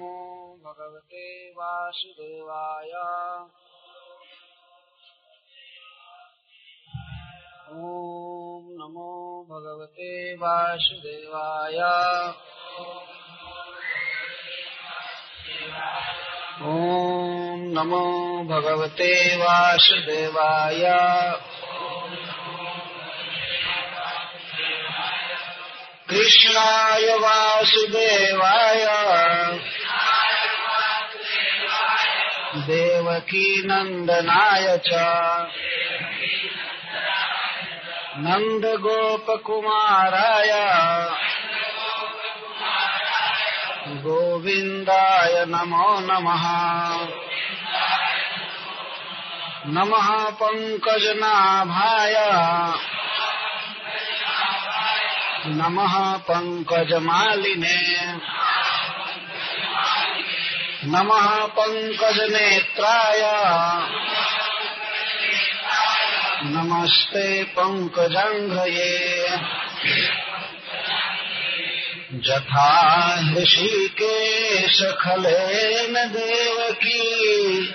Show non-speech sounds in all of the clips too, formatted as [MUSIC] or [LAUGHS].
नमो भगवते वासुदेवाय। ॐ नमो भगवते वासुदेवाय। ॐ नमो भगवते वासुदेवाय। कृष्णाय वासुदेवाय। देवकी नन्दनाय च। नन्दगोपकुमाराय गोविन्दाय नमो नमः। नमः पङ्कजनाभाय नमः पङ्कजमालिने नमः पङ्कजनेत्राय नमस्ते पङ्कजङ्घ्रये जथा हृषिकेशखलेन देवकी।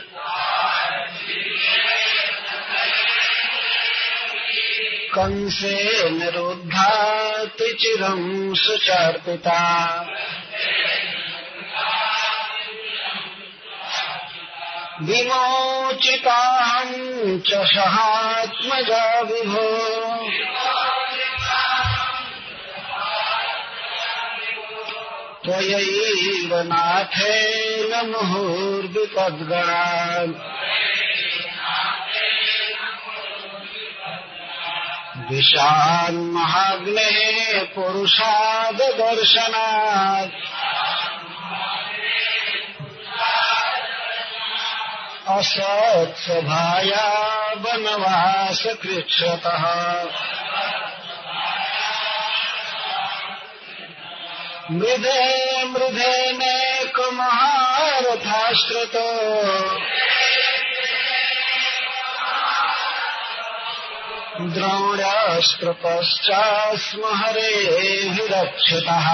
कंसे निरुद्धाति चिरम् सुचर्पिता। विमोचिताहम् च सहात्मजा विभो। त्वयैव नाथेन मुहुर्विपद्गणान् दिशान्महाग्नेः पुरुषाददर्शनात्। असत्सभाया वनवासकृच्छतः। मृदे मृधेनेकमहारथाश्रितो द्रोण्यास्त्रपश्चास्म हरेः रक्षितः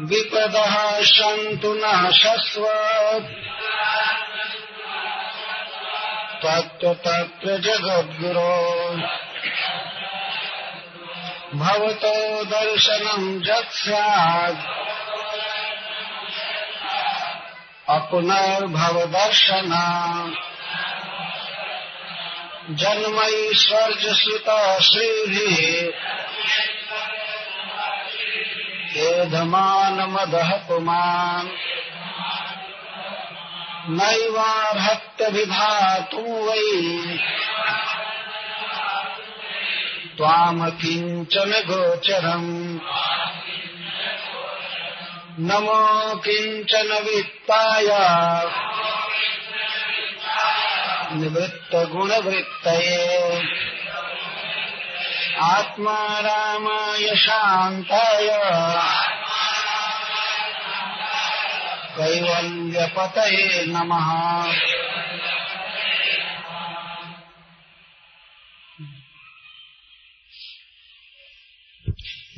विपदः सन्तु नाशस्व तत्र तत्र जगद्गुरो। भवतो दर्शनम् यत् स्यात्। अपुनर्भवदर्शना। जन्मैश्वर्यसुता श्रीभिः। एधमानमदः पुमान्। नैवार्हत्यभिधातु वै। त्वामकिञ्चन गोचरम्। नमो किंचन वित्ताय। निवृत्तगुणवृत्तये। आत्मा रामाय शान्ताय। कैवल्यपतये नमः।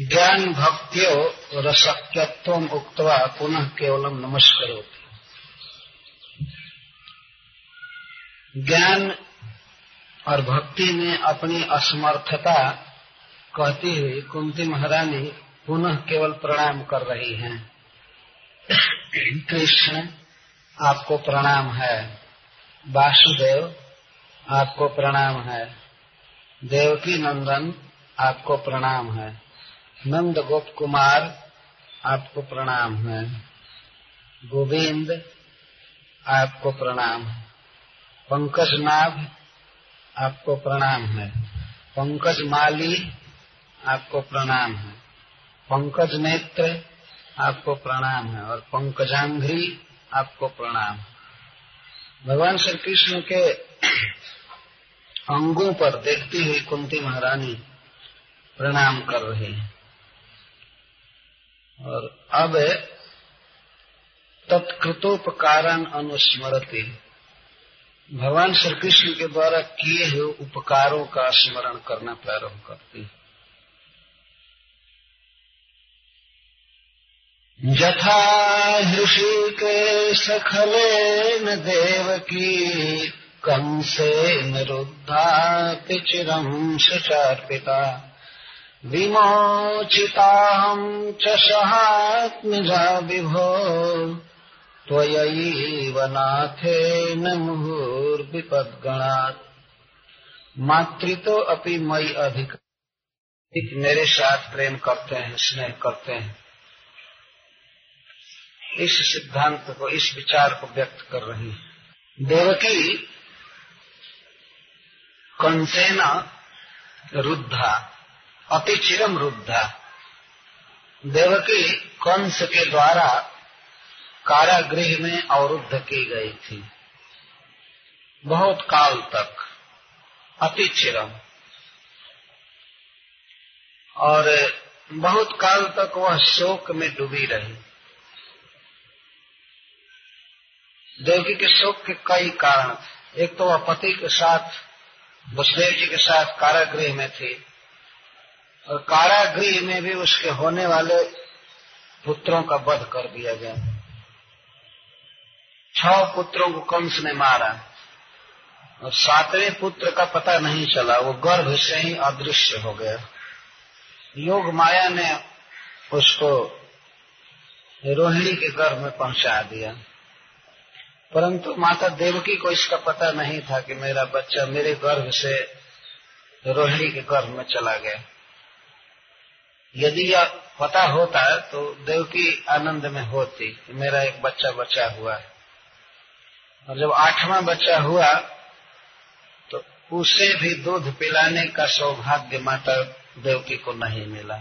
ज्ञान भक्त्यो रसक्यत्व उक्तवा पुनः केवलम नमस्करो ज्ञान और भक्ति में अपनी असमर्थता कहती हुई कुंती महारानी पुनः केवल प्रणाम कर रही हैं। कृष्ण, आपको प्रणाम है। वासुदेव, आपको प्रणाम है। देवकी नंदन, आपको प्रणाम है। नंद गोप कुमार, आपको प्रणाम है। गोविंद, आपको प्रणाम है। पंकज नाभ आपको प्रणाम है। पंकज माली आपको प्रणाम है। पंकज नेत्र आपको प्रणाम है और पंकजांघ्री आपको प्रणाम भगवान श्री कृष्ण के अंगों पर देखती हुई कुंती महारानी प्रणाम कर रही है। और अब तत्कृतोपकारण अनुस्मरती। भगवान श्री कृष्ण के द्वारा किए हुए उपकारों का स्मरण करना प्रारंभ करती यथा हृषिकेशखलेन देवकी कंसेन रुद्धापि चिरम् सचार्पिता। विमोचिताहम् च सहात्मजा विभो, त्वयैव नाथेन मुहुर्विपद्गणात्। मातृतो अपि मई अधिक। मेरे साथ प्रेम करते हैं, स्नेह करते हैं। इस सिद्धांत को, इस विचार को व्यक्त कर रही है। देवकी कंसेना रुद्धा, अति चिरम रुद्धा। देवकी कंस के द्वारा कारागृह में अवरुद्ध की गई थी। बहुत काल तक अति चिरम। और बहुत काल तक वह शोक में डूबी रही। देवकी के शोक के कई कारण एक तो वह पति के साथ, वसुदेव जी के साथ कारागृह में थी। और कारागृह में भी उसके होने वाले पुत्रों का वध कर दिया गया। छह पुत्रों को कंस ने मारा। और सातवें पुत्र का पता नहीं चला। वो गर्भ से ही अदृश्य हो गया। योग माया ने उसको रोहिणी के गर्भ में पहुँचा दिया। परंतु माता देवकी को इसका पता नहीं था कि मेरा बच्चा मेरे गर्भ से रोहिणी के गर्भ में चला गया। यदि यह पता होता तो देवकी आनंद में होती कि मेरा एक बच्चा बचा हुआ है। और जब आठवां बच्चा हुआ तो उसे भी दूध पिलाने का सौभाग्य माता देवकी को नहीं मिला।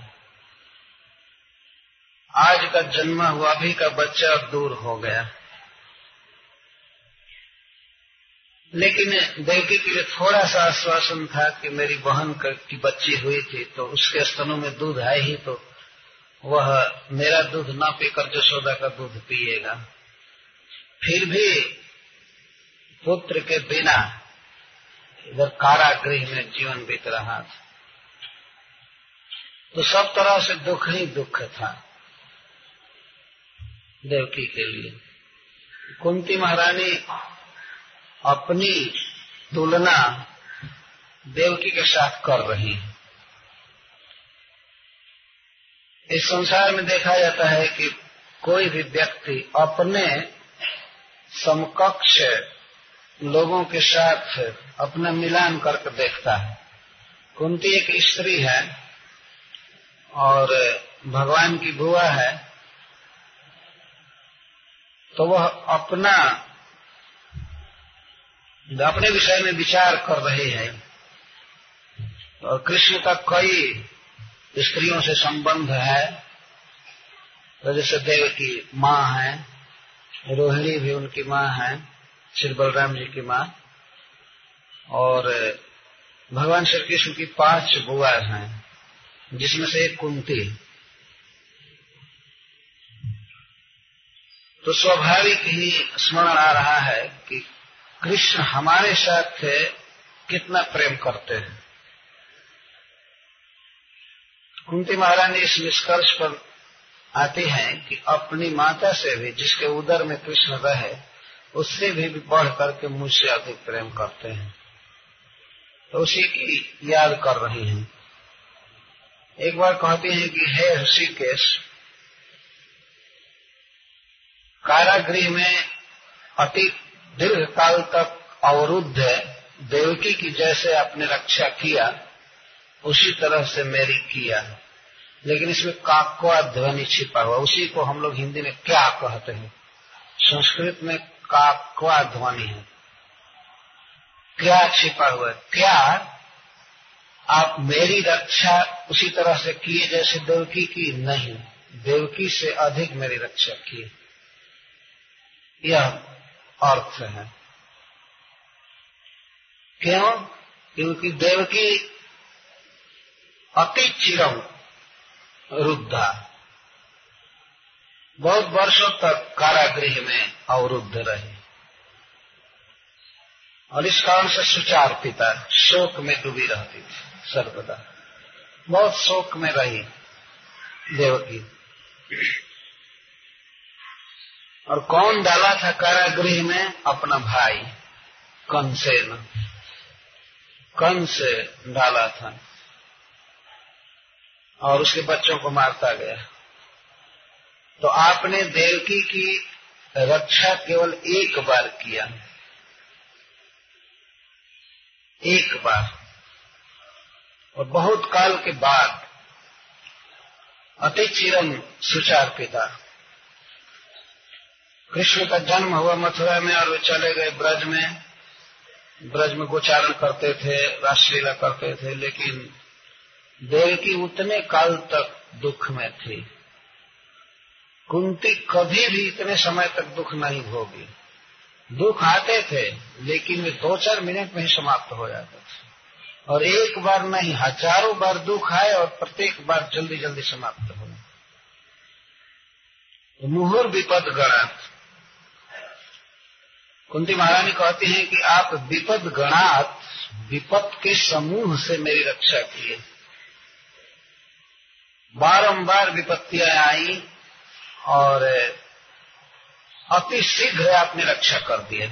आज का जन्म हुआ, अभी का बच्चा दूर हो गया। लेकिन देवकी के लिए थोड़ा सा आश्वासन था कि मेरी बहन की बच्ची हुई थी तो उसके स्तनों में दूध आए ही तो वह मेरा दूध न पीकर जसोदा का दूध पिएगा। फिर भी पुत्र के बिना इधर कारागृह में जीवन बीत रहा था। तो सब तरह से दुख ही दुख था देवकी के लिए। कुंती महारानी अपनी तुलना देवकी के साथ कर रही है। इस संसार में देखा जाता है कि कोई भी व्यक्ति अपने समकक्ष लोगों के साथ अपना मिलान करके देखता है। कुंती एक स्त्री है और भगवान की बुआ है तो वह अपना अपने विषय में विचार कर रहे हैं, और कृष्ण का कई स्त्रियों से संबंध है तो जैसे देव की माँ है, रोहिणी भी उनकी माँ है, श्री बलराम जी की माँ, और भगवान श्री कृष्ण की पाँच बुआ हैं, जिसमें से एक कुंती तो स्वाभाविक ही स्मरण आ रहा है कि कृष्ण हमारे साथ कितना प्रेम करते हैं। कुंती महारानी इस निष्कर्ष पर आती हैं कि अपनी माता से भी जिसके उदर में कृष्ण रहे उससे भी, बढ़ करके मुझसे अधिक प्रेम करते हैं। तो उसी की याद कर रही हैं। एक बार कहती हैं कि हे ऋषिकेश कारागृह में अति दीर्घ काल तक अवरुद्ध है। देवकी की जैसे आपने रक्षा किया, उसी तरह से मेरी किया। लेकिन इसमें काकवा ध्वनि छिपा हुआ, उसी को हम लोग हिंदी में क्या कहते हैं? संस्कृत में काकवा ध्वनि है। क्या छिपा हुआ है? क्या आप मेरी रक्षा उसी तरह से किए जैसे देवकी की? नहीं। देवकी से अधिक मेरी रक्षा की यह अर्थ है। क्यों? क्योंकि देवकी अति चिरम रुद्धा। बहुत वर्षों तक कारागृह में अवरुद्ध रहे। और इस कारण से सुचार पिता शोक में डूबी रहती थी, सर्वदा। बहुत शोक में रही देवकी। और कौन डाला था कारागृह में? अपना भाई, कंसेन। कंस डाला था। और उसके बच्चों को मारता गया। तो आपने देवकी की रक्षा केवल एक बार किया। एक बार। और बहुत काल के बाद अति चिरम सुचार पिता। कृष्ण का जन्म हुआ मथुरा में और वे चले गए ब्रज में। ब्रज में गोचारण करते थे, रासलीला करते थे, लेकिन देवकी उतने काल तक दुख में थी। कुंती कभी भी इतने समय तक दुख नहीं भोगी। दुख आते थे, लेकिन वे दो चार मिनट में ही समाप्त हो जाते थे। और एक बार नहीं, हज़ारों बार दुख आए और प्रत्येक बार जल्दी जल्दी समाप्त हो तो मुहूर विपद गणात कुंती महारानी कहती हैं कि आप विपद गणात, विपद के समूह से मेरी रक्षा किए। बारंबार विपत्तियाँ आई और अति शीघ्र आपने रक्षा कर दिए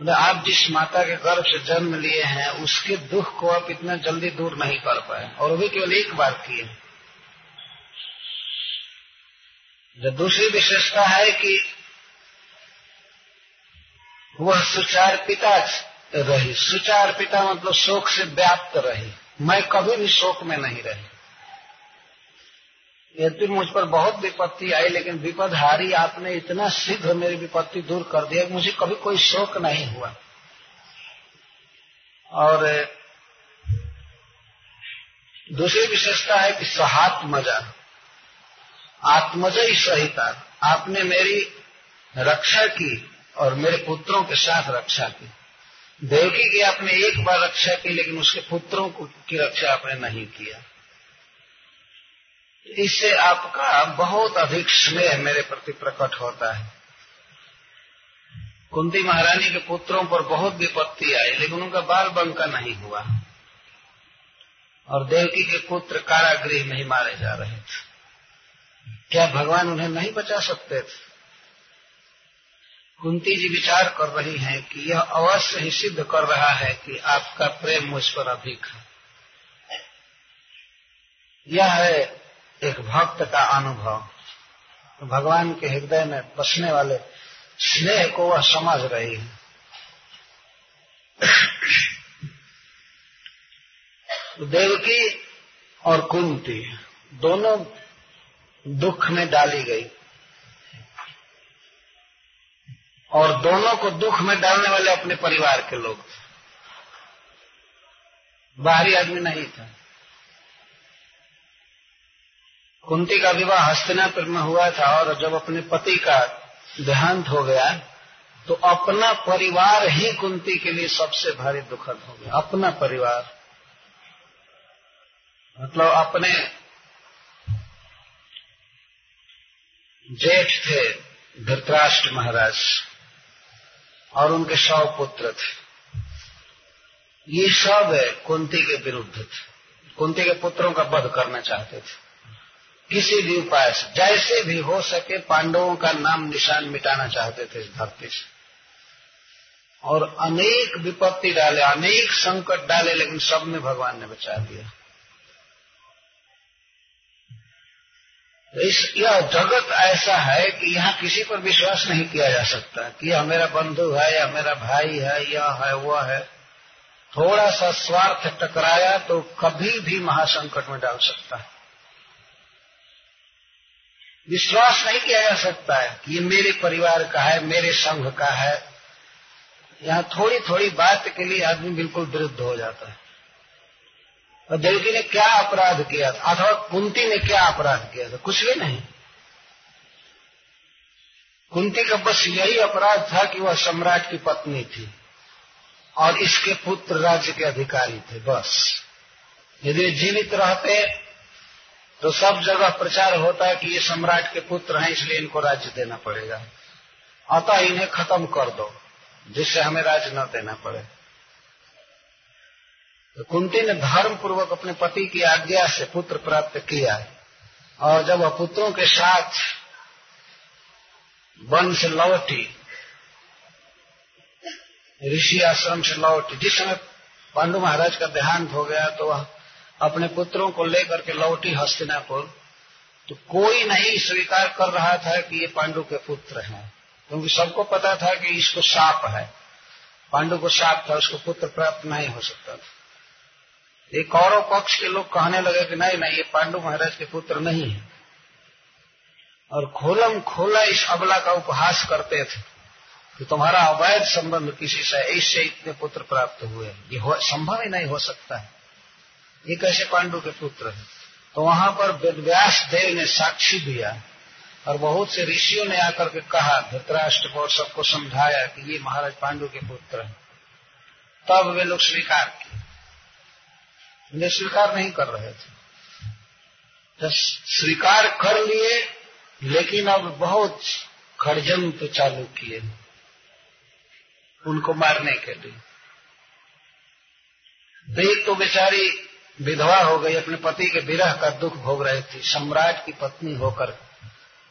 मतलब आप जिस माता के गर्भ से जन्म लिए हैं, उसके दुख को आप इतना जल्दी दूर नहीं कर पाए और भी केवल एक बार किए। जो दूसरी विशेषता है कि वह सुचार पिता रही। सुचार पिता मतलब शोक से व्याप्त रही। मैं कभी भी शोक में नहीं रही। यदि मुझ पर बहुत विपत्ति आई, लेकिन विपद हारी आपने इतना शीघ्र मेरी विपत्ति दूर कर दिया मुझे कभी कोई शोक नहीं हुआ। और, दूसरी विशेषता है कि सहात्मजा। आत्मजय सहिता। आपने मेरी रक्षा की। और मेरे पुत्रों के साथ रक्षा की। देवकी की आपने एक बार रक्षा की, लेकिन उसके पुत्रों की रक्षा आपने नहीं किया। इससे आपका बहुत अधिक स्नेह मेरे प्रति प्रकट होता है। कुंती महारानी के पुत्रों पर बहुत विपत्ति आई, लेकिन उनका बाल बंका नहीं हुआ। और देवकी के पुत्र कारागृह में ही मारे जा रहे थे। क्या भगवान उन्हें नहीं बचा सकते थे? कुंती जी विचार कर रही हैं कि यह अवश्य ही सिद्ध कर रहा है कि आपका प्रेम मुझ पर अधिक है। यह है एक भक्त का अनुभव। भगवान के हृदय में बसने वाले स्नेह को वह समझ रही है। तो देवकी और कुंती दोनों दुख में डाली गई। और दोनों को दुख में डालने वाले अपने परिवार के लोग। थे बाहरी आदमी नहीं था। कुंती का विवाह हस्तिनापुर में हुआ था और जब अपने पति का देहांत हो गया तो अपना परिवार ही कुंती के लिए सबसे भारी दुखद हो गया। अपना परिवार। मतलब अपने जेठ थे धृतराष्ट्र महाराज। और उनके सौ पुत्र थे। ये सब कुंती के विरुद्ध थे। कुंती के पुत्रों का वध करना चाहते थे। किसी भी उपाय से, जैसे भी हो सके पांडवों का नाम निशान मिटाना चाहते थे इस धरती से। और अनेक विपत्ति डाले, अनेक संकट डाले, लेकिन सब में भगवान ने बचा दिया। इस, यह जगत ऐसा है कि यहाँ किसी पर विश्वास नहीं किया जा सकता कि यह मेरा बंधु है या मेरा भाई है, यह है, वह है। थोड़ा सा स्वार्थ टकराया तो कभी भी महासंकट में डाल सकता है। विश्वास नहीं किया जा सकता है कि ये मेरे परिवार का है, मेरे संघ का है। यहाँ थोड़ी थोड़ी बात के लिए आदमी बिल्कुल विरुद्ध हो जाता है। और देवकी ने क्या अपराध किया था? अथवा कुंती ने क्या अपराध किया था? कुछ भी नहीं। कुंती का बस यही अपराध था कि वह सम्राट की पत्नी थी और इसके पुत्र राज्य के अधिकारी थे, बस। यदि जीवित रहते तो सब जगह प्रचार होता है कि ये सम्राट के पुत्र हैं, इसलिए इनको राज्य देना पड़ेगा। अतः इन्हें खत्म कर दो, जिससे हमें राज्य न देना पड़े। तो कुंती ने धर्म पूर्वक अपने पति की आज्ञा से पुत्र प्राप्त किया और जब वह पुत्रों के साथ वन से लौटी, ऋषि आश्रम से लौटी, जिस समय पांडु महाराज का देहांत हो गया तो वह अपने पुत्रों को लेकर के लौटी हस्तिनापुर तो कोई नहीं स्वीकार कर रहा था कि ये पांडु के पुत्र हैं। क्योंकि सबको पता था कि इसको साप है। पांडु को साप था, उसको पुत्र प्राप्त नहीं हो सकता था। एक कौरव पक्ष के लोग कहने लगे कि नहीं नहीं, ये पांडु महाराज के पुत्र नहीं है। और खोलम खोला इस अबला का उपहास करते थे कि तुम्हारा अवैध संबंध किसी से, इससे इतने पुत्र प्राप्त हुए ये संभव ही नहीं हो सकता है। ये कैसे पांडु के पुत्र है? तो वहाँ पर वेदव्यास देव ने साक्षी दिया और बहुत से ऋषियों ने आकर के कहा, धृतराष्ट्र को और सबको समझाया कि ये महाराज पांडु के पुत्र हैं। तब वे लोग स्वीकार किए। वे स्वीकार नहीं कर रहे थे। तो स्वीकार कर लिए, लेकिन अब बहुत खड़जंत्र चालू किए उनको मारने के लिए। देख तो बेचारी विधवा हो गई, अपने पति के विरह का दुख भोग रही थी, सम्राट की पत्नी होकर,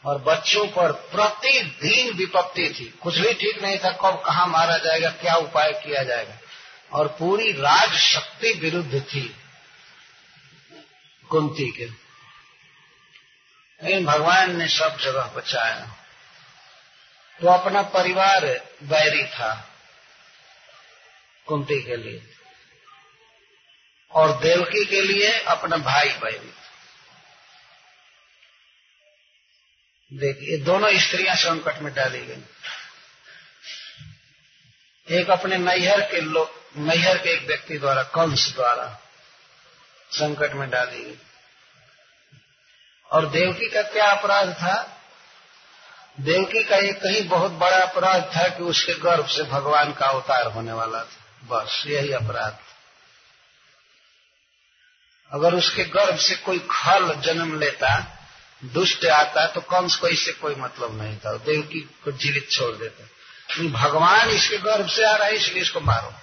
और बच्चों पर प्रतिदिन विपत्ति थी। कुछ भी ठीक नहीं था, कब, कहा मारा जाएगा, क्या उपाय किया जाएगा। और पूरी राज शक्ति विरुद्ध थी। कुंती के। लेकिन भगवान ने सब जगह बचाया। तो अपना परिवार बैरी था कुंती के लिए। और देवकी के लिए अपना भाई बैरी देखिए दोनों स्त्रियाँ संकट में डाली गई। एक अपने नैहर के लोग नैहर के एक व्यक्ति द्वारा, कंस द्वारा। संकट में डाली गई। और देवकी का क्या अपराध था? देवकी का एक कहीं बहुत बड़ा अपराध था कि उसके गर्भ से भगवान का अवतार होने वाला था। बस, यही अपराध था। अगर उसके गर्भ से कोई खल जन्म लेता, दुष्ट आता तो कंस को इससे कोई मतलब नहीं था। देवकी को जीवित छोड़ देते। भगवान इसके गर्भ से आ रहा है, इसलिए इसको मारो।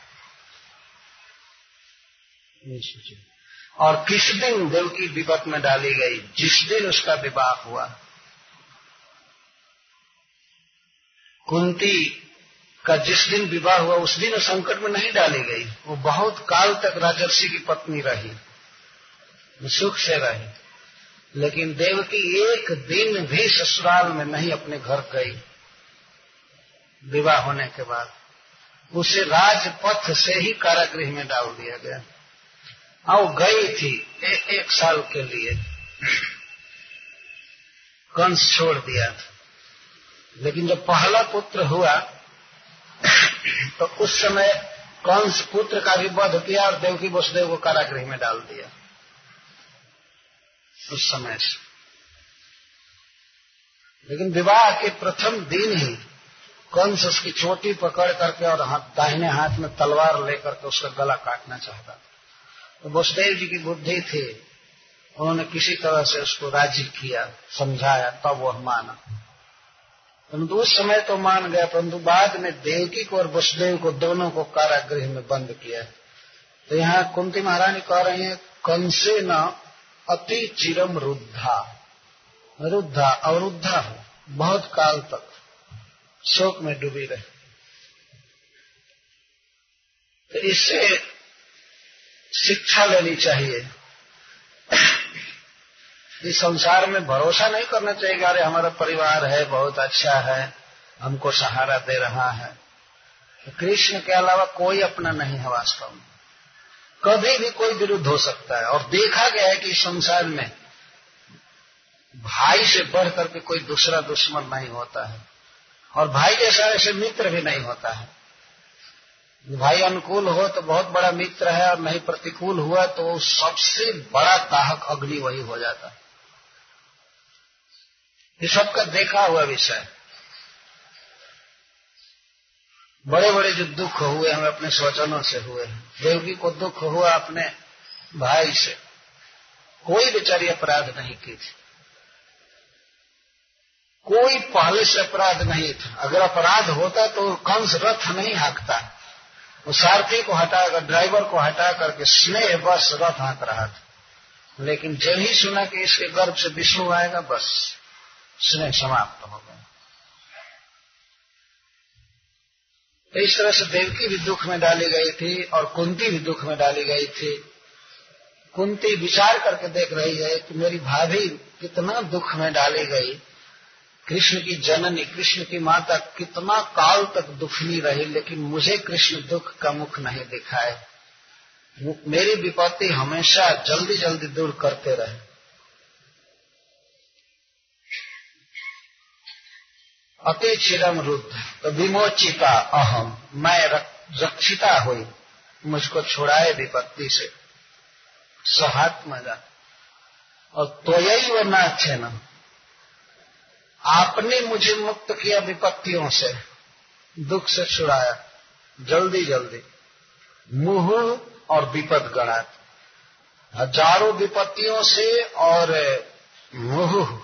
और किस दिन देवकी विपत में डाली गई, जिस दिन उसका विवाह हुआ। कुंती का जिस दिन विवाह हुआ, उस दिन संकट में नहीं डाली गई। वो बहुत काल तक राजर्षि की पत्नी रही, सुख से रही। लेकिन देवकी एक दिन भी ससुराल में नहीं अपने घर गई विवाह होने के बाद। उसे राजपथ से ही कारागृह में डाल दिया गया। और गई थी ए, एक साल के लिए। कंस छोड़ दिया था। लेकिन जब पहला पुत्र हुआ तो उस समय कंस पुत्र का भी वध किया और देवकी वसुदेव को कारागृह में डाल दिया। उस समय से। लेकिन विवाह के प्रथम दिन ही कंस उसकी चोटी पकड़ करके और हाथ दाहिने हाथ में तलवार लेकर के उसका गला काटना चाहता था। तो वसुदेव जी की बुद्धि थी। उन्होंने किसी तरह से उसको राज़ी किया, समझाया, तब वह माना। परंतु उस समय तो मान गया, परंतु बाद में देवकी को और वसुदेव को दोनों को कारागृह में बंद किया। तो यहाँ कुंती महारानी कह रही है, कंसे न अति चिरम रुद्धा। रुद्धा, अवरुद्धा हो, बहुत काल तक शोक में डूबी रहे। तो इससे शिक्षा लेनी चाहिए। इस संसार में भरोसा नहीं करना चाहिए अरे हमारा परिवार है, बहुत अच्छा है, हमको सहारा दे रहा है। तो कृष्ण के अलावा कोई अपना नहीं है वास्तव में। कभी भी कोई विरुद्ध हो सकता है। और देखा गया है कि इस संसार में भाई से बढ़ करके कोई दूसरा दुश्मन नहीं होता है। और भाई जैसा ऐसे मित्र भी नहीं होता है। भाई अनुकूल हो तो बहुत बड़ा मित्र है और नहीं प्रतिकूल हुआ तो सबसे बड़ा दाहक अग्नि वही हो जाता। ये सबका देखा हुआ विषय। बड़े बड़े जो दुख हुए हमें अपने स्वजनों से हुए देवगी को दुख हुआ अपने भाई से। कोई बेचारी अपराध नहीं की थी। कोई पहले से अपराध नहीं था। अगर अपराध होता तो कंस रथ नहीं हाँकता। वो सारथी को हटाकर ड्राइवर को हटा करके स्नेह बस रथ हाँक रहा था। लेकिन जब ही सुना कि इसके गर्भ से विष्णु आएगा, बस स्नेह समाप्त हो गया। तो इस तरह से देवकी भी दुख में डाली गई थी और कुंती भी दुख में डाली गई थी। कुंती विचार करके देख रही है कि मेरी भाभी कितना दुख में डाली गई। कृष्ण की जननी, कृष्ण की माता कितना काल तक दुखनी रही, लेकिन मुझे कृष्ण दुख का मुख नहीं दिखाए मेरी विपत्ति हमेशा जल्दी जल्दी दूर करते रहे। अति चिरम रुद्ध तो विमोचिता अहम, मैं रक्षिता हुई, मुझको छुड़ाए विपत्ति से। सहात्मजा और तो यही वो अच्छे न। आपने मुझे मुक्त किया विपत्तियों से। दुख से छुड़ाया। जल्दी जल्दी। मुह और विपद गणात हज़ारों विपत्तियों से और मुह।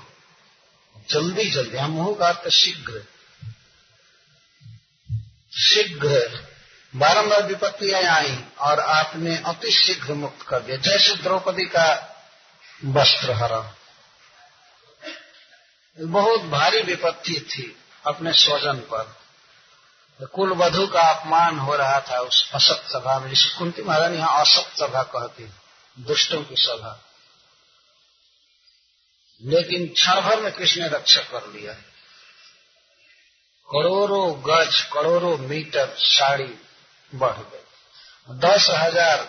जल्दी जल्दी। हम मुह का अर्थ शीघ्र। शीघ्र। बारंबार विपत्तियाँ आई और आपने अति शीघ्र मुक्त कर दिया। जैसे द्रौपदी का वस्त्र हरा। बहुत भारी विपत्ति थी अपने स्वजन पर। कुल वधु का अपमान हो रहा था उस असत सभा में, जिसे कुंती महाराज यहाँ असत सभा कहती दुष्टों की सभा। लेकिन क्षण भर में कृष्ण ने रक्षा कर लिया? करोड़ों गज, करोड़ों मीटर साड़ी बढ़ गई। दस हज़ार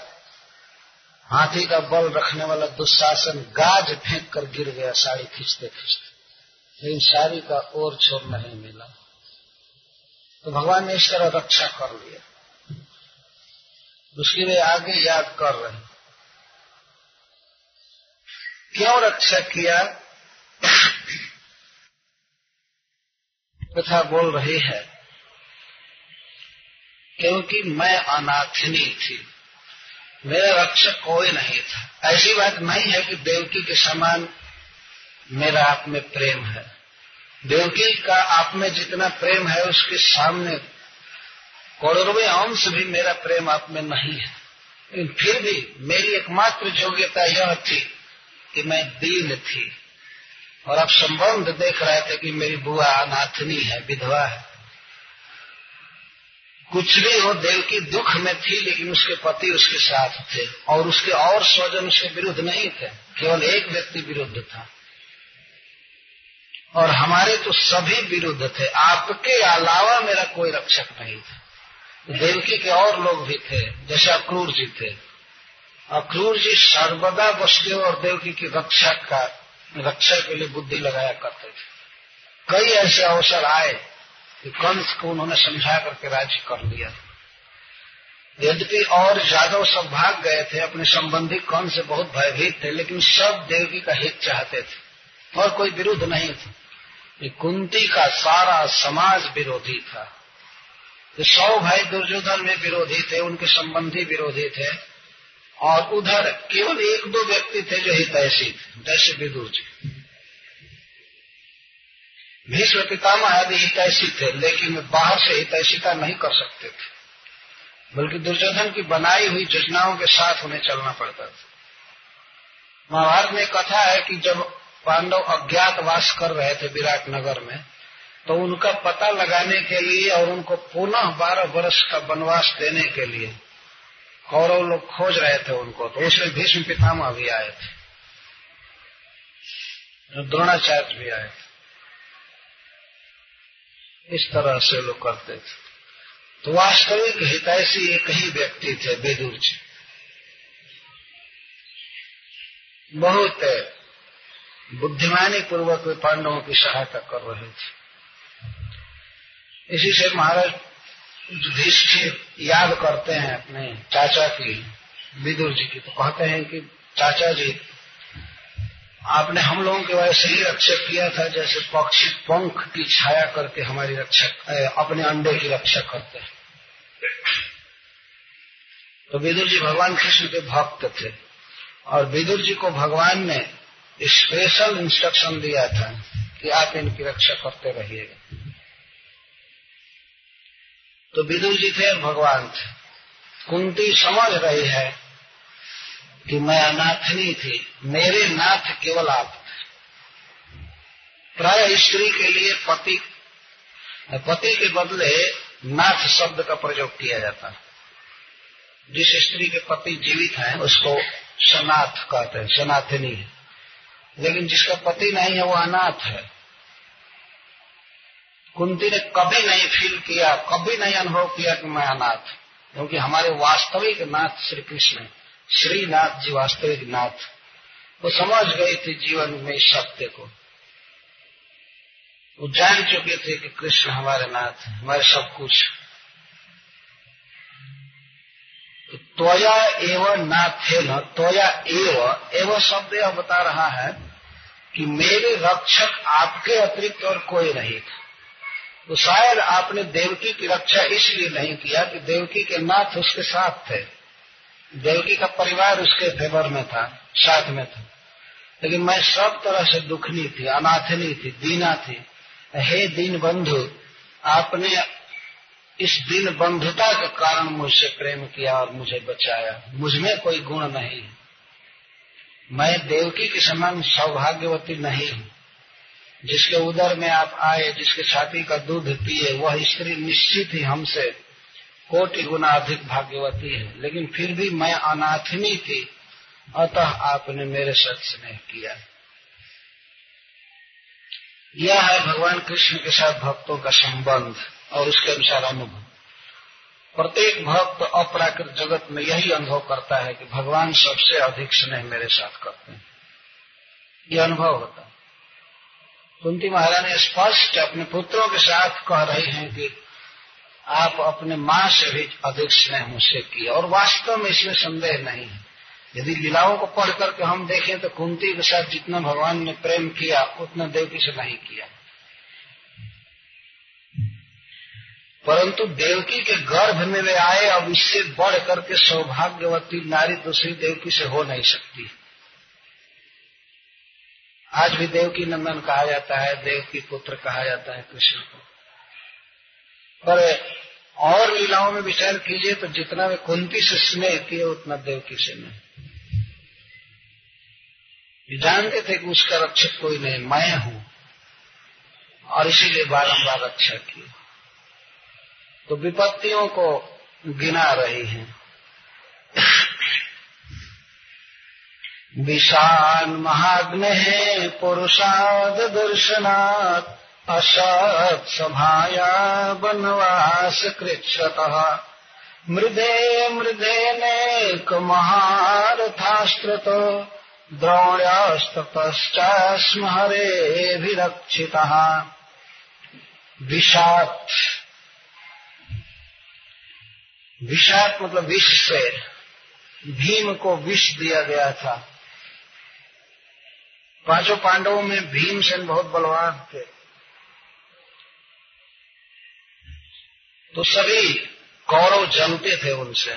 हाथी का बल रखने वाला दुशासन गाज फेंक कर गिर गया साड़ी खींचते खींचते लेकिन साड़ी का और छोर नहीं मिला। तो भगवान ने इस तरह रक्षा कर लिया। उसकी वे आगे याद कर रहे क्यों रक्षा किया? कथा बोल रही है, क्योंकि मैं अनाथनी थी। मेरा रक्षक कोई नहीं था। ऐसी बात नहीं है कि देवकी के समान मेरा आप में प्रेम है। देवकी का आप में जितना प्रेम है, उसके सामने करोड़वें अंश भी मेरा प्रेम आप में नहीं है। लेकिन फिर भी मेरी एकमात्र योग्यता यह थी कि मैं दीन थी। और अब संबंध देख रहे थे कि मेरी बुआ अनाथनी है, विधवा है। कुछ भी हो, देवकी दुख में थी, लेकिन उसके पति उसके साथ थे और उसके और स्वजन उसके विरुद्ध नहीं थे, केवल एक व्यक्ति विरुद्ध था। और हमारे तो सभी विरुद्ध थे। आपके अलावा मेरा कोई रक्षक नहीं था। देवकी के और लोग भी थे, जैसे अक्रूर जी थे। अक्रूर जी सर्वदा वसुदेव और देवकी की रक्षा का, रक्षा के लिए बुद्धि लगाया करते थे। कई ऐसे अवसर आए कि कंस को उन्होंने समझा करके राज्य कर लिया। यद्यपि और जादव सब भाग गए थे, अपने संबंधी कंस से बहुत भयभीत थे, लेकिन सब देवकी का हित चाहते थे और कोई विरुद्ध नहीं था। कुंती का सारा समाज विरोधी था। सौ भाई दुर्योधन में विरोधी थे, उनके संबंधी विरोधी थे। और उधर केवल एक दो व्यक्ति थे जो हितैषी थे जैसे विदुर जी। भीष्म पितामह आदि हितैषी थे, लेकिन बाहर से हितैषिता नहीं कर सकते थे। बल्कि दुर्योधन की बनाई हुई योजनाओं के साथ उन्हें चलना पड़ता था। महाभारत में कथा है कि जब पांडव अज्ञातवास कर रहे थे विराट नगर में तो उनका पता लगाने के लिए और उनको पुनः बारह वर्ष का वनवास देने के लिए कौरव लोग खोज रहे थे उनको तो उसमें भीष्म पितामह भी आए थे। द्रोणाचार्य भी आए थे। इस तरह से लोग करते थे। तो वास्तविक हितैषी एक ही व्यक्ति थे, बेदूर जी। बहुत बुद्धिमानी पूर्वक वे पांडवों की सहायता कर रहे थे। इसी से महाराज युधिष्ठिर याद करते हैं अपने चाचा की, विदुर जी की तो कहते हैं कि, चाचा जी, आपने हम लोगों के वैसे ही रक्षा किया था, जैसे पक्षी पंख की छाया करके हमारी रक्षा अपने अंडे की रक्षा करते हैं। तो विदुर जी भगवान कृष्ण के भक्त थे, और विदुर जी को भगवान ने स्पेशल इंस्ट्रक्शन दिया था कि आप इनकी रक्षा करते रहिएगा। तो विदुर जी थे, भगवान थे। कुंती समझ रही है कि मैं अनाथनी थी। मेरे नाथ केवल आप प्राय स्त्री के लिए पति पति के बदले नाथ शब्द का प्रयोग किया जाता। है जिस स्त्री के पति जीवित हैं, उसको सनाथ कहते हैं, सनाथनी है। लेकिन जिसका पति नहीं है, वो अनाथ है। कुंती ने कभी नहीं फील किया, कभी नहीं अनुभव किया कि मैं अनाथ क्योंकि हमारे वास्तविक नाथ श्री कृष्ण श्रीनाथ जी वास्तविक नाथ। वो समझ गए थे जीवन में इस सत्य को। वो जान चुके थे कि कृष्ण हमारे नाथ हमारे सब कुछ। तो त्वया एवं नाथे न त्वया एव, एवं शब्द यह बता रहा है कि मेरे रक्षक आपके अतिरिक्त और कोई नहीं था। तो शायद आपने देवकी की रक्षा इसलिए नहीं किया कि देवकी के नाथ उसके साथ थे। देवकी का परिवार उसके फेवर में था, साथ में था। लेकिन मैं सब तरह से दुखनी थी, अनाथनी थी, दीना थी। हे दीन बंधु आपने इस दिन बंधुता के कारण मुझसे प्रेम किया और मुझे बचाया। मुझमें कोई गुण नहीं मैं देवकी के समान सौभाग्यवती नहीं हूँ। जिसके उदर में आप आए, जिसके छाती का दूध पिए, वह स्त्री निश्चित ही हमसे कोटि गुना अधिक भाग्यवती है। लेकिन फिर भी मैं अनाथनी थी, अतः आपने मेरे साथ स्नेह किया। यह है भगवान कृष्ण के साथ भक्तों का संबंध और उसके अनुसार अनुभव। प्रत्येक भक्त अपराकृत जगत में यही अनुभव करता है कि भगवान सबसे अधिक स्नेह मेरे साथ करते हैं। यह अनुभव होता है। कुंती महारानी स्पष्ट अपने पुत्रों के साथ कह रहे हैं कि आप अपने माँ से भी अधिक स्नेह मुझसे किए, और वास्तव में इसमें संदेह नहीं है। यदि लीलाओं को पढ़ करके हम देखें तो कुंती के साथ जितना भगवान ने प्रेम किया, उतना देवकी से नहीं किया। परंतु देवकी के गर्भ में वे आए, अब इससे बढ़ करके सौभाग्यवती नारी दूसरी देवकी से हो नहीं सकती। आज भी देवकी नंदन कहा जाता है, देवकी पुत्र कहा जाता है कृष्ण को। पर और लीलाओं में विचार कीजिए तो जितना वे कुंती से स्नेह किए, उतना देवकी से नहीं। जानते थे कि उसका रक्षक कोई नहीं, मैं हूँ। और इसीलिए बारंबार रक्षा की तो विपत्तियों को गिना रही हैं। विशाल महाग्न है पुरुषाद दर्शनाथ असत सभाया वनवास कृच्छत। मृदे मृदे नेक महारथास्त्रत द्रोण्यस्ततश्चास्म हरेभिरक्षितः विषात विषात मतलब विष से भीम को विष दिया गया था। पाँचों पांडवों में भीमसेन बहुत बलवान थे। तो सभी कौरव जमते थे उनसे।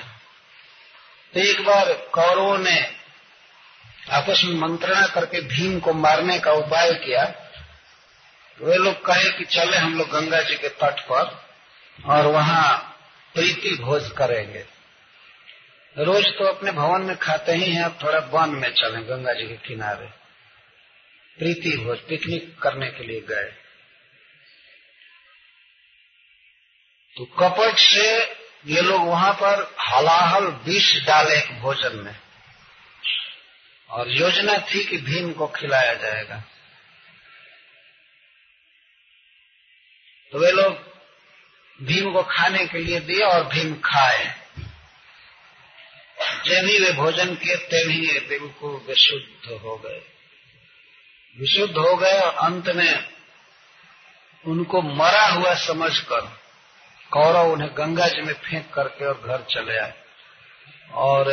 तो एक बार कौरवों ने आपस में मंत्रणा करके भीम को मारने का उपाय किया। वे लोग कहे कि चले हम लोग गंगा जी के तट पर और वहाँ प्रीति भोज करेंगे। रोज तो अपने भवन में खाते ही हैं, अब थोड़ा वन में चले गंगा जी के किनारे। प्रीति भोज पिकनिक करने के लिए गए। तो कपट से ये लोग वहाँ पर हलाहल विष डाले भोजन में। और योजना थी कि भीम को खिलाया जाएगा। तो वे लोग भीम को खाने के लिए दिए और भीम खाए। जब ही वे भोजन किए तभी ही बिल्कुल विशुद्ध हो गए। विशुद्ध हो गए और अंत में उनको मरा हुआ समझकर कौरव उन्हें गंगा जी में फेंक करके और घर चले आए। और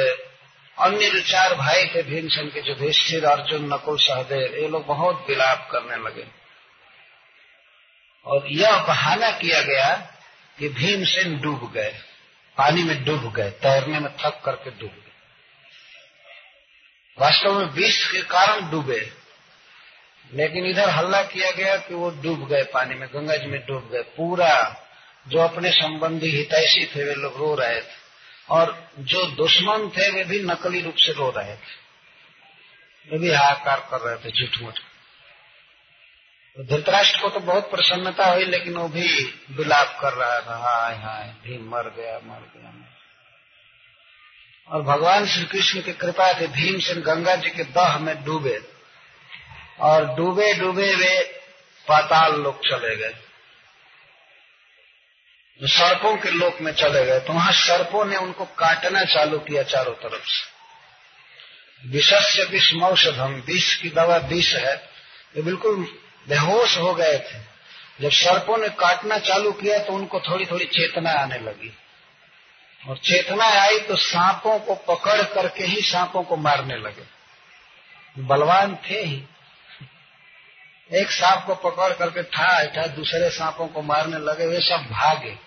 अन्य जो चार भाई थे, भीमसेन के जो युधिष्ठिर, अर्जुन, नकुल, सहदेव, ये लोग बहुत विलाप करने लगे। और यह बहाना किया गया कि भीमसेन डूब गए, पानी में डूब गए, तैरने में थक करके डूब गए। वास्तव में विष के कारण डूबे, लेकिन इधर हल्ला किया गया कि वो डूब गए पानी में, गंगा जी में डूब गए। पूरा जो अपने संबंधी हितैषी थे, वे लोग रो रहे थे। और जो दुश्मन थे, वे भी नकली रूप से रो रहे थे। वे भी हाहाकार कर रहे थे झूठ मूठ धृतराष्ट्र को तो बहुत प्रसन्नता हुई, लेकिन वो भी विलाप कर रहा था। हाय हाय भीम मर गया मर गया। और भगवान श्री कृष्ण की कृपा से भीम से गंगा जी के दह में डूबे। और डूबे डूबे वे पाताल लोग चले गए। सर्पों के लोक में चले गए। तो वहाँ सर्पों ने उनको काटना चालू किया चारों तरफ़ से। विषस्य विषमौषधम विष की दवा विष है। ये बिल्कुल बेहोश हो गए थे। जब सर्पों ने काटना चालू किया तो उनको थोड़ी थोड़ी चेतना आने लगी। और चेतना आई तो सांपों को पकड़ करके ही सांपों को मारने लगे। बलवान थे ही। एक सांप को पकड़ करके ठा ठा, दूसरे सांपों को मारने लगे, वे सब भागे।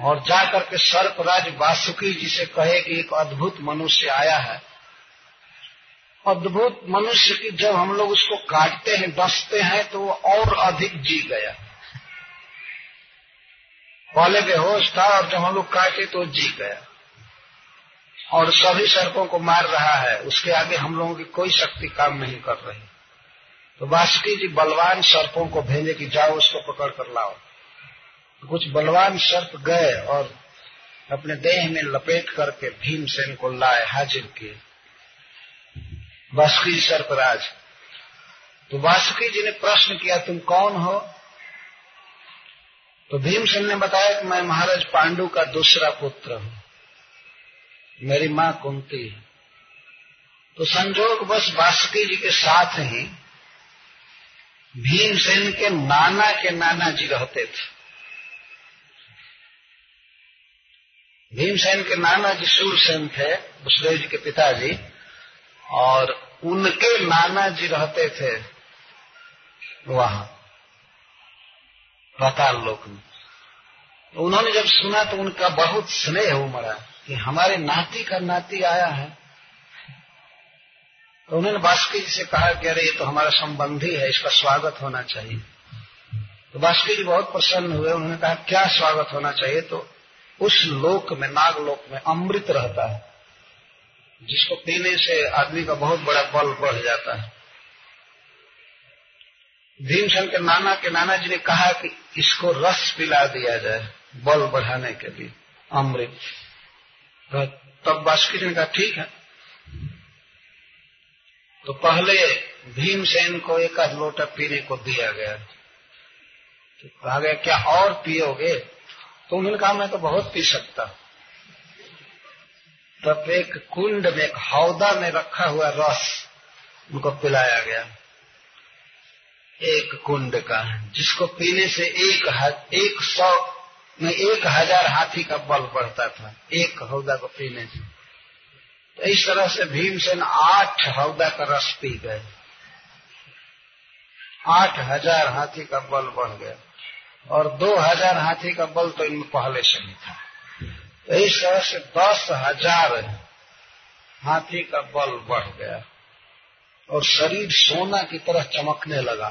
और जा करके सर्पराज वासुकी जी से कहे कि एक अद्भुत मनुष्य आया है। अद्भुत मनुष्य की जब हम लोग उसको काटते हैं, डसते हैं तो वो और अधिक जी गया। पहले बेहोश था, और जब हम लोग काटे तो जी गया। और सभी सर्पों को मार रहा है, उसके आगे हम लोगों की कोई शक्ति काम नहीं कर रही। तो वासुकी जी, बलवान सर्पों को भेजे कि जाओ, उसको पकड़ कर लाओ। तो कुछ बलवान सर्प गए और अपने देह में लपेट करके भीमसेन को लाए, हाजिर किए। वासुकी सर्पराज तो वासुकी जी ने प्रश्न किया, तुम कौन हो? तो भीमसेन ने बताया कि मैं महाराज पांडु का दूसरा पुत्र हूँ। मेरी माँ कुंती है। तो संजोग बस वासुकी जी के साथ ही भीमसेन के नाना के नाना जी रहते थे। भीमसेन के नाना जी सूरसेन थे वसुदेव जी के पिताजी। और उनके नाना जी रहते थे वहाँ पाताल लोक में। तो उन्होंने जब सुना तो उनका बहुत स्नेह उमड़ा कि हमारे नाती का नाती आया है। तो उन्होंने बास्की जी से कहा कि अरे, ये तो हमारा संबंधी है, इसका स्वागत होना चाहिए। तो बास्की जी बहुत प्रसन्न हुए, उन्होंने कहा, क्या स्वागत होना चाहिए? तो उस लोक में, नागलोक में अमृत रहता है। जिसको पीने से आदमी का बहुत बड़ा बल बढ़ जाता है। भीमसेन के नाना के नाना जी ने कहा कि इसको रस पिला दिया जाए बल बढ़ाने के लिए, अमृत। तब बास्की ने कहा, ठीक है। तो पहले भीमसेन को एक आध लोटा पीने को दिया गया। तो कहा गया, क्या और पियोगे? तो उन्होंने कहा, मैं तो बहुत पी सकता तब एक कुंड में, एक हौदा में रखा हुआ रस उनको पिलाया गया। एक कुंड का, जिसको पीने से एक एक सौ में एक हज़ार हाथी का बल बढ़ता था, एक हौदा को पीने से। तो इस तरह से भीमसेन आठ हौदा का रस पी गए। आठ हज़ार हाथी का बल बढ़ गया। और दो हज़ार हाथी का बल तो इनमें पहले से ही था। इस तरह से दस हज़ार हाथी का बल बढ़ गया और शरीर सोना की तरह चमकने लगा।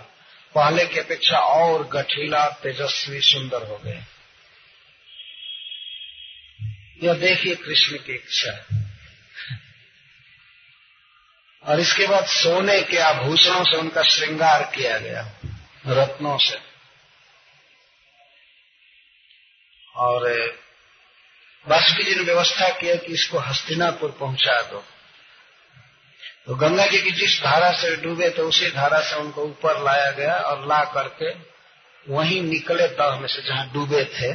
पहले की अपेक्षा और गठीला, तेजस्वी, सुंदर हो गए। यह देखिए कृष्ण की इच्छा। और इसके बाद सोने के आभूषणों से उनका श्रृंगार किया गया, रत्नों से। और वासुकी जी ने व्यवस्था किया कि इसको हस्तिनापुर पहुँचा दो। तो गंगा जी की जिस धारा से डूबे तो उसी धारा से उनको ऊपर लाया गया और ला करके वहीं निकले दह में से जहाँ डूबे थे,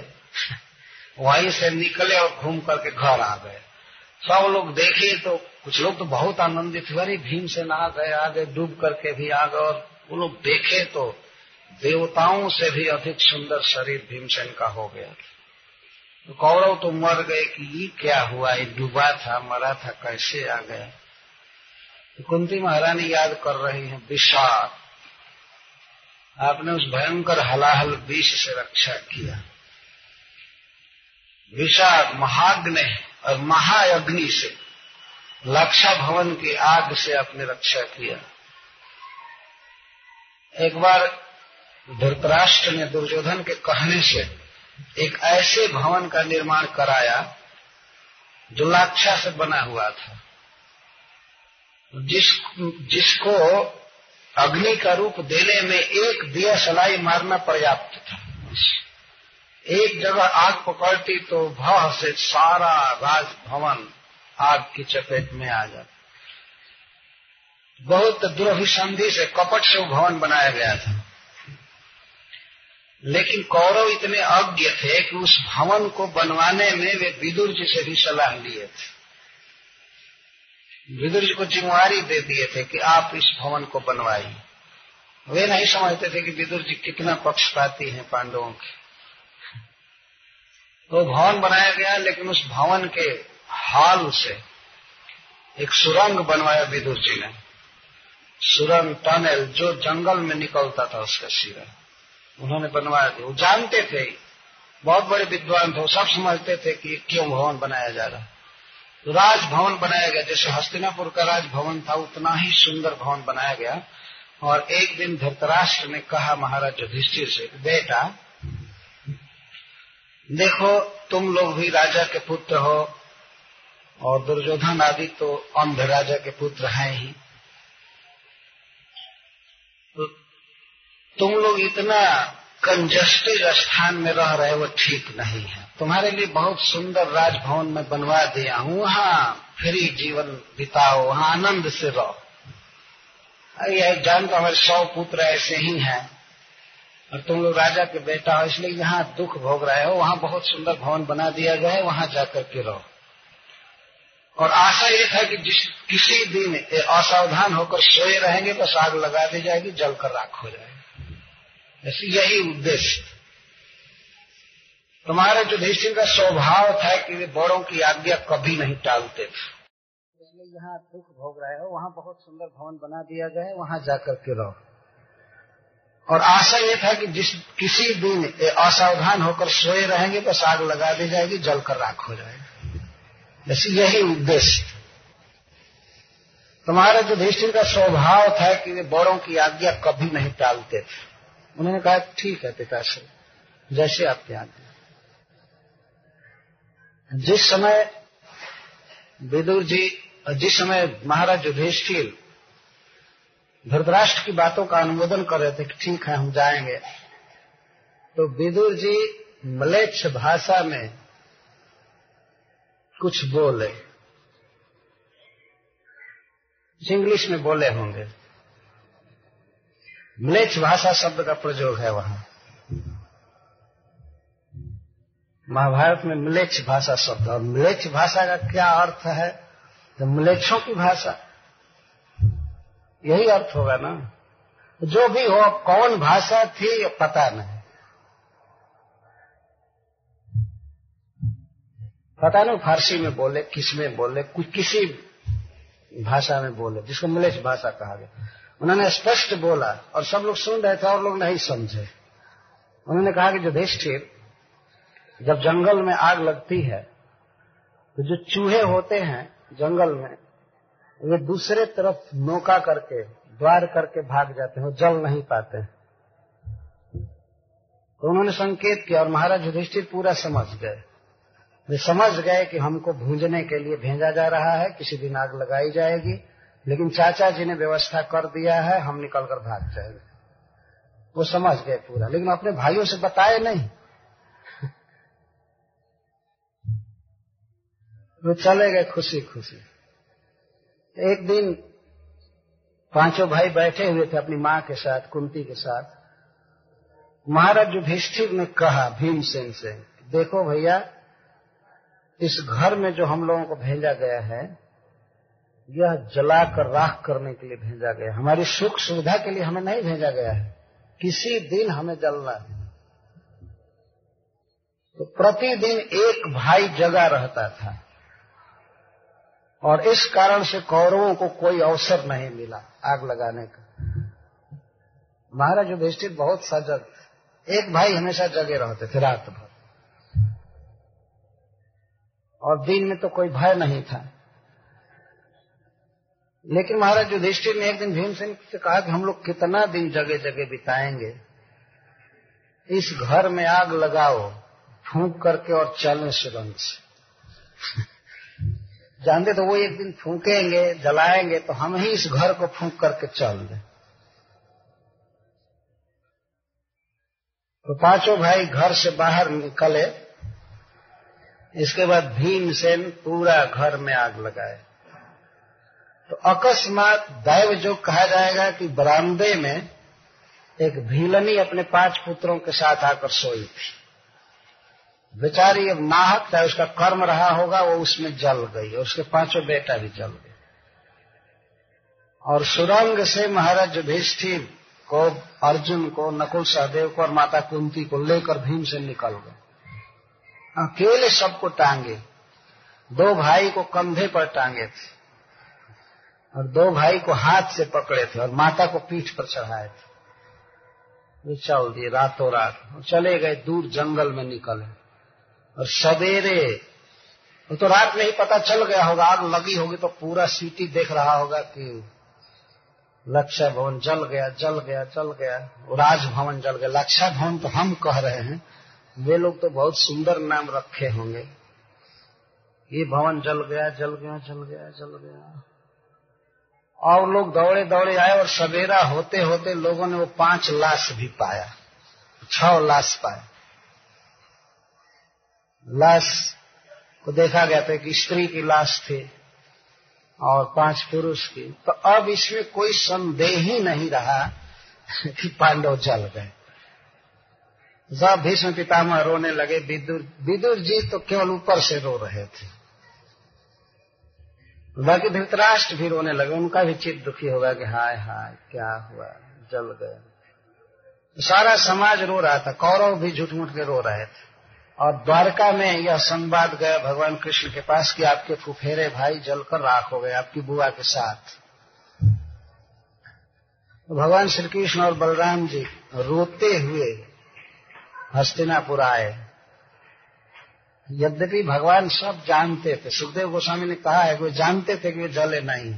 वहीं से निकले और घूम करके घर आ गए। सब लोग देखे तो कुछ लोग तो बहुत आनंदित हुए, अरे भीम से ना गए, आ गए, डूब करके भी आ गए और वो लोग देखे तो देवताओं से भी अधिक सुंदर शरीर भीमसेन का हो गया। तो कौरव तो मर गए कि ये क्या हुआ? ये डूबा था, मरा था, कैसे आ गया? तो कुंती महारानी याद कर रही है विषाद आपने उस भयंकर हलाहल विष से रक्षा किया। विषाद महाग्नि और महाअग्नि से लक्षा भवन की आग से आपने रक्षा किया। एक बार धृतराष्ट्र ने दुर्योधन के कहने से एक ऐसे भवन का निर्माण कराया, जो लाक्षा से बना हुआ था। जिस, जिसको अग्नि का रूप देने में एक दिया सलाई मारना पर्याप्त था। एक जगह आग पकड़ती तो भव से सारा राजभवन आग की चपेट में आ जाता। बहुत दुर्भिसंधि से कपट से भवन बनाया गया था। लेकिन कौरव इतने अज्ञ थे कि उस भवन को बनवाने में वे विदुर जी से भी सलाह लिए थे। विदुर जी को जिम्मेवारी दे दिए थे कि आप इस भवन को बनवाइए। वे नहीं समझते थे कि विदुर जी कितना पक्षपाती हैं पांडवों के। तो भवन बनाया गया, लेकिन उस भवन के हाल से एक सुरंग बनवाया विदुर जी ने। सुरंग टनल जो जंगल में निकलता था उसका सिरा। उन्होंने बनवाया दिया वो जानते थे। बहुत बड़े विद्वान थे। सब समझते थे कि क्यों भवन बनाया जा रहा। तो राजभवन बनाया गया। जैसे हस्तिनापुर का राजभवन था, उतना ही सुंदर भवन बनाया गया। और एक दिन धृतराष्ट्र ने कहा, महाराज युधिष्ठिर से, बेटा, देखो, तुम लोग भी राजा के पुत्र हो और दुर्योधन आदि तो अंध राजा के पुत्र हैं ही। तुम लोग इतना कंजस्टेड स्थान में रह रहे वो ठीक नहीं है। तुम्हारे लिए बहुत सुंदर राजभवन में बनवा दिया हूँ। वहाँ फ्री जीवन बिताओ वहाँ आनंद से रहो। यह जानता हमारे सौ पुत्र ऐसे ही हैं। और तुम लोग राजा के बेटा हो, इसलिए यहाँ दुख भोग रहे हो। वहाँ बहुत सुंदर भवन बना दिया गया है, वहाँ जाकर के रहो। और आशा ये था कि जिस किसी दिन असावधान होकर सोए रहेंगे, बस आग लगा दी जाएगी, जलकर राख हो जाएगी। ऐसे यही उद्देश्य। तुम्हारे जो युधिष्ठिर का स्वभाव था कि वे बड़ों की आज्ञा कभी नहीं टालते थे। यहाँ दुख भोग रहे हो वहाँ बहुत सुंदर भवन बना दिया गया है वहाँ जाकर के रहो। और आशा ये था कि जिस किसी दिन असावधान होकर सोए रहेंगे बस आग लगा दी जाएगी जलकर राख हो जाएगा। ऐसे यही उद्देश्य। तुम्हारे जो युधिष्ठिर का स्वभाव था कि वे बड़ों की आज्ञा कभी नहीं टालते थे। उन्होंने कहा, ठीक है पिताश्री, जैसे आपकी आज्ञा जिस समय विदुर जी जिस समय महाराज युधिष्ठिर धृतराष्ट्र की बातों का अनुमोदन कर रहे थे कि ठीक है, हम जाएँगे तो विदुर जी मलेच्छ भाषा में कुछ बोले। इंग्लिश में बोले होंगे। मलेच्छ भाषा शब्द का प्रयोग है वहाँ। महाभारत में मलेच्छ भाषा शब्द, और मलेच्छ भाषा का क्या अर्थ है? तो मलेच्छों की भाषा। यही अर्थ होगा ना? जो भी हो कौन भाषा थी पता नहीं। पता नहीं फारसी में बोले, किसमें बोले कुछ किसी भाषा में बोले, जिसको मलेश भाषा कहा गया। उन्होंने स्पष्ट बोला और सब लोग सुन रहे थे और लोग नहीं समझे। उन्होंने कहा कि देशठीर जब जंगल में आग लगती है तो जो चूहे होते हैं जंगल में, वे दूसरे तरफ़ नौका करके, द्वार करके भाग जाते हैं जल नहीं पाते तो उन्होंने संकेत किया और महाराज युधिष्ठिर पूरा समझ गए। वे समझ गए कि हमको भूंजने के लिए भेजा जा रहा है, किसी दिन आग लगाई जाएगी। लेकिन चाचा जी ने व्यवस्था कर दिया है, हम निकलकर भाग जाएँगे। वो समझ गए पूरा। लेकिन अपने भाइयों से बताए नहीं। वो चले गए खुशी खुशी एक दिन पाँचों भाई बैठे हुए थे अपनी माँ के साथ, कुंती के साथ। महाराज युधिष्ठिर ने कहा, भीमसेन से, देखो भैया, इस घर में जो हम लोगों को भेजा गया है यह जलाकर, राख करने के लिए भेजा गया हमारी सुख सुविधा के लिए हमें नहीं भेजा गया है। किसी दिन हमें जलना है। तो प्रतिदिन एक भाई जगा रहता था। और इस कारण से कौरवों को कोई अवसर नहीं मिला आग लगाने का। महाराज युधिष्ठिर बहुत सजग एक भाई हमेशा जगे रहते थे रात भर। और दिन में तो कोई भय नहीं था। लेकिन महाराज युधिष्ठिर ने एक दिन भीमसेन से कहा कि हम लोग कितना दिन जगह जगह बिताएँगे। इस घर में आग लगाओ, फूंक करके और चलो सुरंग से [LAUGHS] जानते तो वो एक दिन फूकेंगे, जलाएँगे तो हम ही इस घर को फूंक करके चल दें। तो पाँचों भाई घर से बाहर निकले। इसके बाद भीमसेन पूरा घर में आग लगाए। तो अकस्मात दैव जो कहा जाएगा कि बरामदे में एक भीलनी अपने पाँच पुत्रों के साथ आकर सोई थी। बेचारी अब नाहक था, उसका कर्म रहा होगा, वो उसमें जल गई और उसके पाँचों बेटा भी जल गए। और सुरंग से महाराज युधिष्ठिर को, अर्जुन को, नकुल सहदेव को और माता कुंती को लेकर भीम से निकल गए। अकेले सबको टांगे। दो भाई को कंधे पर टांगे थे। और दो भाई को हाथ से पकड़े थे और माता को पीठ पर चढ़ाए थे। चल दिए रातों रात। चले गए, दूर जंगल में निकले। और सवेरे, वो तो रात में ही पता चल गया होगा, आग लगी होगी तो पूरा सिटी देख रहा होगा कि लक्षा भवन जल गया जल गया जल गया। राजभवन जल गया। लक्षा भवन तो हम कह रहे हैं। वे लोग तो बहुत सुंदर नाम रखे होंगे। ये भवन जल गया जल गया जल गया जल गया। और लोग दौड़े दौड़े आए और सवेरा होते होते लोगों ने वो पाँच लाश भी पाया, छह लाश पाए। लाश को देखा गया था कि स्त्री की लाश थी और पाँच पुरुष की। तो अब इसमें कोई संदेह ही नहीं रहा कि पांडव जल गए। जब भीष्म पितामह रोने लगे, विदुर विदुर जी तो केवल ऊपर से रो रहे थे। बाकी धृतराष्ट्र भी रोने लगे, उनका भी चित्त दुखी होगा कि हाय हाय, क्या हुआ, जल गए। सारा समाज रो रहा था, कौरव भी झूठ मूठ के रो रहे थे। और द्वारका में यह संवाद गया, भगवान कृष्ण के पास कि आपके फुफेरे भाई जलकर राख हो गए, आपकी बुआ के साथ। तो भगवान श्री कृष्ण और बलराम जी रोते हुए हस्तिनापुर आए। यद्यपि भगवान सब जानते थे, सुखदेव गोस्वामी ने कहा है वे जानते थे कि वे जले नहीं।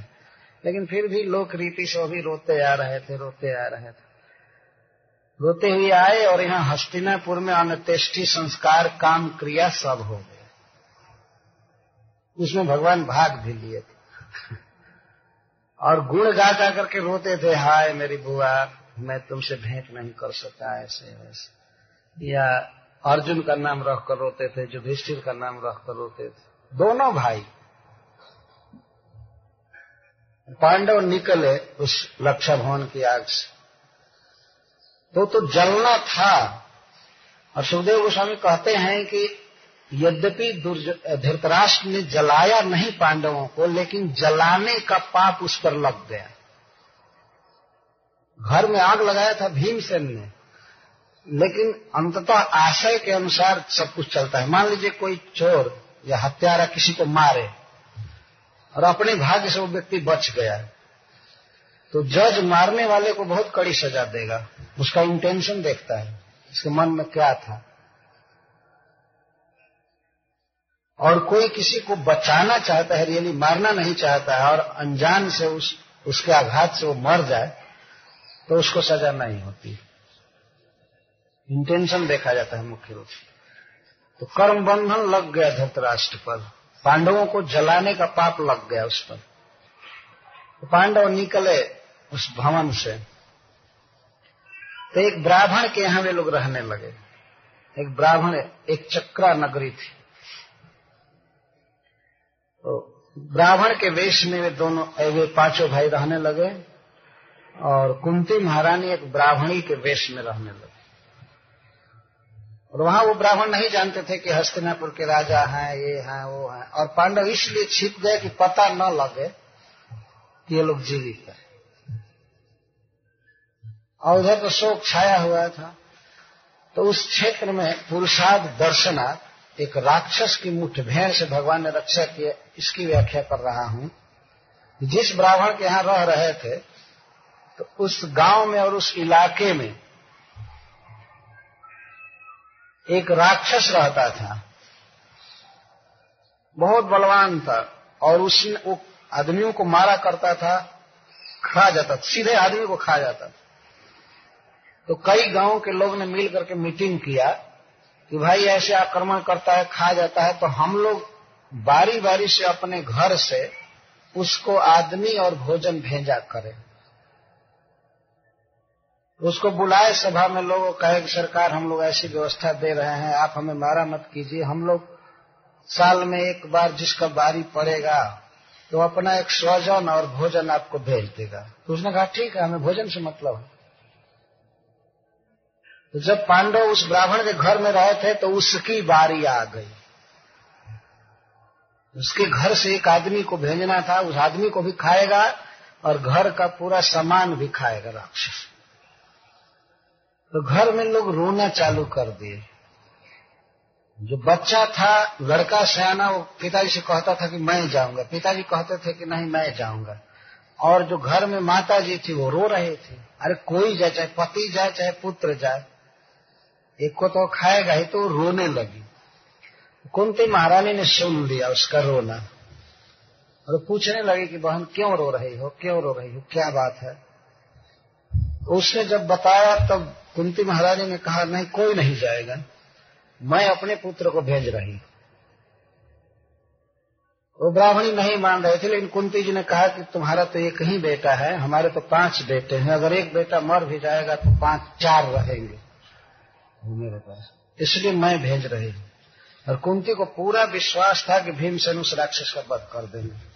लेकिन फिर भी लोक रीति से भी रोते आ रहे थे, रोते आ रहे थे। रोते हुए आए और यहाँ हस्तिनापुर में अनतेष्टि संस्कार, काम, क्रिया सब हो गए। उसमें भगवान भाग भी लिए थे। और गुण गा गा करके रोते थे, हाय मेरी बुआ, मैं तुमसे भेंट नहीं कर सका ऐसे वैसे या अर्जुन का नाम रख कर रोते थे, युधिष्ठिर का नाम रख कर रोते थे। दोनों भाई। पांडव निकले उस लक्षा भवन की आग से। तो तो जलना था। और सुखदेव गोस्वामी कहते हैं कि यद्यपि धृतराष्ट्र ने जलाया नहीं पांडवों को, लेकिन जलाने का पाप उस पर लग गया। घर में आग लगाया था भीमसेन ने। लेकिन अंततः आशय के अनुसार सब कुछ चलता है। मान लीजिए कोई चोर या हत्यारा किसी को मारे और अपने भाग्य से वो व्यक्ति बच गया तो जज मारने वाले को बहुत कड़ी सजा देगा। उसका इंटेंशन देखता है, उसके मन में क्या था। और कोई किसी को बचाना चाहता है रियली मारना नहीं चाहता है और अनजान से उस, उसके आघात से वो मर जाए तो उसको सजा नहीं होती। इंटेंशन देखा जाता है मुख्य रूप से। तो कर्म बंधन लग गया धृतराष्ट्र पर। पांडवों को जलाने का पाप लग गया उस पर। तो पांडव निकले उस भवन से। तो एक ब्राह्मण के यहाँ वे लोग रहने लगे। एक ब्राह्मण, एक चक्रा नगरी थी। तो ब्राह्मण के वेश में वे दोनों वे पाँचों भाई रहने लगे और कुंती महारानी एक ब्राह्मणी के वेश में रहने लगे। और वहाँ वो ब्राह्मण नहीं जानते थे कि हस्तिनापुर के राजा हैं, ये हैं, वो हैं। और पांडव इसलिए छिप गए कि पता न लगे कि ये लोग जीवित हैं। और उधर तो शोक छाया हुआ था। तो उस क्षेत्र में पुरुषार्थ दर्शनार्थ एक राक्षस की मुठभेड़ से भगवान ने रक्षा की इसकी व्याख्या कर रहा हूँ। जिस ब्राह्मण के यहाँ रह रहे थे तो उस गाँव में और उस इलाके में एक राक्षस रहता था। बहुत बलवान था और उसने वो आदमियों को मारा करता था, खा जाता था, सीधे आदमी को खा जाता था। तो कई गाँवों के लोग ने मिल करके मीटिंग किया कि भाई ऐसे आक्रमण करता है, खा जाता है तो हम लोग बारी बारी से अपने घर से उसको आदमी और भोजन भेजा करें। उसको बुलाए, सभा में लोगों कहे कि सरकार, हम लोग ऐसी व्यवस्था दे रहे हैं, आप हमें मारा मत कीजिए। हम लोग साल में एक बार जिसका बारी पड़ेगा तो अपना एक स्वजन और भोजन आपको भेज देगा। तो उसने कहा, ठीक है, हमें भोजन से मतलब है। तो जब पांडव उस ब्राह्मण के घर में रहे थे तो उसकी बारी आ गई। उसके घर से एक आदमी को भेजना था, उस आदमी को भी खाएगा और घर का पूरा सामान भी खाएगा राक्षस। तो घर में लोग रोना चालू कर दिए। जो बच्चा था, लड़का सियाना, वो पिताजी से कहता था कि मैं जाऊँगा। पिताजी कहते थे कि नहीं, मैं जाऊँगा। और जो घर में माता जी थी, वो रो रहे थे। अरे कोई जाए, चाहे पति जाए, चाहे पुत्र जाए, एक को तो खाएगा ही तो रोने लगी। कुंती महारानी ने सुन लिया उसका रोना। और पूछने लगी कि बहन, क्यों रो रही हो? क्यों रो रही हो? क्या बात है? उसने जब बताया, तब कुंती महारानी ने कहा, नहीं, कोई नहीं जाएगा। मैं अपने पुत्र को भेज रही वो ब्राह्मणी नहीं मान रहे थे, लेकिन कुंती जी ने कहा कि तुम्हारा तो एक ही बेटा है, हमारे तो पाँच बेटे हैं। अगर एक बेटा मर भी जाएगा तो पाँच, चार रहेंगे। मेरे पास। इसलिए मैं भेज रही हूँ। और कुंती को पूरा विश्वास था कि भीमसेन उस राक्षस का वध कर देंगे।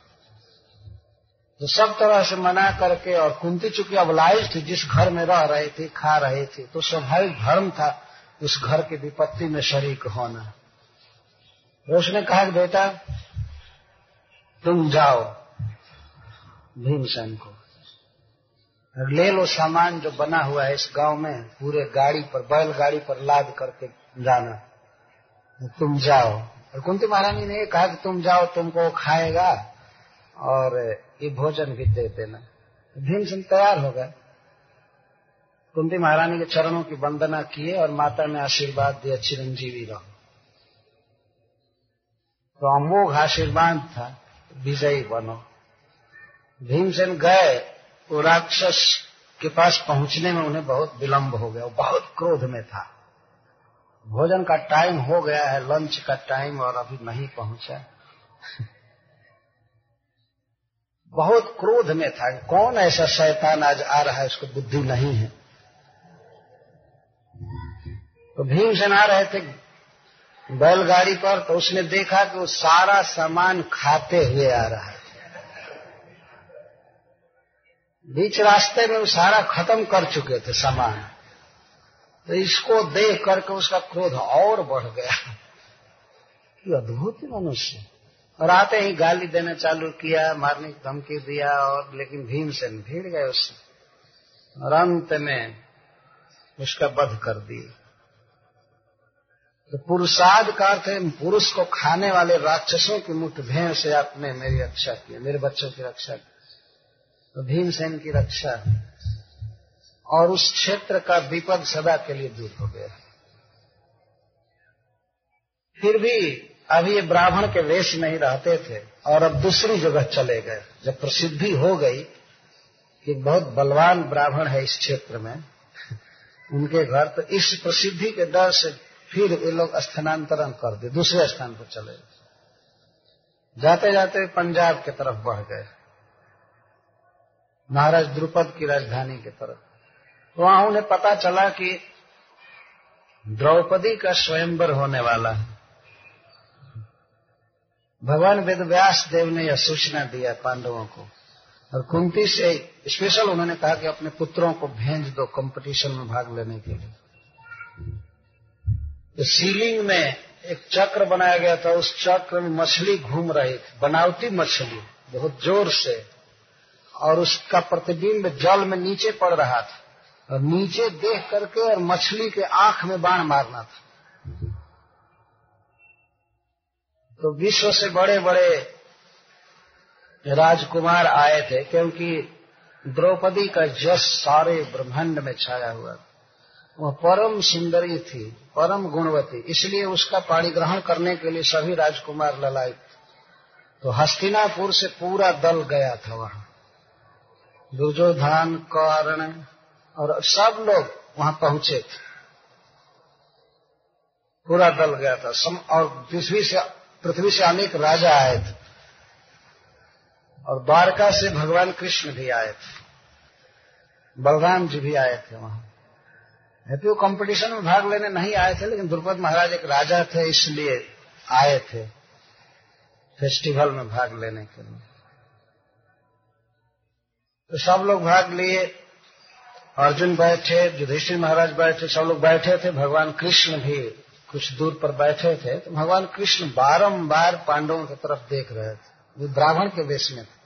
तो सब तरह से मना करके और कुंती चूँकि अबलाइज थी, जिस घर में रह रही थी, खा रही थी तो स्वाभाविक धर्म था उस घर की विपत्ति में शरीक होना। तो उसने कहा कि बेटा, तुम जाओ भीमसेन को। ले लो सामान जो बना हुआ है इस गाँव में, पूरे गाड़ी पर, बैल गाड़ी पर लाद करके जाना। तुम जाओ। और कुंती महारानी ने कहा कि तुम जाओ, तुमको खाएगा। और ये भोजन भी दे देना। भीमसेन तैयार हो गए। कुंती महारानी के चरणों की वंदना किए और माता ने आशीर्वाद दिया चिरंजीवी रहो। तो अमोघ आशीर्वाद था, विजयी बनो। भीमसेन गए, वो राक्षस के पास पहुँचने में उन्हें बहुत विलंब हो गया, वो बहुत क्रोध में था। भोजन का टाइम हो गया है लंच का टाइम और अभी नहीं पहुँचा। बहुत क्रोध में था कौन ऐसा शैतान आज आ रहा है उसको बुद्धि नहीं है। तो भीमसेन आ रहे थे बैलगाड़ी पर तो उसने देखा कि वो सारा सामान खाते हुए आ रहा है। बीच रास्ते में वो सारा खत्म कर चुके थे सामान। तो इसको देख करके उसका क्रोध और बढ़ गया। अद्भुत मनुष्य। और आते ही गाली देना चालू किया, मारने की धमकी दिया और लेकिन भीमसेन भीड़ गए उससे। और अंत में उसका वध कर दिए तो पुरुषाद का अर्थ है पुरुष को खाने वाले राक्षसों की मुठभेड़ से आपने मेरी रक्षा की, मेरे बच्चों की रक्षा की। तो भीमसेन की रक्षा। और उस क्षेत्र का विपद सदा के लिए दूर हो गया। फिर भी अभी ये ब्राह्मण के वेश नहीं रहते थे और अब दूसरी जगह चले गए। जब प्रसिद्धि हो गई कि बहुत बलवान ब्राह्मण है इस क्षेत्र में, उनके घर तो इस प्रसिद्धि के डर से फिर ये लोग स्थानांतरण कर दिए, दूसरे स्थान पर चले जाते जाते पंजाब की तरफ़ बढ़ गए। महाराज द्रुपद की राजधानी की तरफ़। वहाँ उन्हें पता चला कि द्रौपदी का स्वयंवर होने वाला है। भगवान वेद व्यास देव ने यह सूचना दिया पांडवों को। और कुंती से स्पेशल उन्होंने कहा कि अपने पुत्रों को भेज दो कंपटीशन में भाग लेने के लिए। तो सीलिंग में एक चक्र बनाया गया था, उस चक्र में मछली घूम रही थी, बनावटी मछली, बहुत ज़ोर से। और उसका प्रतिबिंब जल में नीचे पड़ रहा था। और नीचे देख करके और मछली के आँख में बाण मारना था। तो विश्व से बड़े बड़े राजकुमार आए थे क्योंकि द्रौपदी का जस सारे ब्रह्मांड में छाया हुआ वह परम सुंदरी थी परम गुणवती इसलिए उसका पाणी ग्रहण करने के लिए सभी राजकुमार ललायत तो हस्तिनापुर से पूरा दल गया था वहाँ। दुर्योधन कर्ण और सब लोग वहाँ पहुँचे थे। पूरा दल गया था। सम, और पृथ्वी से पृथ्वी से अनेक राजा आए थे। और द्वारका से भगवान कृष्ण भी आए थे। बलराम जी भी आए थे वहाँ। है तो कंपटीशन में भाग लेने नहीं आए थे, लेकिन द्रुपद महाराज एक राजा थे, इसलिए आए थे फेस्टिवल में भाग लेने के लिए। तो सब लोग भाग लिए। अर्जुन बैठे, युधिष्ठिर महाराज बैठे, सब लोग बैठे थे, भगवान कृष्ण भी कुछ दूर पर बैठे थे तो भगवान कृष्ण बारंबार पांडवों की तरफ़ देख रहे थे। वो ब्राह्मण के वेश में थे।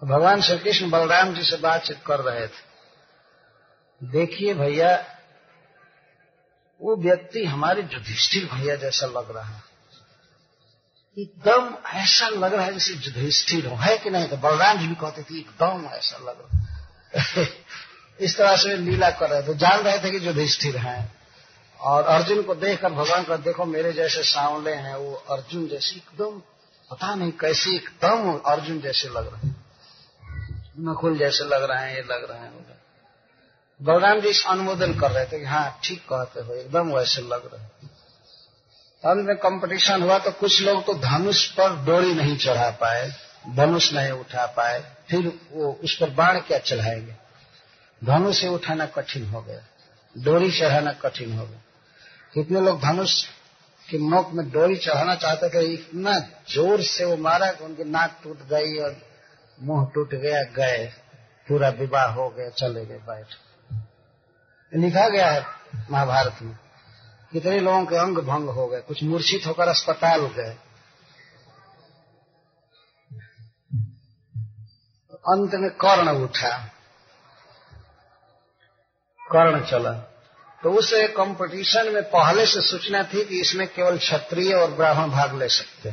तो भगवान श्री कृष्ण बलराम जी से बातचीत कर रहे थे। देखिए भैया, वो व्यक्ति हमारे युधिष्ठिर भैया जैसा लग रहा है। एकदम ऐसा लग रहा है जैसे युधिष्ठिर हो। है कि नहीं? तो बलराम जी भी कहते थे, एकदम ऐसा लग रहा [LAUGHS] इस तरह से लीला कर रहे थे। जान रहे थे कि युधिष्ठिर हैं। और अर्जुन को देखकर भगवान का देखो, मेरे जैसे सांवले हैं, वो अर्जुन जैसे एकदम, पता नहीं कैसे एकदम अर्जुन जैसे लग रहे हैं। नकुल जैसे लग रहे हैं, ये लग रहे हैं बलराम जी अनुमोदन कर रहे थे कि हाँ ठीक कहते हो, एकदम वैसे लग रहे अंत में कंपटीशन हुआ तो कुछ लोग तो धनुष पर डोरी नहीं चढ़ा पाए, धनुष नहीं उठा पाए, फिर वो उस पर बाण क्या चढ़ाएँगे? धनुष से उठाना कठिन हो गया, डोरी चढ़ाना कठिन हो गया। कितने लोग धनुष की नोक में डोरी चढ़ाना चाहते थे, इतना ज़ोर से वो मारा कि उनकी नाक टूट गई और मुँह टूट गया, गए। पूरा विवाह हो गया, चले गए बैठ। लिखा गया है महाभारत में, कितने लोगों के अंग भंग हो गए, कुछ मूर्छित होकर अस्पताल गए। अंत में कर्ण उठा। कर्ण चला। तो उस कंपटीशन में पहले से सूचना थी कि इसमें केवल क्षत्रिय और ब्राह्मण भाग ले सकते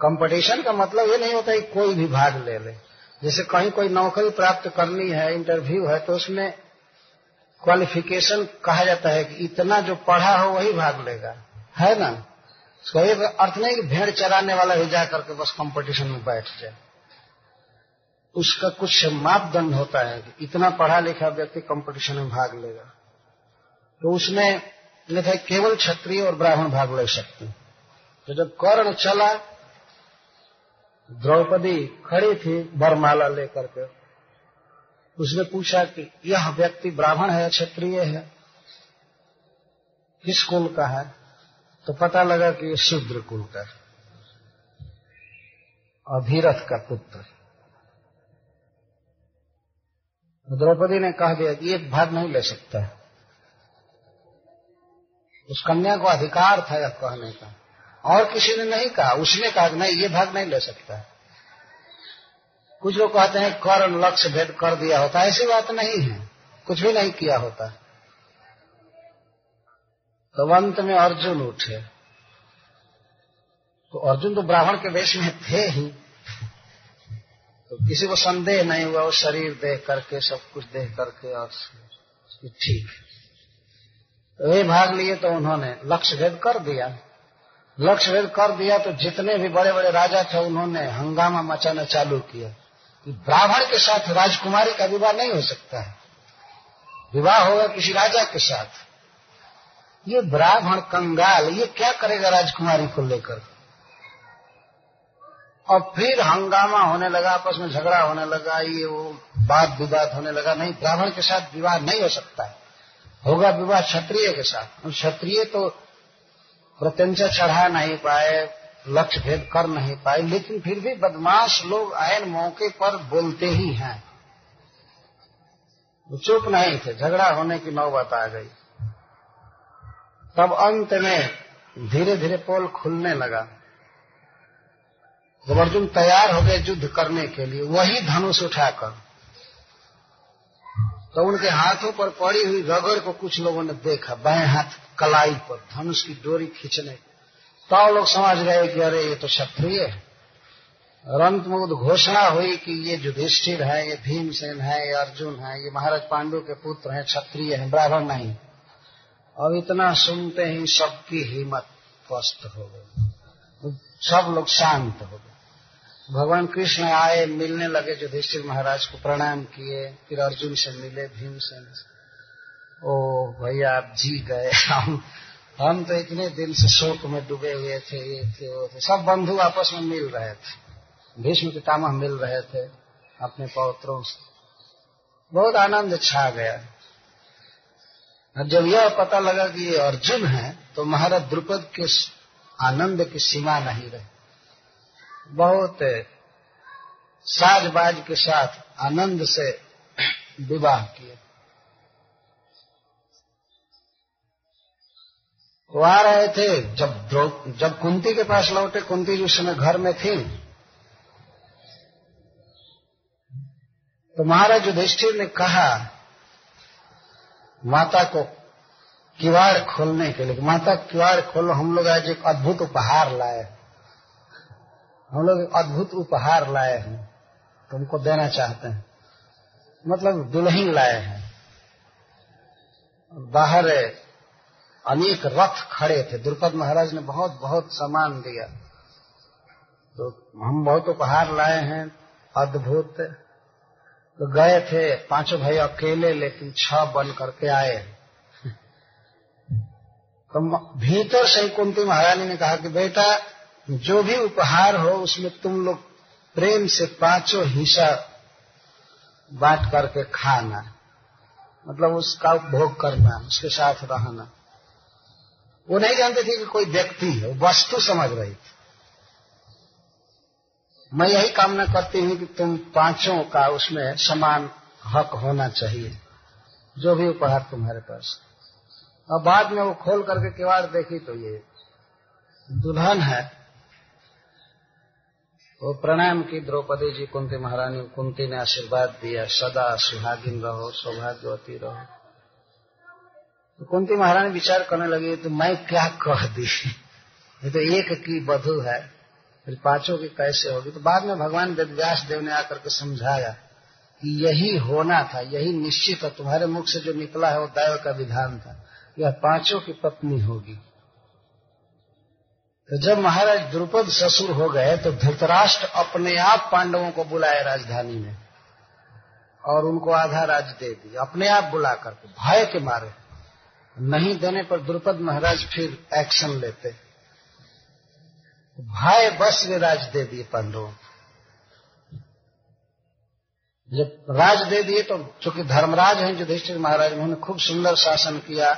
कंपटीशन का मतलब ये नहीं होता कि कोई भी भाग ले ले। जैसे कहीं कोई नौकरी प्राप्त करनी है इंटरव्यू है तो उसमें क्वालिफिकेशन कहा जाता है कि इतना जो पढ़ा हो वही भाग लेगा। है ना? उसका ये अर्थ नहीं कि भेड़ चराने वाला भी जा करके बस कंपटीशन में बैठ जाए। उसका कुछ मापदंड होता है कि इतना पढ़ा लिखा व्यक्ति कंपटीशन में भाग लेगा। तो उसमें लिखा केवल क्षत्रिय और ब्राह्मण भाग ले सकते हैं। तो जब कर्ण चला, द्रौपदी खड़ी थी बरमाला लेकर के। उसने पूछा कि यह व्यक्ति ब्राह्मण है क्षत्रिय है? किस कुल का है? तो पता लगा कि ये शूद्र कुल का है। अधीरथ का पुत्र। द्रौपदी ने कह दिया कि एक भाग नहीं ले सकता। उस कन्या को अधिकार था यह कहने का। और किसी ने नहीं कहा। उसने कहा कि नहीं, ये भाग नहीं ले सकता। कुछ लोग कहते हैं कर्ण लक्ष्य भेद कर दिया होता। ऐसी बात नहीं है। कुछ भी नहीं किया होता। तो अंत में अर्जुन उठे। तो अर्जुन तो ब्राह्मण के वेश में थे ही। तो किसी को संदेह नहीं हुआ, वो शरीर देख करके, सब कुछ देख करके और ठीक तो वे भाग लिए तो उन्होंने लक्ष्य भेद कर दिया। लक्ष्य भेद कर दिया तो जितने भी बड़े बड़े राजा थे, उन्होंने हंगामा मचाना चालू किया कि ब्राह्मण के साथ राजकुमारी का विवाह नहीं हो सकता है। विवाह होगा किसी राजा के साथ। ये ब्राह्मण कंगाल, ये क्या करेगा राजकुमारी को लेकर? और फिर हंगामा होने लगा, आपस में झगड़ा होने लगा, ये वो बात विवाद होने लगा। नहीं, ब्राह्मण के साथ विवाह नहीं हो सकता है। होगा विवाह क्षत्रिय के साथ। क्षत्रिय तो प्रत्यंचा चढ़ा नहीं पाए, लक्ष्य भेद कर नहीं पाए, लेकिन फिर भी बदमाश लोग आयन मौके पर बोलते ही हैं। वो चुप नहीं थे। झगड़ा होने की नौबत आ गई। तब अंत में धीरे धीरे पोल खुलने लगा। जब अर्जुन तैयार हो गए युद्ध करने के लिए, वही धनुष उठाकर तो उनके हाथों पर पड़ी हुई रगड़ को कुछ लोगों ने देखा, बाएँ हाथ कलाई पर, धनुष की डोरी खींचने। तो लोग समझ गए कि अरे, ये तो क्षत्रिय है। और अंत में घोषणा हुई कि ये युधिष्ठिर है, ये भीमसेन है, ये अर्जुन है, ये महाराज पांडु के पुत्र हैं, क्षत्रिय हैं ब्राह्मण नहीं। अब इतना सुनते ही सबकी हिम्मत पस्त हो गई। सब लोग शांत हो गए। भगवान कृष्ण आए, मिलने लगे युधिष्ठिर महाराज को प्रणाम किए, फिर अर्जुन से मिले भीमसेन से। ओ भैया, आप जी गए। [LAUGHS] हम हम तो इतने दिन से शोक में डूबे हुए थे, ये थे, वो थे। सब बंधु आपस में मिल रहे थे। भीष्म पितामह मिल रहे थे अपने पौत्रों से। बहुत आनंद छा गया। और जब यह पता लगा कि ये अर्जुन है तो महाराज द्रुपद के आनंद की सीमा नहीं रही। बहुत साजबाज के साथ आनंद से विवाह किए। वो आ रहे थे, जब जब कुंती के पास लौटे, कुंती जिस समय घर में थी। तो महाराज युधिष्ठिर ने कहा, माता को किवाड़ खोलने के लिए, माता किवाड़ खोलो, हम लोग आज एक अद्भुत उपहार लाए हम लोग अद्भुत उपहार लाए हैं, तुमको देना चाहते हैं। मतलब दुल्हन लाए हैं। बाहर अनेक रथ खड़े थे। द्रुपद महाराज ने बहुत बहुत सामान दिया। तो हम बहुत उपहार लाए हैं, अद्भुत। तो गए थे पाँचों भाई अकेले, लेकिन छह बन करके आए [LAUGHS] तो भीतर से कुंती महारानी ने कहा कि बेटा जो भी उपहार हो, उसमें तुम लोग प्रेम से पाँचों हिस्सा बांट करके खाना। मतलब उसका उपभोग करना, उसके साथ रहना। वो नहीं जानते थे कि कोई व्यक्ति है वस्तु समझ रही थी। मैं यही कामना करती हूँ कि तुम पाँचों का उसमें समान हक होना चाहिए, जो भी उपहार तुम्हारे पास और बाद में वो खोल करके किवाड़ देखी तो ये दुल्हन है वो प्रणाम की द्रौपदी जी कुंती महारानी, कुंती ने आशीर्वाद दिया, सदा सुहागिन रहो, सौभाग्यवती रहो। तो कुंती महारानी विचार करने लगी तो मैं क्या कह दी? ये तो एक की बधु है, फिर पाँचों की कैसे होगी? तो बाद में भगवान व्यास देव ने आकर के समझाया कि यही होना था, यही निश्चित है तुम्हारे मुख से जो निकला है वो दैव का विधान था। यह पाँचों की पत्नी होगी। तो जब महाराज द्रुपद ससुर हो गए तो धृतराष्ट्र अपने आप पांडवों को बुलाए राजधानी में और उनको आधा राज दे दिया। अपने आप बुला करके भय के मारे। नहीं देने पर द्रुपद महाराज फिर एक्शन लेते। भाई बस वे राज दे दिए पांडवों जब राज दे दिए तो चूँकि धर्मराज हैं युधिष्ठिर महाराज, उन्होंने खूब सुंदर शासन किया,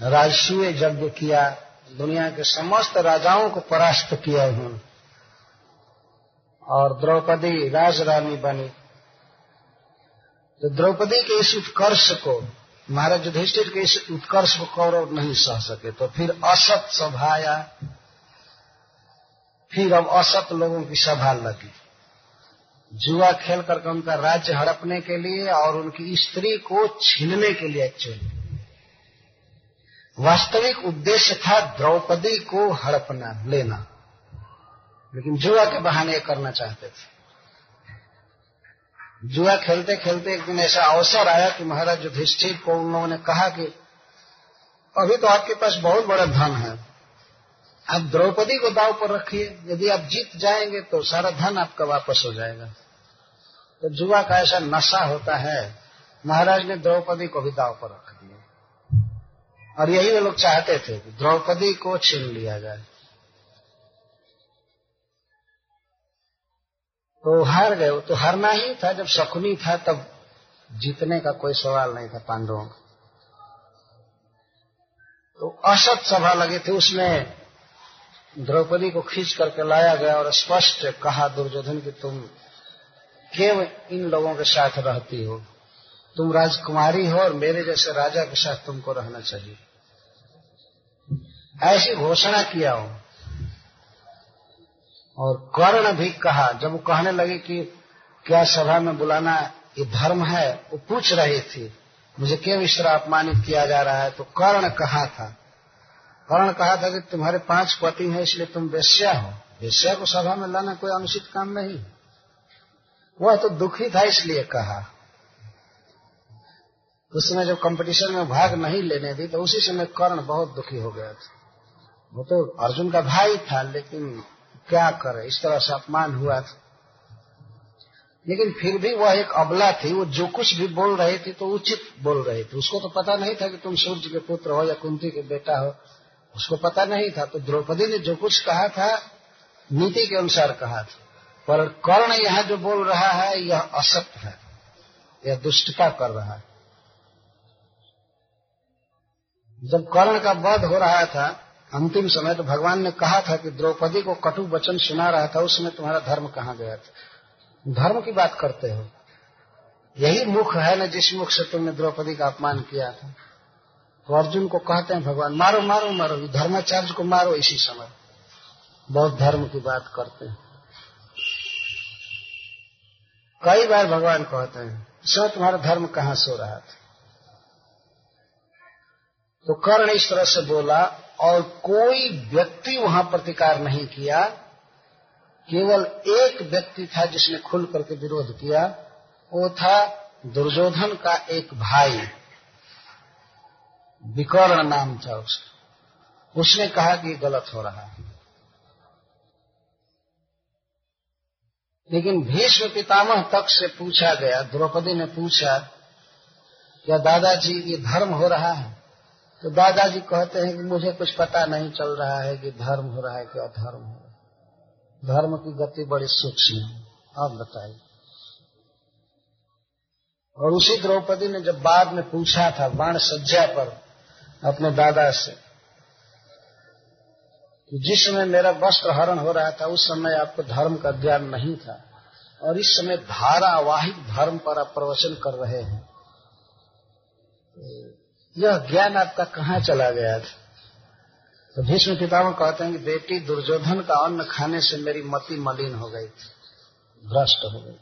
राजसूय यज्ञ किया दुनिया के समस्त राजाओं को परास्त किया उन्होंने। और द्रौपदी राज रानी बनी। तो द्रौपदी के इस उत्कर्ष को, महाराज युधिष्ठिर के इस उत्कर्ष को कौरव नहीं सह सके। तो फिर असत सभाया फिर अब असत लोगों की सभा लगी। जुआ खेल करके उनका राज्य हड़पने के लिए और उनकी स्त्री को छीनने के लिए एक्चुअली। वास्तविक उद्देश्य था द्रौपदी को हड़पना, लेना। लेकिन जुआ के बहाने करना चाहते थे। जुआ खेलते खेलते एक दिन ऐसा अवसर आया कि महाराज युधिष्ठिर को उन लोगों ने कहा कि अभी तो आपके पास बहुत बड़ा धन है। आप द्रौपदी को दाव पर रखिए। यदि आप जीत जाएँगे तो सारा धन आपका वापस हो जाएगा। तो जुआ का ऐसा नशा होता है। महाराज ने द्रौपदी को भी दाव पर रख। और यही वे लोग चाहते थे कि द्रौपदी को छीन लिया जाए। तो हार गए तो हारना ही था। जब शकुनी था, तब जीतने का कोई सवाल नहीं था पांडवों का। तो असत सभा लगी थी। उसमें द्रौपदी को खींच करके लाया गया और स्पष्ट कहा, दुर्योधन कि तुम क्यों इन लोगों के साथ रहती हो। तुम राजकुमारी हो और मेरे जैसे राजा के साथ तुमको रहना चाहिए। ऐसी घोषणा किया हो। और कर्ण भी कहा, जब वो कहने लगे कि क्या सभा में बुलाना ये धर्म है, वो पूछ रही थी, मुझे क्यों इस तरह अपमानित किया जा रहा है? तो कर्ण कहा था। कर्ण कहा था कि तुम्हारे पाँच पति हैं, इसलिए तुम वेश्या हो। वेश्या को सभा में लाना कोई अनुचित काम नहीं। वह तो दुखी था, इसलिए कहा। उस समय जब कंपटीशन में भाग नहीं लेने दी तो उसी समय कर्ण बहुत दुखी हो गया था। वो तो अर्जुन का भाई था, लेकिन क्या करे, इस तरह से अपमान हुआ था। लेकिन फिर भी वह एक अबला थी, वो जो कुछ भी बोल रही थी तो उचित बोल रही थी। उसको तो पता नहीं था कि तुम सूर्य के पुत्र हो या कुंती के बेटा हो। उसको पता नहीं था तो द्रौपदी ने जो कुछ कहा था, नीति के अनुसार कहा था। पर कर्ण यहाँ जो बोल रहा है, यह असत्य है। यह दुष्टता कर रहा है। जब कर्ण का वध हो रहा था अंतिम समय तो भगवान ने कहा था कि द्रौपदी को कटु वचन सुना रहा था उस समय तुम्हारा धर्म कहाँ गया था? धर्म की बात करते हो। यही मुख है न जिस मुख से तुमने द्रौपदी का अपमान किया था। तो अर्जुन को कहते हैं, भगवान, मारो मारो मारो धर्माचार्य को मारो इसी समय। बहुत धर्म की बात करते हैं। कई बार भगवान कहते हैं, सर, तुम्हारा धर्म कहाँ सो रहा था? तो कर्ण इस तरह से बोला, और कोई व्यक्ति वहाँ प्रतिकार नहीं किया, केवल एक व्यक्ति था जिसने खुल करके विरोध किया, वो था दुर्योधन का एक भाई, विकर्ण नाम था उसका। उसने कहा कि गलत हो रहा है। लेकिन भीष्म पितामह तक से पूछा गया, द्रौपदी ने पूछा, क्या दादाजी, ये धर्म हो रहा है? तो दादाजी कहते हैं कि मुझे कुछ पता नहीं चल रहा है कि धर्म हो रहा है कि अधर्म हो रहा है। धर्म की गति बड़ी सूक्ष्म है। आप बताइए। और उसी द्रौपदी ने जब बाद में पूछा था बाण सज्जा पर अपने दादा से कि जिस समय मेरा वस्त्र हरण हो रहा था, उस समय आपको धर्म का ज्ञान नहीं था और इस समय धारावाहिक धर्म पर आप प्रवचन कर रहे हैं। यह ज्ञान आपका कहाँ चला गया था? तो भीष्म पितामह कहते हैं कि बेटी, दुर्योधन का अन्न खाने से मेरी मति मलिन हो गई थी, भ्रष्ट हो गई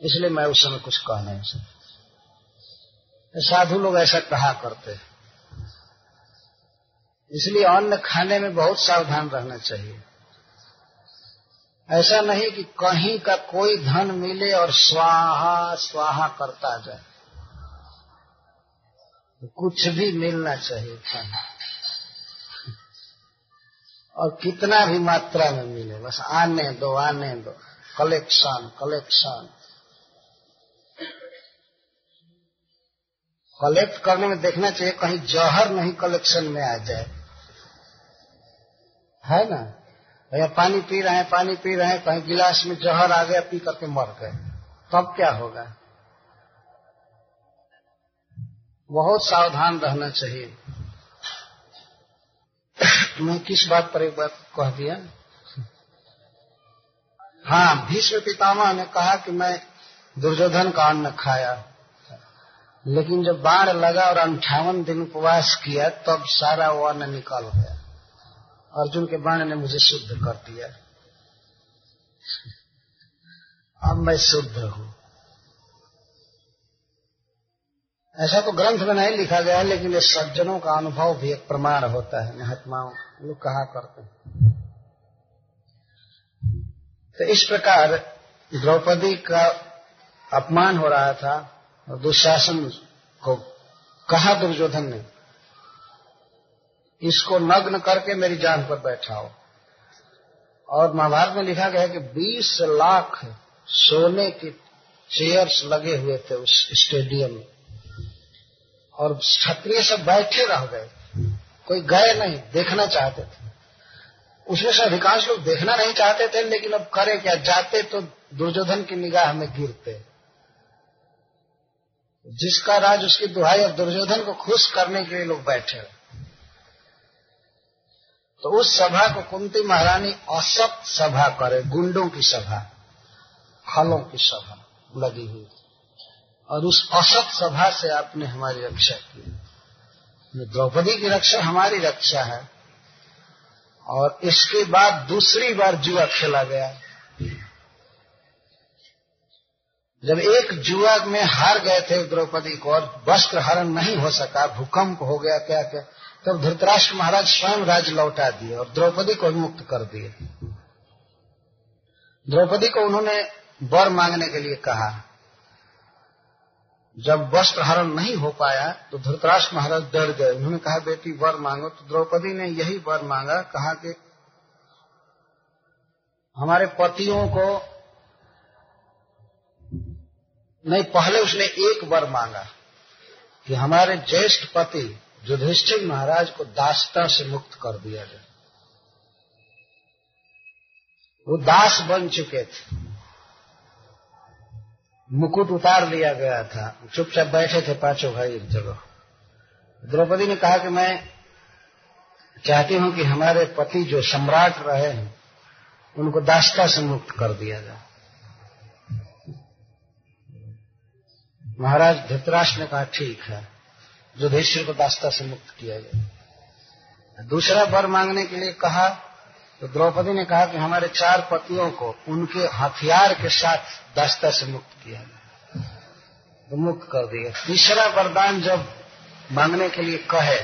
इसलिए मैं उस समय कुछ कह नहीं सकता। साधु लोग ऐसा कहा करते हैं। इसलिए अन्न खाने में बहुत सावधान रहना चाहिए। ऐसा नहीं कि कहीं का कोई धन मिले और स्वाहा स्वाहा करता जाए। कुछ भी मिलना चाहिए खाना और कितना भी मात्रा में मिले, बस आने दो आने दो। Collection collection. कलेक्ट करने में देखना चाहिए, कहीं जहर नहीं कलेक्शन में आ जाए। है ना? भैया, पानी पी रहे हैं, पानी पी रहे हैं, कहीं गिलास में जहर आ गया, पी करके मर गए। तब क्या होगा? बहुत सावधान रहना चाहिए। मैं किस बात पर एक बात कह दिया? हाँ भीष्म पितामह ने कहा कि मैं दुर्योधन का अन्न खाया। लेकिन जब बाढ़ लगा और अंठावन दिन उपवास किया, तब सारा वो अन्न निकल गया। अर्जुन के बाण ने मुझे शुद्ध कर दिया। अब मैं शुद्ध हूँ। ऐसा तो ग्रंथ में नहीं लिखा गया है, लेकिन इस सज्जनों का अनुभव भी एक प्रमाण होता है। महात्माओं लोग कहा करते हैं। तो इस प्रकार द्रौपदी का अपमान हो रहा था और दुशासन को कहा दुर्योधन ने, इसको नग्न करके मेरी जान पर बैठाओ। और महाभारत में लिखा गया है कि 20 लाख सोने के चेयर्स लगे हुए थे उस स्टेडियम में। और क्षत्रिय सब बैठे रह गए। कोई गए नहीं, देखना चाहते थे। उसमें से अधिकांश लोग देखना नहीं चाहते थे, लेकिन अब करे क्या, जाते तो दुर्योधन की निगाह में गिरते। जिसका राज उसकी दुहाई और दुर्योधन को खुश करने के लिए लोग बैठे तो उस सभा को कुंती महारानी असत सभा करे, गुंडों की सभा खलों की सभा लगी हुई और उस असत सभा से आपने हमारी रक्षा की। द्रौपदी की रक्षा हमारी रक्षा है। और इसके बाद दूसरी बार जुआ खेला गया। जब एक जुआ में हार गए थे द्रौपदी को और वस्त्र हरण नहीं हो सका, भूकंप हो गया क्या क्या तब धृतराष्ट्र महाराज स्वयं राज लौटा दिए और द्रौपदी को मुक्त कर दिए। द्रौपदी को उन्होंने वर मांगने के लिए कहा। जब वस्त्र हरण नहीं हो पाया तो धृतराष्ट्र महाराज डर गए। उन्होंने कहा, बेटी, वर मांगो। तो द्रौपदी ने यही वर मांगा, कहा कि हमारे पतियों को नहीं, पहले उसने एक वर मांगा कि हमारे ज्येष्ठ पति युधिष्ठिर महाराज को दासता से मुक्त कर दिया जाए। वो दास बन चुके थे। मुकुट उतार लिया गया था। चुपचाप बैठे थे पाँचों भाई एक जगह। द्रौपदी ने कहा कि मैं चाहती हूँ कि हमारे पति जो सम्राट रहे हैं, उनको दास्ता से मुक्त कर दिया जाए। महाराज धृतराष्ट्र ने कहा, ठीक है। युधिष्ठिर को दास्ता से मुक्त किया जाए दूसरा वर मांगने के लिए कहा तो द्रौपदी ने कहा कि हमारे चार पतियों को उनके हथियार के साथ दास्ता से मुक्त किया गया तो मुक्त कर दिया। तीसरा वरदान जब मांगने के लिए कहे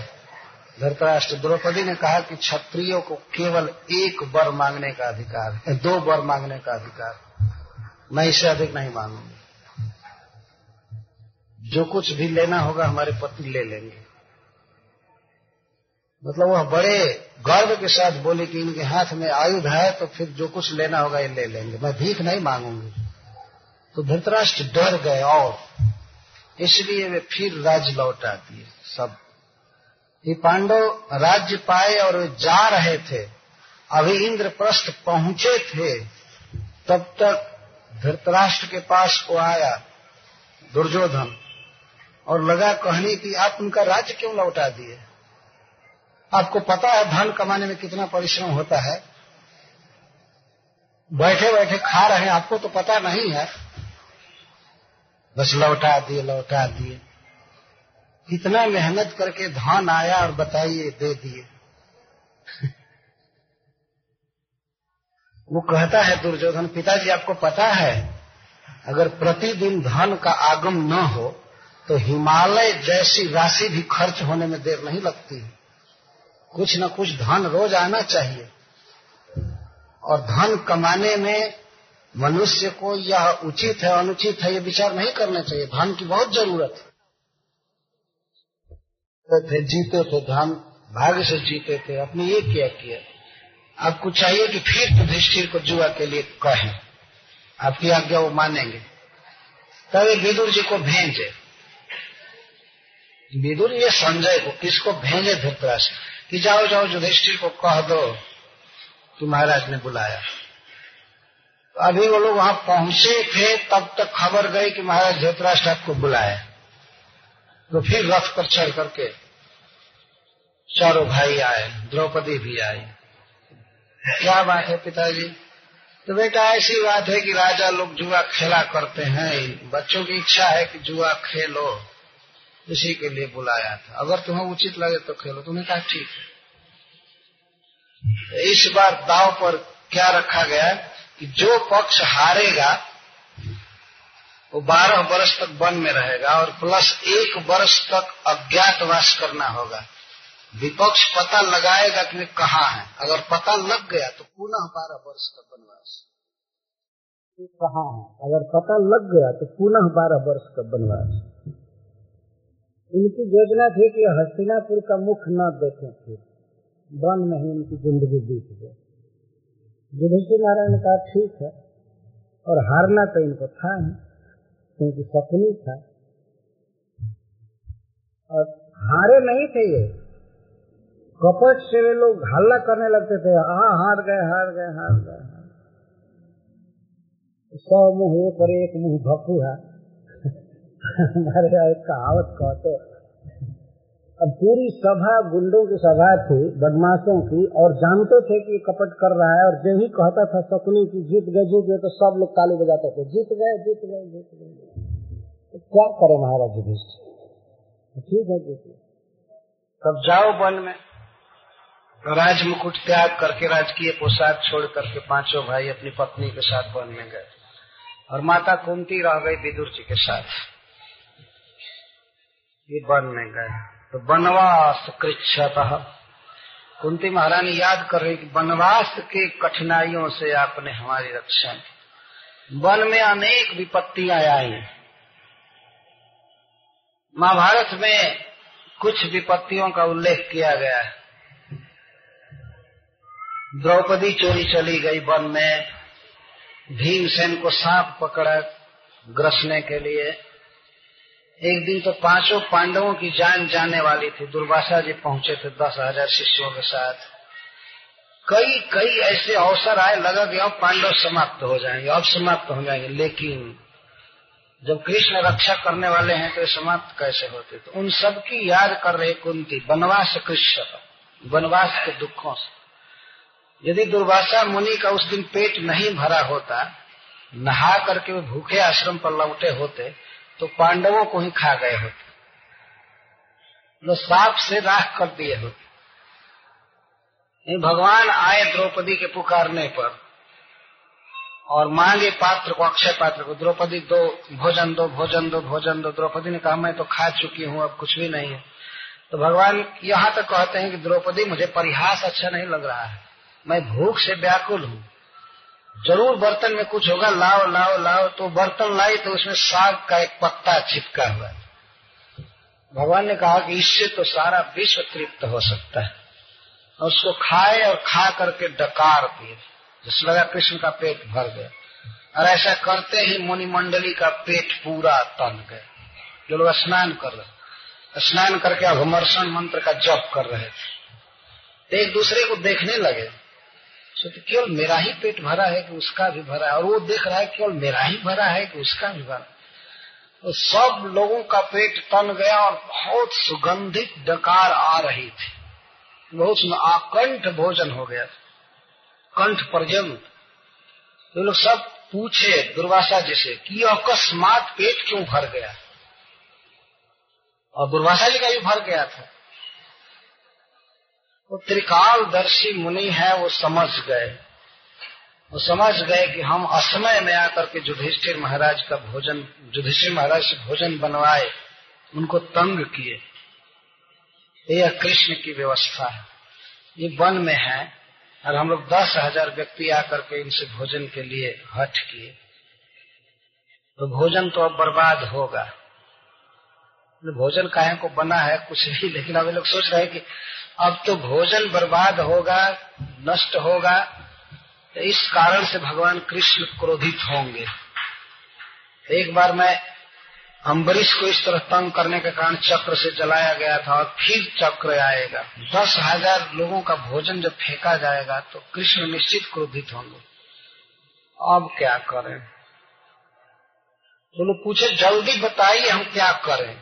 धरतराष्ट्र द्रौपदी ने कहा कि क्षत्रियों को केवल एक वर मांगने का अधिकार है, दो वर मांगने का अधिकार मैं इससे अधिक नहीं मांगूँगी जो कुछ भी लेना होगा हमारे पति ले लेंगे। मतलब वह बड़े गर्व के साथ बोले कि इनके हाथ में आयुध है तो फिर जो कुछ लेना होगा ये ले लेंगे। मैं भीख नहीं मांगूँगी। तो धृतराष्ट्र डर गए और। इसलिए वे फिर राज्य लौटा दिए सब। ये पांडव राज्य पाए और वे जा रहे थे। अभी इंद्रप्रस्थ पहुँचे थे। तब तक धृतराष्ट्र के पास वो आया, दुर्योधन। और लगा कहने की, आप उनका राज्य क्यों लौटा दिए? आपको पता है धन कमाने में कितना परिश्रम होता है? बैठे बैठे खा रहे हैं, आपको तो पता नहीं है। बस लौटा दिए लौटा दिए। इतना मेहनत करके धन आया और बताइए, दे दिए। वो कहता है दुर्योधन, पिताजी, आपको पता है, अगर प्रतिदिन धन का आगम न हो तो हिमालय जैसी राशि भी खर्च होने में देर नहीं लगती। कुछ न कुछ धन रोज आना चाहिए। और धन कमाने में मनुष्य को यह उचित है, अनुचित है, ये विचार नहीं करना चाहिए। धन की बहुत ज़रूरत है। थे जीते थे धन, भाग्य से जीते थे। अपने ये क्या किया। आपको चाहिए कि फिर युधिष्ठिर को जुआ के लिए कहें। आपकी आज्ञा वो मानेंगे। तभी विदुर जी को भेजे। विदुर ये संजय को किसको भेजे धृतराष्ट्र? कि जाओ जाओ, युधिष्ठिर को कह दो, कि महाराज ने बुलाया। तो अभी वो लोग वहाँ पहुँचे थे, तब तक खबर गई कि महाराज धृतराष्ट्र आपको बुलाया तो फिर रथ पर चढ़ करके चारों भाई आए, द्रौपदी भी आई। क्या बात है पिताजी? तो बेटा, ऐसी बात है कि राजा लोग जुआ खेला करते हैं। बच्चों की इच्छा है कि जुआ खेलो। इसी के लिए बुलाया था। अगर तुम्हें उचित लगे तो खेलो। तुमने कहा, ठीक है। इस बार दाव पर क्या रखा गया कि जो पक्ष हारेगा, वो बारह वर्ष तक वन में रहेगा और प्लस एक वर्ष तक अज्ञातवास करना होगा। विपक्ष पता लगाएगा कि वे कहाँ है। अगर पता लग गया तो पुनः बारह वर्ष का वनवास। कहाँ है? अगर पता लग गया तो पुनः बारह वर्ष का वनवास। इनकी योजना थी कि हस्तिनापुर का मुख न देखें फिर। वन में ही इनकी ज़िंदगी बीत गई। युधिष्ठिर नारायण ने कहा, ठीक है। और हारना तो इनको था ही, क्योंकि सपनी था। और हारे नहीं थे ये। कपट से वे लोग हल्ला करने लगते थे। हाँ हार गए हार गए हार गए सौ मुँह, एक और एक मुँह भक्कू है हमारे यहाँ एक कहावत कहते अब पूरी सभा गुंडों की सभा थी, बदमाशों की, और जानते थे कि कपट कर रहा है, और जो ही कहता था सपनी की जीत गए जीत गए तो सब लोग ताली बजाते थे, जीत गए जीत गए जीत गए। तो क्या करे महाराज युधिष्ठ ठीक है जीत तब जाओ वन में, राज मुकुट त्याग करके, राजकीय पोशाक छोड़ करके पाँचों भाई अपनी पत्नी के साथ वन में गए। और माता कुंती रह गई विदुर जी के साथ। ये वन में गए। तो वनवास कृच्छत। कुंती महारानी याद कर रही कि वनवास के कठिनाइयों से आपने हमारी रक्षा की। वन में अनेक विपत्तियाँ आई महाभारत में कुछ विपत्तियों का उल्लेख किया गया है। द्रौपदी चोरी चली गई वन में। भीमसेन को सांप पकड़ा ग्रसने के लिए। एक दिन तो पाँचों पांडवों की जान जाने वाली थी। दुर्वासा जी पहुँचे थे, दस हज़ार शिष्यों के साथ। कई कई ऐसे अवसर आए, लगा कि अब पांडव समाप्त हो जाएँगे, अब समाप्त हो जाएँगे। लेकिन जब कृष्ण रक्षा करने वाले हैं तो समाप्त कैसे होते? तो उन सब की याद कर रहे कुंती, वनवास कृष्ण, वनवास के दुखों से। यदि दुर्वासा मुनि का उस दिन पेट नहीं भरा होता, नहा करके वे भूखे आश्रम पर लौटे होते तो पांडवों को ही खा गए होते। लो साप से राख कर दिए होते। भगवान आए द्रौपदी के पुकारने पर और मांगे पात्र को, अक्षय पात्र को, द्रौपदी दो, भोजन दो भोजन दो भोजन दो। द्रौपदी ने कहा, मैं तो खा चुकी हूँ, अब कुछ भी नहीं है। तो भगवान यहाँ तक कहते हैं कि द्रौपदी, मुझे परिहास अच्छा नहीं लग रहा है। मैं भूख से व्याकुल हूँ। ज़रूर बर्तन में कुछ होगा, लाओ लाओ लाओ तो बर्तन लाई तो उसमें साग का एक पत्ता चिपका हुआ भगवान ने कहा कि इससे तो सारा विश्व तृप्त हो सकता है। और उसको खाए और खा करके डकार दिए। जिस लगा कृष्ण का पेट भर गया। और ऐसा करते ही मुनि मंडली का पेट पूरा तन गया। जो लोग स्नान कर रहे स्नान करके अभमर्षण मंत्र का जप कर रहे थे। एक दूसरे को देखने लगे। तो केवल मेरा ही पेट भरा है कि उसका भी भरा है। और वो देख रहा है केवल मेरा ही भरा है कि उसका भी भरा तो सब लोगों का पेट तन गया और बहुत सुगंधित डकार आ रही थी। बहुत आकंठ भोजन हो गया कंठ पर्यंत। तो लोग सब पूछे, दुर्वासा जी से, कि अकस्मात पेट क्यों भर गया? और दुर्वासा जी का भी भर गया था। वो त्रिकालदर्शी मुनि है, वो समझ गए। वो समझ गए कि हम असमय में आकर के युधिष्ठिर महाराज का भोजन, युधिष्ठिर महाराज से भोजन बनवाए, उनको तंग किए। यह कृष्ण की व्यवस्था है। ये वन में है, और हम लोग दस हज़ार व्यक्ति आकर के इनसे भोजन के लिए हट किए। तो भोजन तो अब बर्बाद होगा। भोजन काहे को बना है कुछ भी, लेकिन अब लोग सोच रहे हैं कि अब तो भोजन बर्बाद होगा, नष्ट होगा तो इस कारण से भगवान कृष्ण क्रोधित होंगे। एक बार मैं अम्बरीश को इस तरह तंग करने के कारण चक्र से जलाया गया था और फिर चक्र आएगा। दस हज़ार लोगों का भोजन जब फेंका जाएगा तो कृष्ण निश्चित क्रोधित होंगे। अब क्या करें? तो पूछे, जल्दी बताइए हम क्या करें?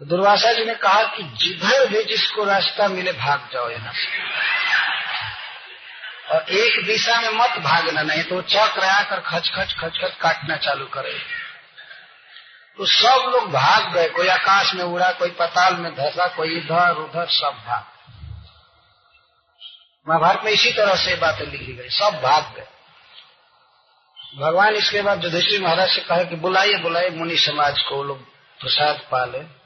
दुर्वासा जी ने कहा कि जिधर भी जिसको रास्ता मिले भाग जाओ यहाँ से और एक दिशा में मत भागना नहीं तो चक्र आकर खच खच खच खच काटना चालू करे। तो सब लोग भाग गए, कोई आकाश में उड़ा, कोई पताल में धसा, कोई इधर उधर सब भाग। महाभारत में इसी तरह से बातें लिखी गई, सब भाग गए। भगवान इसके बाद युधिष्ठिर महाराज से कहा कि बुलाइए बुलाइए, मुनि समाज को लोग प्रसाद पाले।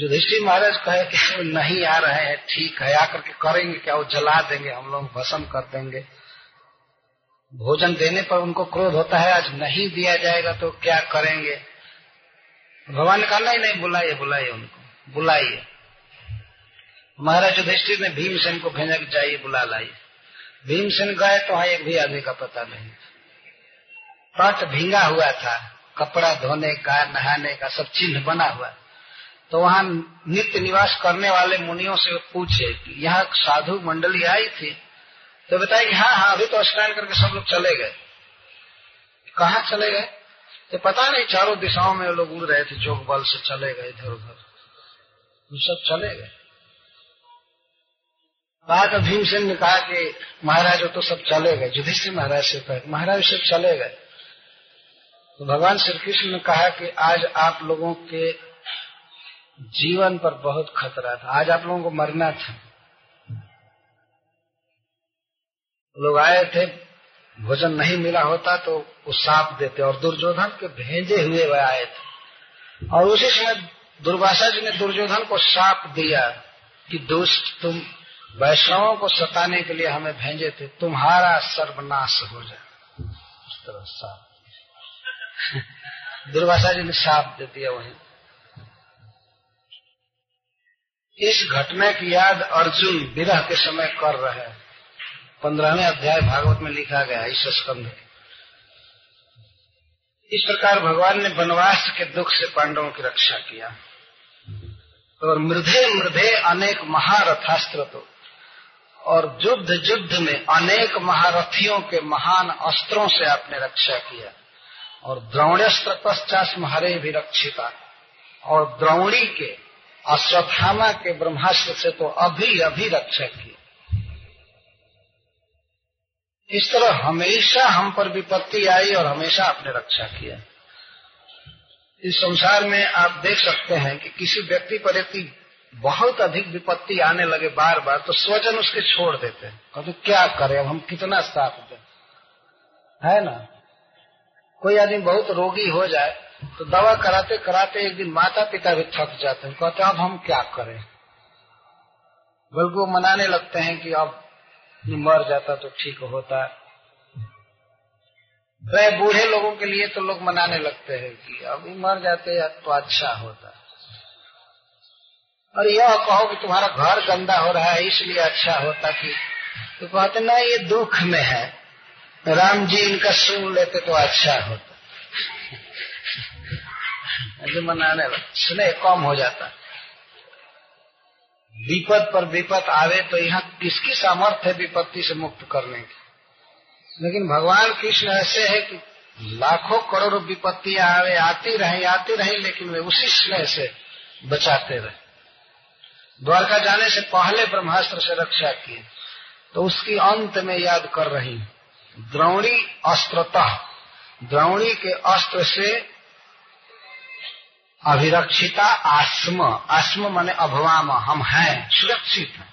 युधिष्ठिर महाराज कहे कि नहीं आ रहे हैं, ठीक है, आकर के करेंगे क्या, वो जला देंगे, हम लोग भस्म कर देंगे। भोजन देने पर उनको क्रोध होता है, आज नहीं दिया जाएगा तो क्या करेंगे? भगवान ने कहा, नहीं नहीं, बुलाइए बुलाइए उनको, बुलाइए। महाराज युधिष्ठिर ने भीमसेन को भेजा कि जाइए, बुला लाइए। भीमसेन गए तो वहाँ एक भी आदमी का पता नहीं। पट भींगा हुआ था, कपड़ा धोने का, नहाने का, सब चिन्ह बना हुआ तो वहाँ नित्य निवास करने वाले मुनियों से पूछे कि यहाँ साधु मंडली आई थी? तो बताए कि हाँ हाँ अभी तो स्नान करके सब लोग चले गए। कहा चले गए? तो पता नहीं, चारों दिशाओं में लोग उड़ रहे थे जोग बल से चले गए इधर उधर। वो सब चले गए। बाद भीमसेन ने कहा कि महाराज, वो तो सब चले गए। युधिष्ठिर महाराज से कहे, महाराज सब चले गए। तो भगवान श्री कृष्ण ने कहा कि आज आप लोगों के जीवन पर बहुत खतरा था। आज आप लोगों को मरना था। लोग आए थे, भोजन नहीं मिला होता तो वो साप देते और दुर्योधन के भेजे हुए वह आए थे। और उसी समय दुर्वासा जी ने दुर्योधन को साप दिया कि दुष्ट तुम वैष्णवों को सताने के लिए हमें भेजे थे, तुम्हारा सर्वनाश हो जाए। उस तरह साप। [LAUGHS] दुर्वासा जी ने साप दे दिया वहीं। इस घटना की याद अर्जुन विरह के समय कर रहे हैं। पंद्रहवें अध्याय भागवत में लिखा गया इस स्कंध इस प्रकार भगवान ने वनवास के दुख से पांडवों की रक्षा किया। और मृदे मृदे अनेक महारथास्त्र तो और युद्ध युद्ध में अनेक महारथियों के महान अस्त्रों से आपने रक्षा किया। और द्रोण्यस्त्र पश्चात हरे भी रक्षिता। और द्रोणी के अश्वत्थामा के ब्रह्मास्त्र से तो अभी अभी रक्षा की। इस तरह हमेशा हम पर विपत्ति आई और हमेशा आपने रक्षा किया। इस संसार में आप देख सकते हैं कि किसी व्यक्ति पर यदि बहुत अधिक विपत्ति आने लगे बार बार तो स्वजन उसके छोड़ देते हैं। कहते क्या करें? अब हम कितना साथ दें? है ना? कोई आदमी बहुत रोगी हो जाए तो दवा कराते कराते एक दिन माता पिता भी थक जाते हैं। कहते अब हम क्या करें? बल्कि वो मनाने लगते हैं कि अब मर जाता तो ठीक होता। वह बूढ़े लोगों के लिए तो लोग मनाने लगते हैं कि अभी मर जाते तो अच्छा होता। और यह कहो कि तुम्हारा घर गंदा हो रहा है, इसलिए अच्छा होता कि तो कहते ना, ये दुख में है। राम जी इनका सुन लेते तो अच्छा होता। ऐसे मनाने स्नेह कम हो जाता विपद पर विपद आवे तो यहाँ किसकी सामर्थ्य है विपत्ति से मुक्त करने की? लेकिन भगवान कृष्ण ऐसे है कि लाखों करोड़ों विपत्तियाँ आवे, आती रहे, आती रही, लेकिन वे उसी स्नेह से बचाते रहे। द्वारका जाने से पहले ब्रह्मास्त्र से रक्षा किए तो उसकी अंत में याद कर रही द्रोणी अस्त्रतः, द्रोणी के अस्त्र से अभिरक्षिता आस्म आस्म माने अभवाम, हम हैं, सुरक्षित हैं।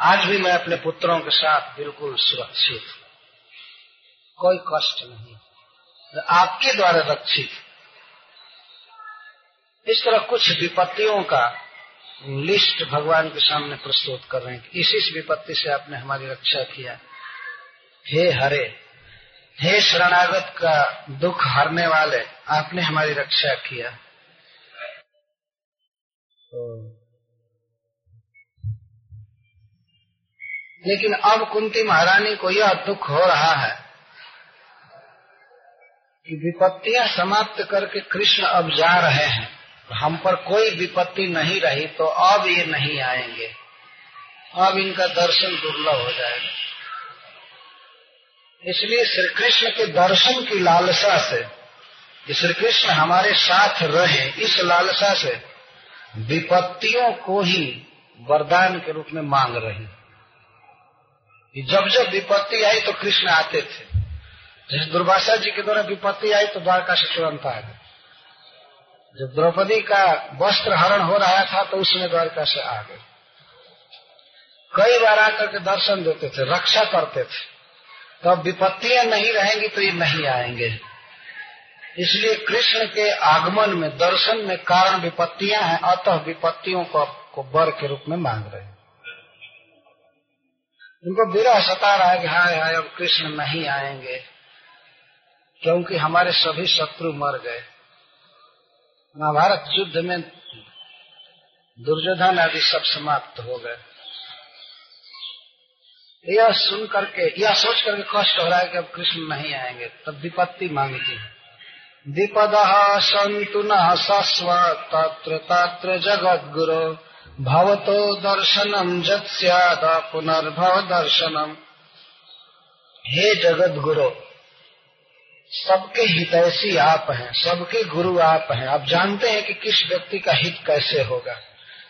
आज भी मैं अपने पुत्रों के साथ बिल्कुल सुरक्षित कोई कष्ट नहीं। आपके द्वारा रक्षित इस तरह कुछ विपत्तियों का लिस्ट भगवान के सामने प्रस्तुत कर रहे हैं इस इस विपत्ति से आपने हमारी रक्षा किया। हे हरे, हे शरणागत का दुख हरने वाले आपने हमारी रक्षा किया। लेकिन अब कुंती महारानी को यह दुख हो रहा है कि विपत्तियाँ समाप्त करके कृष्ण अब जा रहे हैं। हम पर कोई विपत्ति नहीं रही तो अब ये नहीं आएँगे। अब इनका दर्शन दुर्लभ हो जाएगा। इसलिए श्री कृष्ण के दर्शन की लालसा से श्री कृष्ण हमारे साथ रहे इस लालसा से, विपत्तियों को ही वरदान के रूप में मांग रही। जब जब विपत्ति आई तो कृष्ण आते थे। जैसे दुर्भाषा जी के द्वारा विपत्ति आई तो द्वारका से तुरंत आ गए। जब द्रौपदी का वस्त्र हरण हो रहा था तो उसमें द्वारका से आ गए। कई बार आकर के दर्शन देते थे, रक्षा करते थे। तो अब विपत्तियाँ नहीं रहेंगी तो ये नहीं आएँगे। इसलिए कृष्ण के आगमन में दर्शन में कारण विपत्तियाँ हैं अतः विपत्तियों को, को बर के रूप में मांग रहे हैं। उनको विरह सता रहा है कि हाय हाय अब कृष्ण नहीं आएँगे क्योंकि हमारे सभी शत्रु मर गए। महाभारत युद्ध में दुर्योधन आदि सब समाप्त हो गए। यह सुन करके यह सोच करके कष्ट हो रहा है कि अब कृष्ण नहीं आएँगे तब विपत्ति मांगती है विपद संतु न सस्व तत्र तत्र जगत गुरु भवतो दर्शनम जत पुनर्भव दर्शनम हे जगत गुरु सबके हितैषी आप हैं, सबके गुरु आप हैं। आप जानते हैं कि किस व्यक्ति का हित कैसे होगा।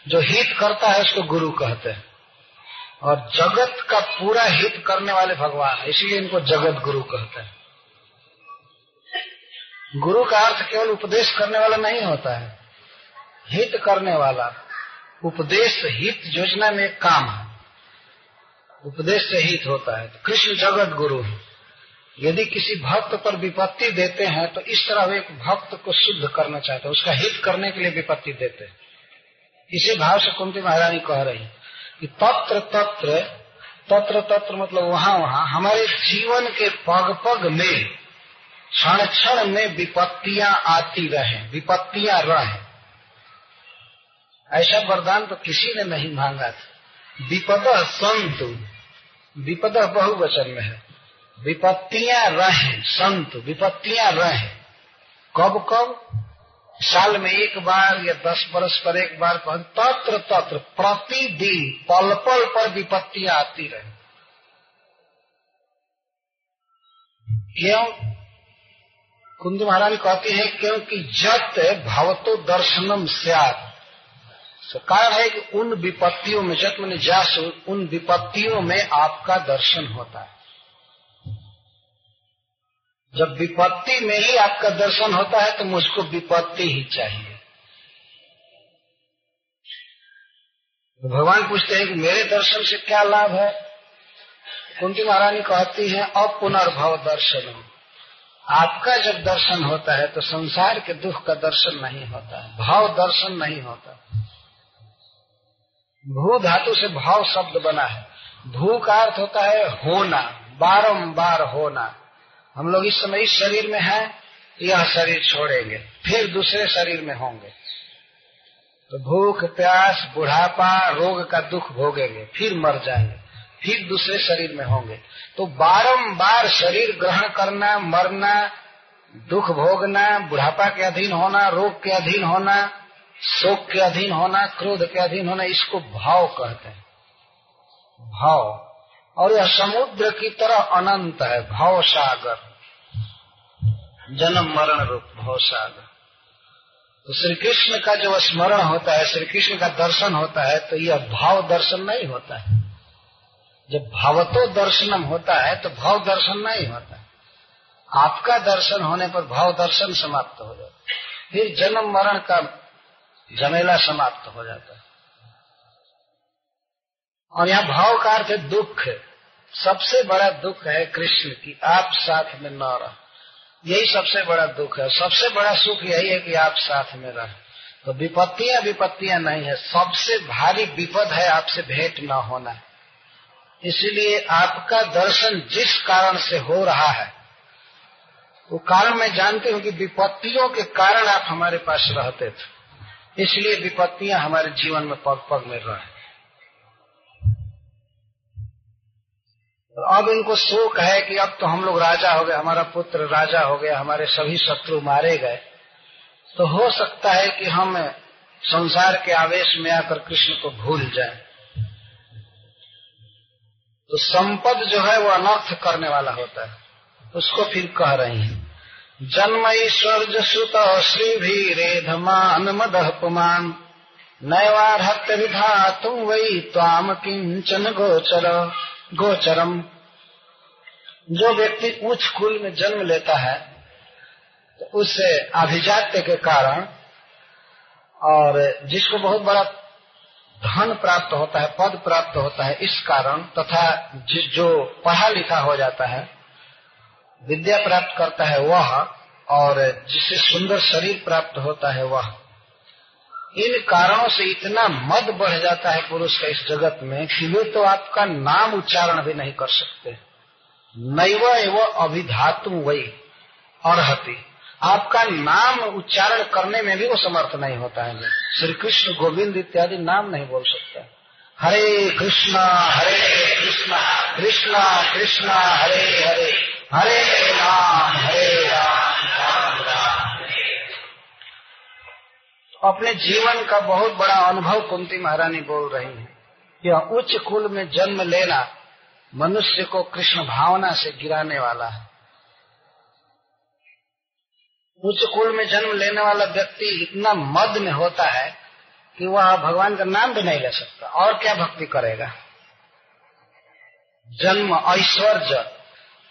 जो हित करता है, उसको गुरु कहते हैं। और जगत का पूरा हित करने वाले भगवान है, इसलिए इनको जगत गुरु कहते हैं। गुरु का अर्थ केवल उपदेश करने वाला नहीं होता है। हित करने वाला। उपदेश हित योजना में एक काम है। उपदेश से हित होता है। तो कृष्ण जगत गुरु है। यदि किसी भक्त पर विपत्ति देते हैं तो इस तरह वे एक भक्त को शुद्ध करना चाहते हैं। उसका हित करने के लिए विपत्ति देते हैं। इसी भाव से कुंती महारानी कह रही कि तत्र तत्र तत्र तत्र मतलब वहाँ वहाँ, हमारे जीवन के पग पग में क्षण क्षण में विपत्तियाँ आती रहे, विपत्तियाँ रहें। ऐसा वरदान तो किसी ने नहीं मांगा था। विपद संत, विपद बहुवचन में है। विपत्तियाँ रहे, संत, विपत्तियाँ रहे। कब कब? साल में एक बार या दस वर्ष पर एक बार पर, तत्र तत्र, प्रतिदिन, पल पल पर विपत्तियाँ आती रहे। क्यों? कुंद महारानी कहती है, क्योंकि जत भवतो दर्शनम स्यात। तो कारण है कि उन विपत्तियों में, जत मैंने जास उन विपत्तियों में आपका दर्शन होता है। जब विपत्ति में ही आपका दर्शन होता है तो मुझको विपत्ति ही चाहिए। तो भगवान पूछते हैं कि मेरे दर्शन से क्या लाभ है? कुंती महारानी कहती है अपुनर्भव दर्शन आपका जब दर्शन होता है तो संसार के दुख का दर्शन नहीं होता है, भाव दर्शन नहीं होता। भू धातु से भाव शब्द बना है। भू का अर्थ होता है होना, बारंबार होना। हम लोग इस समय इस शरीर में हैं, यह शरीर छोड़ेंगे, फिर दूसरे शरीर में होंगे। तो भूख, प्यास, बुढ़ापा, रोग का दुख भोगेंगे, फिर मर जाएँगे। फिर दूसरे शरीर में होंगे। तो बारंबार शरीर ग्रहण करना, मरना, दुख भोगना, बुढ़ापा के अधीन होना, रोग के अधीन होना, शोक के अधीन होना, क्रोध के अधीन होना, इसको भाव कहते हैं। भाव। और यह समुद्र की तरह अनंत है, भाव सागर। जन्म, मरण रूप, भाव सागर। तो श्री कृष्ण का जब स्मरण होता है श्री कृष्ण का दर्शन होता है तो यह भाव दर्शन नहीं होता है। जब भावतो दर्शनम होता है तो भाव दर्शन नहीं होता है। आपका दर्शन होने पर भाव दर्शन समाप्त हो जाता है। फिर जन्म मरण का झमेला समाप्त हो जाता है। और यहाँ भाव का अर्थ है दुख। सबसे बड़ा दुख है कृष्ण की, आप साथ में न रह। यही सबसे बड़ा दुख है। सबसे बड़ा सुख यही है कि आप साथ में रह। तो विपत्तियाँ विपत्तियाँ नहीं है। सबसे भारी विपद है आपसे भेंट न होना। इसलिए आपका दर्शन जिस कारण से हो रहा है, वो कारण मैं जानती हूँ कि विपत्तियों के कारण आप हमारे पास रहते थे। इसलिए विपत्तियाँ हमारे जीवन में पग पग में रहे अब इनको शोक है कि अब तो हम लोग राजा हो गए, हमारा पुत्र राजा हो गया, हमारे सभी शत्रु मारे गए। तो हो सकता है कि हम संसार के आवेश में आकर कृष्ण को भूल जाएँ। तो संपद जो है वो अनर्थ करने वाला होता है। उसको फिर कह रही है, जन्म ईश्वर सुत श्री भी रेधमान मदहपमान नैवारहत्य विधा तुम वही ताम किंचन गोचर, गोचरम। जो व्यक्ति उच्च कुल में जन्म लेता है तो उससे अभिजात्य के कारण और जिसको बहुत बड़ा धन प्राप्त होता है, पद प्राप्त होता है इस कारण तथा जो पढ़ा लिखा हो जाता है, विद्या प्राप्त करता है वह, और जिससे सुंदर शरीर प्राप्त होता है वह। इन कारणों से इतना मद बढ़ जाता है पुरुष का इस जगत में कि वे तो आपका नाम उच्चारण भी नहीं कर सकते। नैव एवं अभिधातु वही अर्ति आपका नाम उच्चारण करने में भी वो समर्थ नहीं होता है श्री कृष्ण गोविंद इत्यादि नाम नहीं बोल सकता। हरे कृष्णा हरे कृष्णा कृष्णा कृष्णा, हरे हरे। हरे राम हरे राम राम राम अपने जीवन का बहुत बड़ा अनुभव कुंती महारानी बोल रही है। यह उच्च कुल में जन्म लेना मनुष्य को कृष्ण भावना से गिराने वाला है। उच्च कुल में जन्म लेने वाला व्यक्ति इतना मद में होता है कि वह भगवान का नाम भी नहीं ले सकता। और क्या भक्ति करेगा? जन्म, ऐश्वर्य।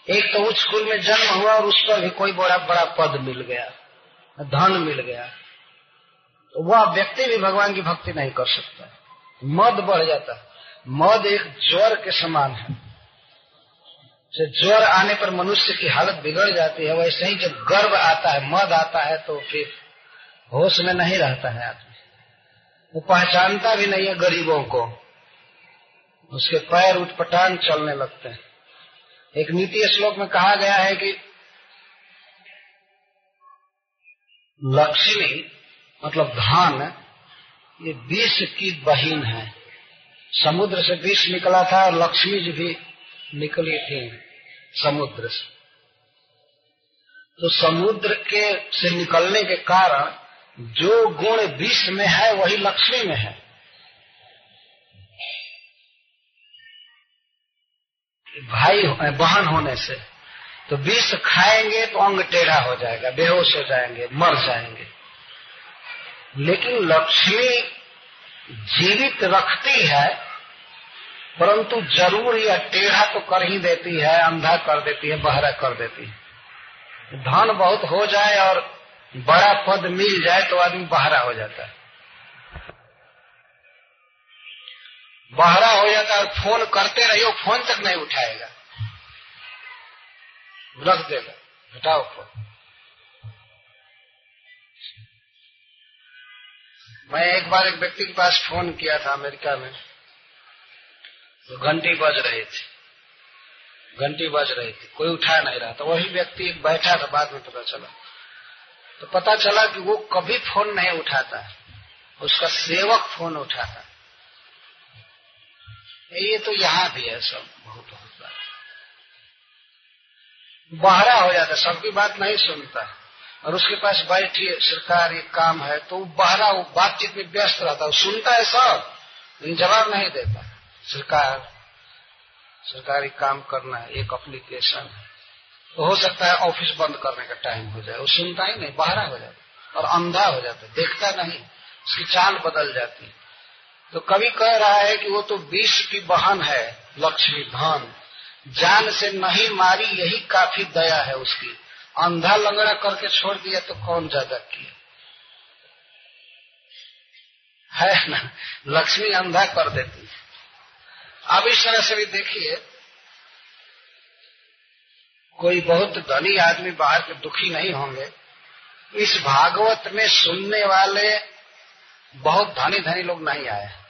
एक तो उच्च कुल में जन्म हुआ और उस पर भी कोई बड़ा बड़ा पद मिल गया, धन मिल गया। तो वह व्यक्ति भी भगवान की भक्ति नहीं कर सकता। मद बढ़ जाता। मद एक ज्वर के समान है। जब ज्वर आने पर मनुष्य की हालत बिगड़ जाती है, वैसे ही जब गर्व आता है, मद आता है तो फिर होश में नहीं रहता है आदमी। वो पहचानता भी नहीं है गरीबों को। उसके पैर उठपटांग चलने लगते हैं। एक नीति श्लोक में कहा गया है कि लक्ष्मी मतलब धान, ये विष की बहिन है। समुद्र से विष निकला था और लक्ष्मी जी भी निकली थी समुद्र से। तो समुद्र के से निकलने के कारण जो गुण विष में है, वही लक्ष्मी में है। भाई, बहन होने से तो विष खाएँगे तो अंग टेढ़ा हो जाएगा, बेहोश हो जाएँगे, मर जाएँगे। लेकिन लक्ष्मी जीवित रखती है परंतु ज़रूर यह टेढ़ा तो कर ही देती है, अंधा कर देती है, बहरा कर देती है। धन बहुत हो जाए और बड़ा पद मिल जाए तो आदमी बहरा हो जाता है। बहरा हो जाता है और फ़ोन करते रहिए फ़ोन तक नहीं उठाएगा। रख देगा, हटाओ फ़ोन। मैं एक बार एक व्यक्ति के पास फ़ोन किया था अमेरिका में। तो घंटी बज रही थी। घंटी बज रही थी। कोई उठा नहीं रहा था। वही व्यक्ति एक बैठा था, बाद में पता चला। तो पता चला कि वो कभी फ़ोन नहीं उठाता। उसका सेवक फ़ोन उठाता। ये तो यहाँ भी है सब, बहुत बहुत बार। बहरा हो जाता, सबकी बात नहीं सुनता। और उसके पास बैठी, सरकार, ये काम है तो वो बहरा, वो बातचीत में व्यस्त रहता। है सुनता है सब, लेकिन जवाब नहीं देता। सरकार, सरकारी काम करना है, एक अप्लीकेशन है। तो हो सकता है ऑफ़िस बंद करने का टाइम हो जाए, वो सुनता ही नहीं बहरा हो जाता और अंधा हो जाता देखता नहीं, उसकी चाल बदल जाती तो कभी कह रहा है कि वो तो विष की बहन है, लक्ष्मी धन जान से नहीं मारी, यही काफ़ी दया है उसकी। अंधा लंगड़ा करके छोड़ दिया तो कौन ज़्यादा किया है ना? लक्ष्मी अंधा कर देती है। अब इस तरह से भी देखिए, कोई बहुत धनी आदमी बाहर के दुखी नहीं होंगे। इस भागवत में सुनने वाले बहुत धनी धनी लोग नहीं आए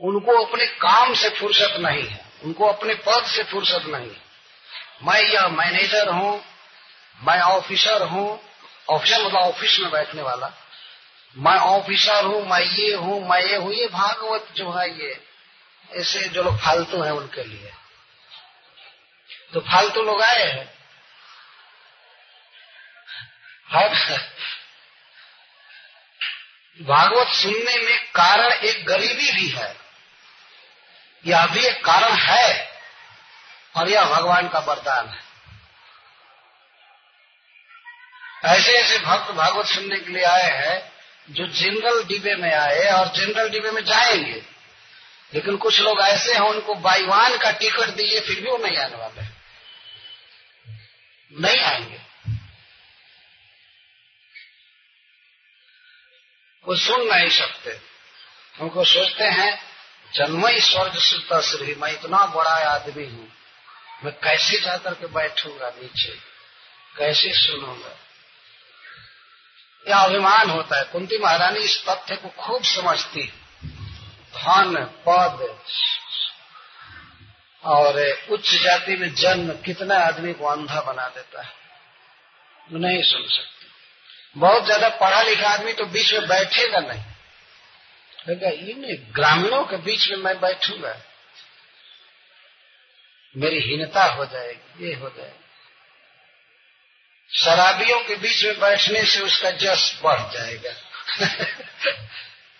उनको अपने काम से फुर्सत नहीं है। उनको अपने पद से फुर्सत नहीं है। मैं यह मैनेजर हूँ, मैं ऑफिसर हूँ, ऑफिसर मतलब ऑफ़िस में बैठने वाला। मैं ऑफिसर हूँ, मैं ये हूँ, मैं ये हूँ, ये भागवत जो है ये, ऐसे जो लोग फालतू हैं उनके लिए। तो फालतू लोग आए हैं? भागवत सुनने में कारण एक गरीबी भी है। यह भी एक कारण है, और यह भगवान का वरदान है। ऐसे ऐसे भक्त भागवत सुनने के लिए आए हैं जो जनरल डिब्बे में आए और जनरल डिब्बे में जाएँगे। लेकिन कुछ लोग ऐसे हैं, उनको बाईवान का टिकट दिए, फिर भी वो नहीं आने वाले। नहीं आएँगे। वो सुन नहीं सकते। उनको सोचते हैं, जन्म ही स्वर्ग सुता श्री मैं इतना बड़ा आदमी हूँ। मैं कैसे जाकर के बैठूँगा नीचे? कैसे सुनूँगा? यह अभिमान होता है। कुंती महारानी इस तथ्य को खूब समझती धन, पद और उच्च जाति में जन्म कितना आदमी को अंधा बना देता है। नहीं सुन सकती। बहुत ज़्यादा पढ़ा लिखा आदमी तो बीच में बैठेगा नहीं। इन ग्रामीणों के बीच में मैं बैठूँगा। मेरी हीनता हो जाएगी, ये हो जाएगी। शराबियों के बीच में बैठने से उसका जस बढ़ जाएगा।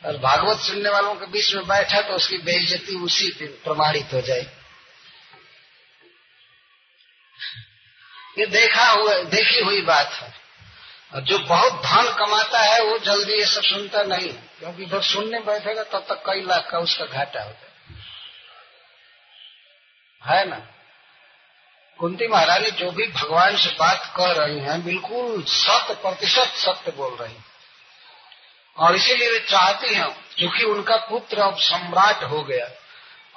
और भागवत सुनने वालों के बीच में बैठा तो उसकी बेइज्जती उसी दिन प्रमाणित हो जाएगी। ये देखा हुआ, देखी हुई बात है। और जो बहुत धन कमाता है, वो जल्दी ये सब सुनता नहीं। क्योंकि जब सुनने बैठेगा, तब तक कई लाख का उसका घाटा होता है ना? कुंती महारानी जो भी भगवान से बात कर रही हैं, बिल्कुल शत प्रतिशत सत्य बोल रही और इसीलिए वे चाहती हैं, क्योंकि उनका पुत्र अब सम्राट हो गया,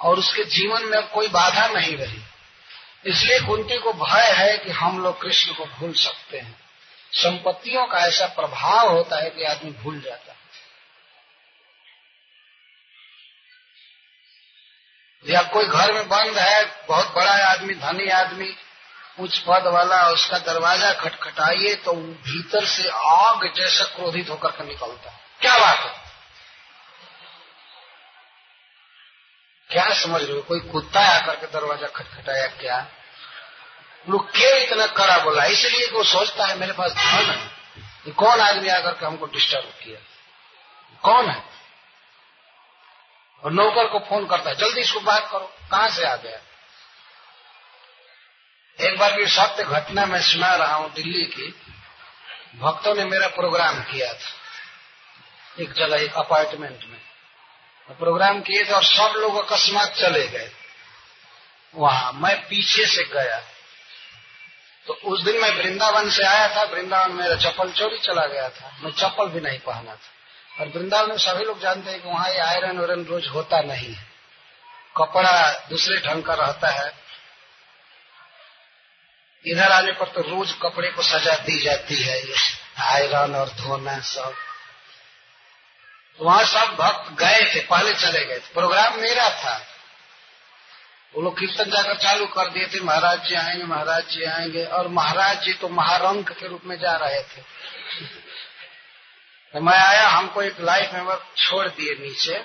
और उसके जीवन में अब कोई बाधा नहीं रही। इसलिए कुंती को भय है कि हम लोग कृष्ण को भूल सकते हैं। संपत्तियों का ऐसा प्रभाव होता है कि आदमी भूल जाता है। या कोई घर में बंद है, बहुत बड़ा आदमी, धनी आदमी, उच्च पद वाला, उसका दरवाज़ा खटखटाइए तो भीतर से आग जैसा क्रोधित होकर के निकलता है। क्या बात है? क्या समझ रहे हो? कोई कुत्ता आकर के दरवाज़ा खटखटाया क्या? लोग क्यों इतना कड़ा बोला, इसलिए वो सोचता है, मेरे पास धन है। कौन आदमी आकर के हमको डिस्टर्ब किया? कौन है? और नौकर को फ़ोन करता है, जल्दी इसको बात करो, कहाँ से आ गया? एक बार की सत्य घटना मैं सुना रहा हूँ दिल्ली की। भक्तों ने मेरा प्रोग्राम किया था, एक जगह, एक अपार्टमेंट में। प्रोग्राम किए थे और सब लोग अकस्मात चले गए। वहाँ मैं पीछे से गया। तो उस दिन मैं वृंदावन से आया था, वृंदावन मेरा चप्पल चोरी चला गया था। मैं चप्पल भी नहीं पहना था। और वृंदावन में सभी लोग जानते हैं कि वहाँ ये आयरन वरन रोज होता नहीं है। कपड़ा दूसरे ढंग का रहता है। इधर आने पर तो रोज कपड़े को सजा दी जाती है, ये आयरन और धोना सब। वहाँ सब भक्त गए थे, पहले चले गए थे। प्रोग्राम मेरा था। वो लोग कीर्तन जाकर चालू कर दिए थे, महाराज जी आएँगे, महाराज जी आएँगे। और महाराज जी तो महारंग के रूप में जा रहे थे। तो मैं आया, हमको एक लाइफ मेंबर छोड़ दिए नीचे।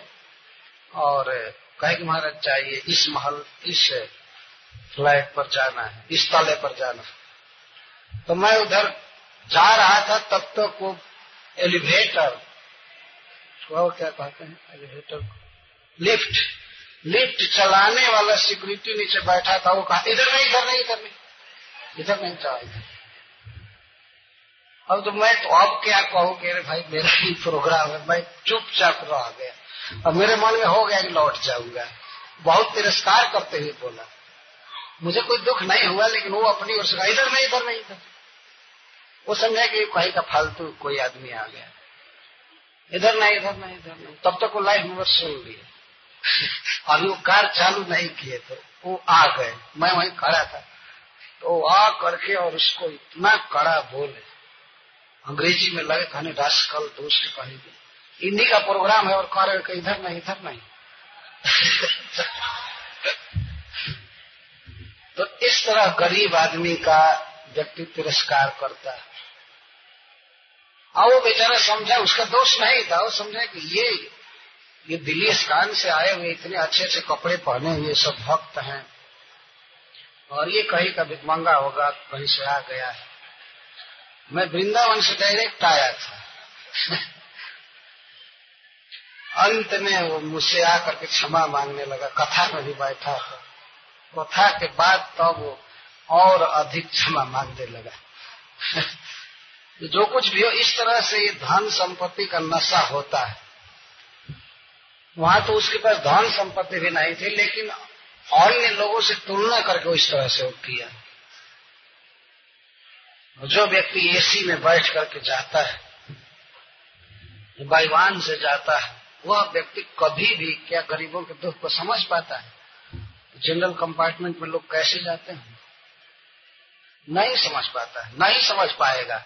और कहे कि महाराज चाहिए इस महल, इस फ्लैट पर जाना है, इस तले पर जाना है। तो मैं उधर जा रहा था, तब तक तो वो एलिवेटर वो क्या कहते हैं एलिवेटर लिफ्ट लिफ्ट चलाने वाला सिक्योरिटी नीचे बैठा था, वो कहा, इधर नहीं इधर नहीं इधर नहीं। इधर नहीं चला अब तो मैं तो अब क्या कहूँ कि भाई, मेरा ही प्रोग्राम है, मैं चुपचाप रह गया। अब मेरे मन में हो गया कि लौट जाऊँगा। बहुत तिरस्कार करते हुए बोला। मुझे कोई दुख नहीं हुआ, लेकिन वो अपनी ओर से इधर नहीं इधर नहीं, इधर। वो समझा कि कहीं का फालतू कोई आदमी आ गया। इधर नहीं इधर नहीं इधर नहीं। तब तक वो लाइफ में सुन लिया अभी वो कार चालू नहीं किए थे वो आ गए। मैं वहीं खड़ा था। तो आ करके और उसको इतना कड़ा बोले। अंग्रेज़ी में लगे कहने रास्कल दोस्त कहेंगे हिंदी का प्रोग्राम है और कह रहे इधर नहीं इधर नहीं। [LAUGHS] तो इस तरह गरीब आदमी का व्यक्ति तिरस्कार करता है। और वो बेचारा समझा उसका दोष नहीं था, वो समझा कि ये ये दिल्ली स्कान से आए हुए इतने अच्छे अच्छे कपड़े पहने हुए सब भक्त हैं। और ये कहीं का भिकमंगा होगा, कहीं से आ गया है। मैं वृंदावन से डायरेक्ट आया था। अंत में वो मुझसे आकर के क्षमा मांगने लगा। कथा में भी बैठा था। कथा के बाद तब वो और अधिक क्षमा मांगने लगा। जो कुछ भी हो, इस तरह से ये धन संपत्ति का नशा होता है। वहाँ तो उसके पास धन संपत्ति भी नहीं थी, लेकिन अन्य लोगों से तुलना करके इस तरह से वो किया। जो व्यक्ति एसी में बैठ करके जाता है बाईवान से जाता है, वह व्यक्ति कभी भी क्या गरीबों के दुख को समझ पाता है? जनरल कंपार्टमेंट में लोग कैसे जाते हैं? नहीं समझ पाता है, नहीं समझ पाएगा।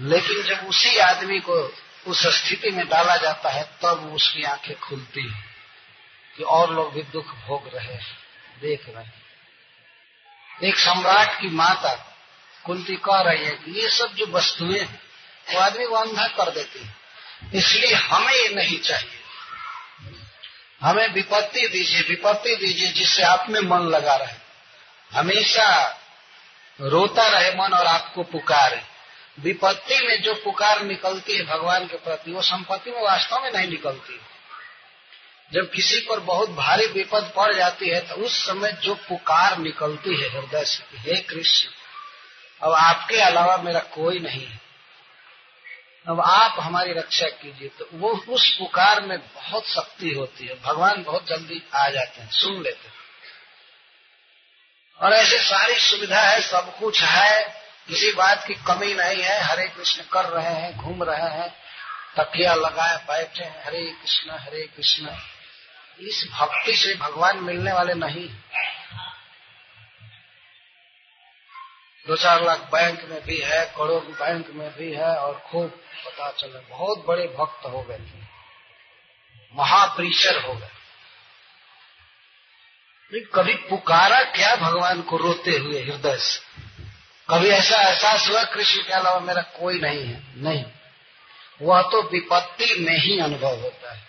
लेकिन जब उसी आदमी को उस स्थिति में डाला जाता है, तब उसकी आँखें खुलती हैं कि और लोग भी दुख भोग रहे हैं, देख रहे हैं। एक सम्राट की माता कुंती कह रही है कि ये सब जो वस्तुएँ हैं, वो आदमी को अंधा कर देती है। इसलिए हमें ये नहीं चाहिए। हमें विपत्ति दीजिए विपत्ति दीजिए जिससे आप में मन लगा रहे। हमेशा रोता रहे मन और आपको पुकारे। विपत्ति में जो पुकार निकलती है भगवान के प्रति, वो संपत्ति में वास्तव में नहीं निकलती। जब किसी पर बहुत भारी विपद पड़ जाती है तो उस समय जो पुकार निकलती है हृदय से हे कृष्ण अब आपके अलावा मेरा कोई नहीं है। अब आप हमारी रक्षा कीजिए तो वो उस पुकार में बहुत शक्ति होती है। भगवान बहुत जल्दी आ जाते हैं, सुन लेते हैं। और ऐसे सारी सुविधा है, सब कुछ है। किसी बात की कमी नहीं है। हरे कृष्ण कर रहे हैं, घूम रहे हैं, तकिया लगाए, बैठे हैं। हरे कृष्ण हरे कृष्ण। इस भक्ति से भगवान मिलने वाले नहीं। दो चार लाख बैंक में भी है, करोड़ बैंक में भी है और खूब पता चले बहुत बड़े भक्त हो गए थे। महाप्रीशर हो गए। कभी पुकारा क्या भगवान को रोते हुए हृदय से? कभी ऐसा एहसास हुआ, कृष्ण के अलावा मेरा कोई नहीं है? नहीं। वह तो विपत्ति में ही अनुभव होता है।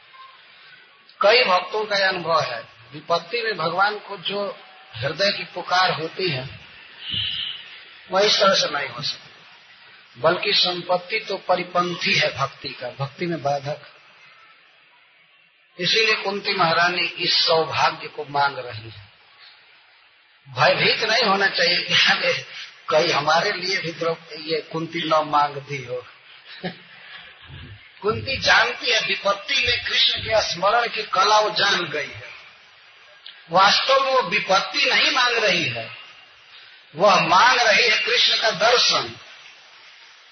कई भक्तों का अनुभव है। विपत्ति में भगवान को जो हृदय की पुकार होती है वह इस तरह से नहीं हो सकती। बल्कि संपत्ति तो परिपंथी है भक्ति का। भक्ति में बाधक। इसीलिए कुंती महारानी इस सौभाग्य को मांग रही है। भयभीत नहीं होना चाहिए कि हमें कहीं हमारे लिए भी ये कुंती न मांग दी हो। [LAUGHS] कुंती जानती है विपत्ति में कृष्ण के स्मरण की कला वो जान गई है। वास्तव में वो विपत्ति नहीं मांग रही है। वह मांग रही है कृष्ण का दर्शन।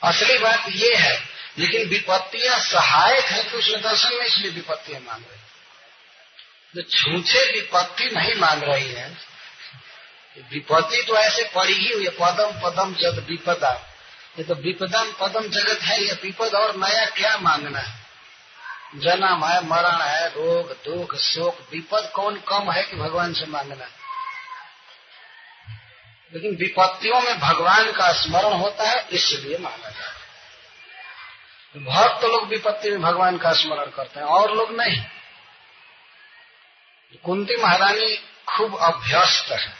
असली बात यह है, लेकिन विपत्तियाँ सहायक है कृष्ण दर्शन में, इसलिए विपत्तियाँ मांग रही तो छूछे विपत्ति नहीं मांग रही है, विपत्ति तो ऐसे पड़ी ही हुई पदम पदम जब विपदा। ये तो विपदम पदम जगत है, ये विपद और नया क्या मांगना है? जन्म है मरण है, रोग, दुख, शोक, विपद कौन कम है कि भगवान से मांगना है? लेकिन विपत्तियों में भगवान का स्मरण होता है, इसलिए माना जाता है। भक्त तो लोग विपत्ति में भगवान का स्मरण करते हैं, और लोग नहीं। कुंती महारानी खूब अभ्यस्त है।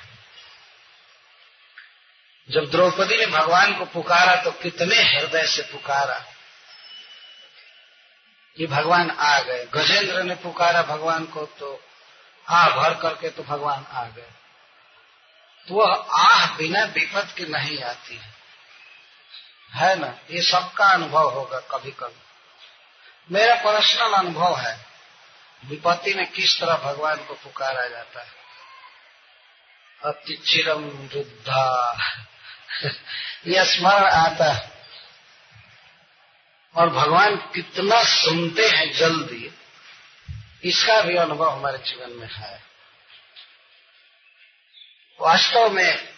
जब द्रौपदी ने भगवान को पुकारा तो कितने हृदय से पुकारा कि भगवान आ गए। गजेंद्र ने पुकारा भगवान को तो आ, भर करके तो भगवान आ गए। वह आह बिना विपद के नहीं आती है। है ना? ये सबका अनुभव होगा कभी कभी मेरा पर्सनल अनुभव है, विपत्ति में किस तरह भगवान को पुकारा जाता है। अति चिरम रुद्धा [LAUGHS] यह स्मरण आता है। और भगवान कितना सुनते हैं जल्दी। इसका भी अनुभव हमारे जीवन में है। वास्तव में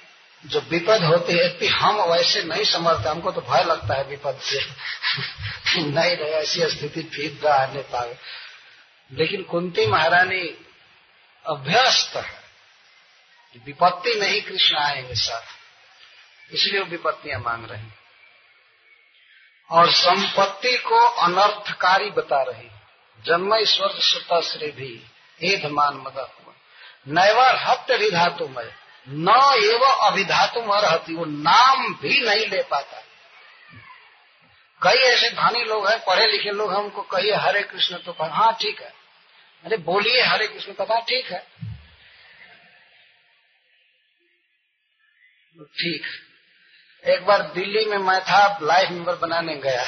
जो विपद होती है, कि हम वैसे नहीं समझते हमको तो भय लगता है विपद से। [LAUGHS] नहीं रहे, ऐसी स्थिति फिर आने पाए। लेकिन कुंती महारानी अभ्यस्त है विपत्ति नहीं कृष्ण आएँगे साथ। इसलिए वो विपत्तियाँ मांग रही और संपत्ति को अनर्थकारी बता रही जन्म सुता श्री भी, एध मान मदा नैवर हत्य रिधातु मैं न एवं अभिधातु रहती वो नाम भी नहीं ले पाता। कई ऐसे धनी लोग हैं पढ़े लिखे लोग हैं, उनको कहिए हरे कृष्ण तो कहा हाँ ठीक है। अरे, बोलिए हरे कृष्ण कहा, ठीक है। ठीक। एक बार दिल्ली में मैं था लाइफ मेंबर बनाने गया।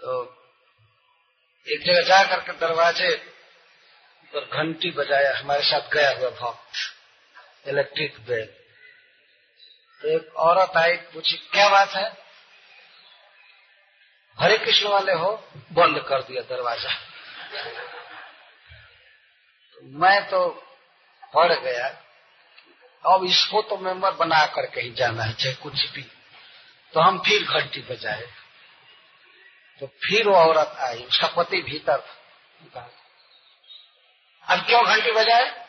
तो एक जगह जा करके दरवाजे पर घंटी बजाया, हमारे साथ गया हुआ भक्त इलेक्ट्रिक बेल तो एक औरत आई, पूछी, क्या बात है? हरे कृष्ण वाले हो। बंद कर दिया दरवाज़ा। तो मैं तो पड़ गया। अब इसको तो मेंबर बना कर कहीं जाना है, चाहे कुछ भी। तो हम फिर घंटी बजाए। तो फिर वो औरत आई, उसका पति भीतर अब क्यों घंटी बजाए?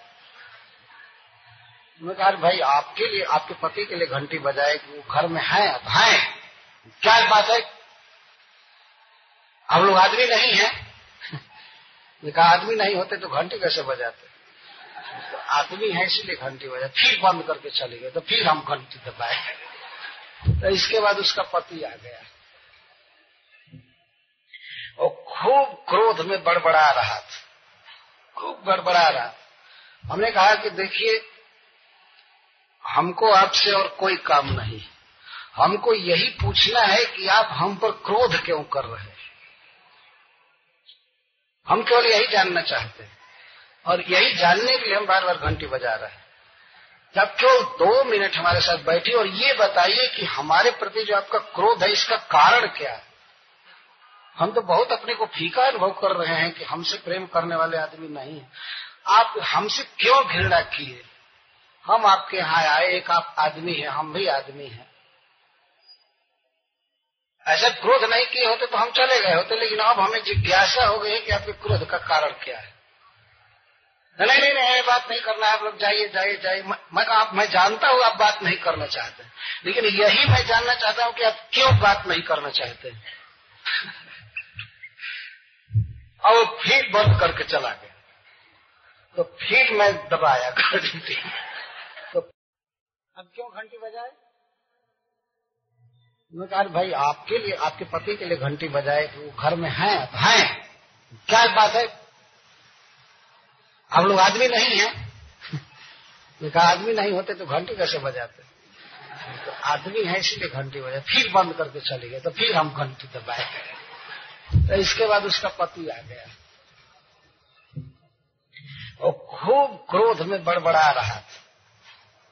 मैं कहा भाई, आपके लिए, आपके पति के लिए घंटी बजाए कि वो घर में है, अब है। क्या बात है? हम लोग आदमी नहीं है। [LAUGHS] कहा, आदमी नहीं होते तो घंटी कैसे बजाते? तो आदमी है, इसलिए घंटी बजाए फिर बंद करके चले गए तो फिर हम घंटी दबाए। तो इसके बाद उसका पति आ गया। और खूब क्रोध में बड़बड़ा रहा था। खूब गड़बड़ा रहा। हमने कहा कि देखिए, हमको आपसे और कोई काम नहीं। हमको यही पूछना है कि आप हम पर क्रोध क्यों कर रहे हैं? हम केवल यही जानना चाहते हैं। और यही जानने के लिए हम बार बार घंटी बजा रहे हैं। जब केवल दो मिनट हमारे साथ बैठी और ये बताइए कि हमारे प्रति जो आपका क्रोध है, इसका कारण क्या है? हम तो बहुत अपने को फीका अनुभव कर रहे हैं कि हमसे प्रेम करने वाले आदमी नहीं है। आप हमसे क्यों घृणा किए? हम आपके यहाँ आए, एक आप आदमी है, हम भी आदमी हैं। ऐसा क्रोध नहीं किए होते तो हम चले गए होते, लेकिन अब हमें जिज्ञासा हो गई है कि आपके क्रोध का कारण क्या है। नहीं नहीं नहीं ये बात नहीं करना है, आप लोग जाइए जाइए जाइए। मैं आप, मैं जानता हूँ आप बात नहीं करना चाहते लेकिन यही मैं जानना चाहता हूँ कि आप क्यों बात नहीं करना चाहते और फिर बंद करके चला गया। तो फिर मैं दबाया घंटी तो अब क्यों घंटी बजाए? मैं कहा भाई, आपके लिए, आपके पति के लिए घंटी बजाए तो वो घर में है है। क्या बात है? आप लोग आदमी नहीं है। [LAUGHS] कहा, आदमी नहीं होते तो घंटी कैसे बजाते? तो आदमी है, इसलिए घंटी बजाए। फिर बंद करके चले गए तो फिर हम घंटी दबाए। तो इसके बाद उसका पति आ गया। और खूब क्रोध में बड़बड़ा रहा। था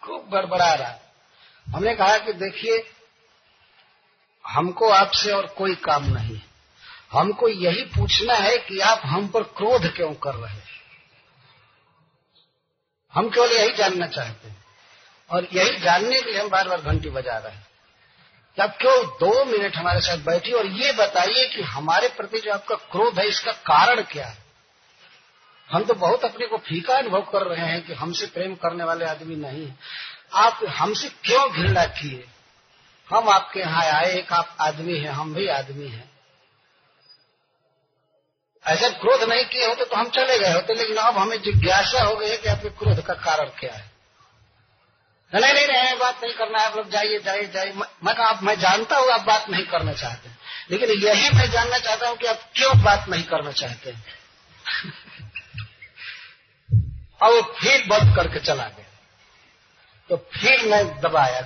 खूब बड़बड़ा रहा। हमने कहा कि देखिए, हमको आपसे और कोई काम नहीं। हमको यही पूछना है कि आप हम पर क्रोध क्यों कर रहे हैं? हम केवल यही जानना चाहते हैं। और यही जानने के लिए हम बार बार घंटी बजा रहे हैं। आप क्यों दो मिनट हमारे साथ बैठी और ये बताइए कि हमारे प्रति जो आपका क्रोध है, इसका कारण क्या है? हम तो बहुत अपने को फीका अनुभव कर रहे हैं कि हमसे प्रेम करने वाले आदमी नहीं आप हमसे क्यों घृणा किए? हम आपके यहाँ आए, एक आप आदमी हैं, हम भी आदमी हैं। ऐसे क्रोध नहीं किए होते तो हम चले गए होते, लेकिन अब हमें जिज्ञासा हो गई है कि आपके क्रोध का कारण क्या है। नहीं नहीं नहीं बात नहीं करना है, आप लोग जाइए जाइए जाइए। मैं कहा आप, मैं जानता हूँ, आप बात नहीं करना चाहते। लेकिन यही मैं जानना चाहता हूँ कि आप क्यों बात नहीं करना चाहते? [LAUGHS] और वो फिर बंद करके चला गया। तो फिर मैं दबाया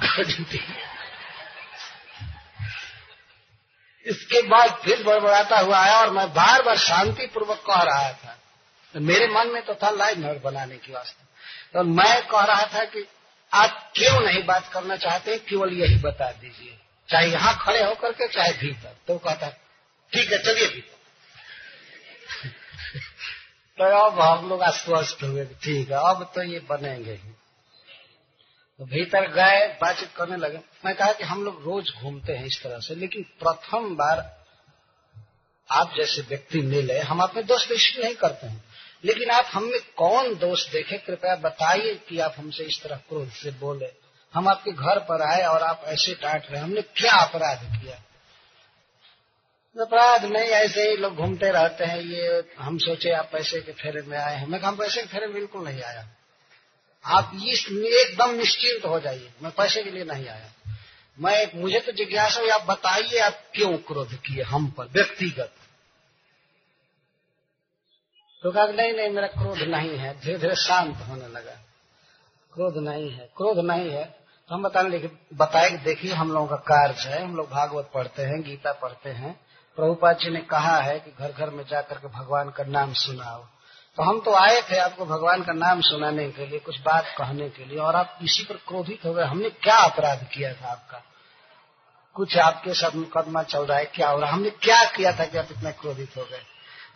इसके बाद फिर बड़बड़ाता हुआ आया और मैं बार बार शांति पूर्वक कह रहा था। तो मेरे मन में तो था लाइव नोट बनाने की वास्ते। तो मैं कह रहा था कि आप क्यों नहीं बात करना चाहते? केवल यही बता दीजिए। चाहे यहाँ खड़े होकर के, चाहे भीतर। तो कहता ठीक है, चलिए भीतर। [LAUGHS] तो अब हम लोग आश्वस्त हुए ठीक है, अब तो ये बनेंगे ही। तो भीतर गए, बातचीत करने लगे। मैं कहा कि हम लोग रोज घूमते हैं इस तरह से, लेकिन प्रथम बार आप जैसे व्यक्ति मिले, हम अपने दोस्त इसलिए नहीं करते हैं। लेकिन आप हमें कौन दोष देखे? कृपया बताइए कि आप हमसे इस तरह क्रोध से बोले। हम आपके घर पर आए और आप ऐसे डांट रहे हमने क्या अपराध किया? अपराध नहीं, ऐसे ही लोग घूमते रहते हैं। ये हम सोचे आप पैसे के फेरे में आए हैं। मैं पैसे के फेरे में बिल्कुल नहीं आया। आप इस एकदम निश्चिंत हो जाइए। मैं पैसे के लिए नहीं आया। मैं मुझे तो जिज्ञासा हुई, आप बताइए आप क्यों क्रोध किए हम पर? व्यक्तिगत। तो कहा, नहीं नहीं, मेरा क्रोध नहीं है। धीरे धीरे शांत होने लगा। क्रोध नहीं है। क्रोध नहीं है। तो हम बताने लगे, बताए देखिए, हम लोगों का कार्य है। हम लोग भागवत पढ़ते हैं, गीता पढ़ते हैं। प्रभुपाद जी ने कहा है कि घर घर में जाकर के भगवान का नाम सुनाओ। तो हम तो आए थे आपको भगवान का नाम सुनाने के लिए, कुछ बात कहने के लिए, और आप इसी पर क्रोधित हो गए। हमने क्या अपराध किया था आपका? कुछ आपके साथ मुकदमा चल रहा है क्या हो रहा हमने क्या किया था कि आप इतना क्रोधित हो गए?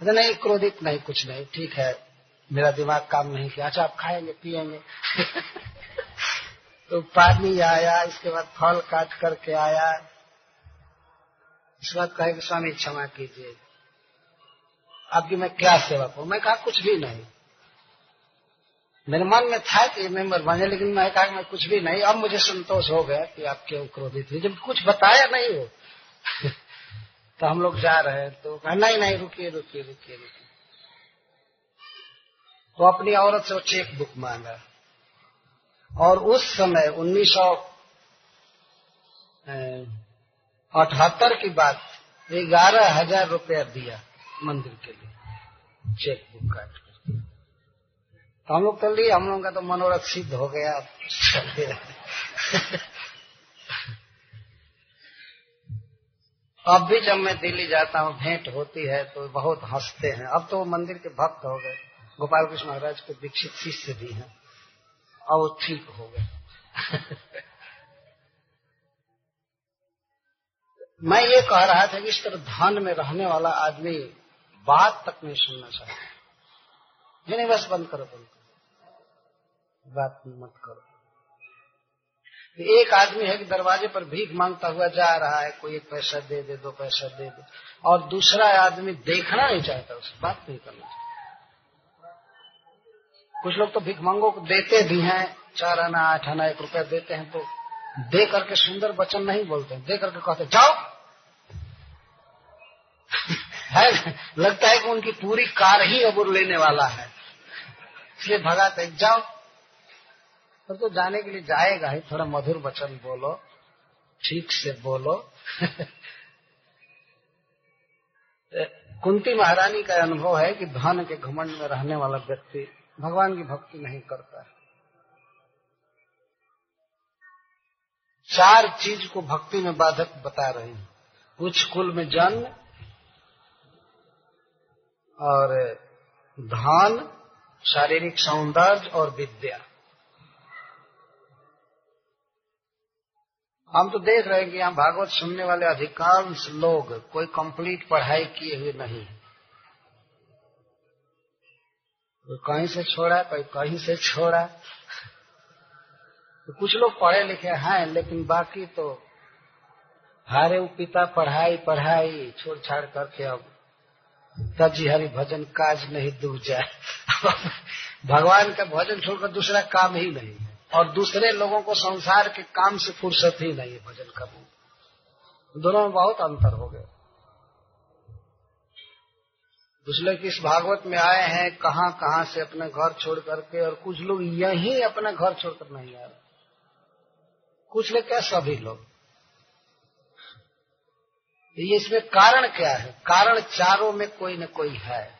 तो नहीं, क्रोधित नहीं, कुछ नहीं, ठीक है, मेरा दिमाग काम नहीं किया। अच्छा आप खाएँगे पिएँगे [LAUGHS] तो पानी आया, इसके बाद फल काट करके आया। इसके बाद कहे कि, स्वामी, क्षमा कीजिए। आपकी मैं क्या सेवा करूँ? मैं कहा, कुछ भी नहीं। मेरे मन में था कि मेंबर बने, लेकिन मैं कहा मैं कुछ भी नहीं। अब मुझे संतोष हो गया कि आप क्यों क्रोधित हुए? जब कुछ बताया नहीं हो [LAUGHS] तो हम लोग जा रहे हैं तो कहा, नहीं नहीं, रुकिए रुकिए रुकिए रुकिए। तो अपनी औरत से वो चेक बुक मांगा। और उस समय उन्नीस सौ अठहत्तर की बात ग्यारह हज़ार रुपया दिया मंदिर के लिए चेक बुक काट कर तो हम लोग तो लिए, हम लोगों का तो मनोरथ सिद्ध हो गया। अब भी जब मैं दिल्ली जाता हूँ, भेंट होती है तो बहुत हँसते हैं। अब तो वो मंदिर के भक्त हो गए। गोपाल कृष्ण महाराज के दीक्षित शिष्य भी हैं। और वो ठीक हो गए। [LAUGHS] मैं ये कह रहा था कि इस तरह धन में रहने वाला आदमी बात तक नहीं सुनना चाहता। नहीं बस बंद करो बंद करो। बात मत करो। एक आदमी है कि दरवाजे पर भीख माँगता हुआ जा रहा है, कोई एक पैसा दे दे, दो पैसा दे दे, और दूसरा आदमी देखना नहीं चाहता उसे बात नहीं करना चाहता। कुछ लोग तो भीख मांगो को देते भी हैं, चार आना, आठ आना, एक रुपया देते हैं तो दे करके सुंदर वचन नहीं बोलते दे करके कहते जाओ। [LAUGHS] है, लगता है कि उनकी पूरी कार ही अबुर लेने वाला है। इसलिए भगाते जाओ। पर तो जाने के लिए जाएगा ही। थोड़ा मधुर वचन बोलो, ठीक से बोलो। [LAUGHS] कुंती महारानी का अनुभव है कि धन के घमंड में रहने वाला व्यक्ति भगवान की भक्ति नहीं करता। है चार चीज़ को भक्ति में बाधक बता रहे हैं। कुछ कुल में जन्म और धन, शारीरिक सौंदर्य और विद्या। हम तो देख रहे हैं कि यहाँ भागवत सुनने वाले अधिकांश लोग कोई कंप्लीट पढ़ाई किए हुए नहीं कोई कहीं से छोड़ा, कोई कहीं से छोड़ा। तो कुछ लोग पढ़े लिखे हैं, लेकिन बाकी तो हारे पिता पढ़ाई पढ़ाई, छोड़ छाड़ करके अब तजी हरी भजन काज नहीं डूब जाए। [LAUGHS] भगवान का भजन छोड़कर दूसरा काम ही नहीं। है और दूसरे लोगों को संसार के काम से फुर्सत ही नहीं है भजन का दोनों में बहुत अंतर हो गया। कुछ लोग इस भागवत में आए हैं, कहाँ कहाँ से अपने घर छोड़ करके, और कुछ लोग यहीं अपना घर छोड़कर नहीं आ रहे कुछ लोग क्या सभी लोग? ये इसमें कारण क्या है? कारण चारों में कोई न कोई है।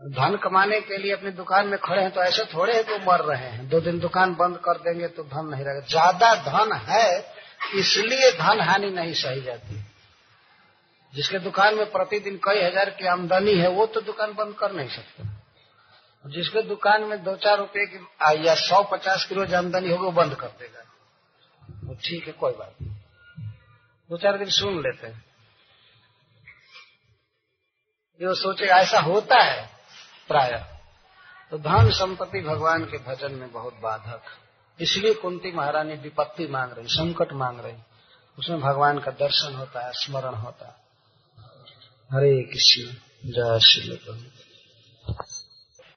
धन कमाने के लिए अपनी दुकान में खड़े हैं तो ऐसे थोड़े है तो मर रहे हैं। दो दिन दुकान बंद कर देंगे तो धन नहीं रहेगा। ज़्यादा धन है, इसलिए धन हानि नहीं सही जाती। जिसके दुकान में प्रतिदिन कई हज़ार की आमदनी है, वो तो दुकान बंद कर नहीं सकते। जिसके दुकान में दो चार रुपए की या सौ पचास किलो आमदनी होगी, वो बंद कर देगा। वो ठीक है, कोई बात नहीं। दो चार दिन सुन लेते हैं। ये सोचेगा ऐसा होता है। प्राय। तो धन संपत्ति भगवान के भजन में बहुत बाधक। इसलिए कुंती महारानी विपत्ति मांग रही, संकट मांग रही। उसमें भगवान का दर्शन होता है, स्मरण होता है। हरे कृष्ण, जय श्री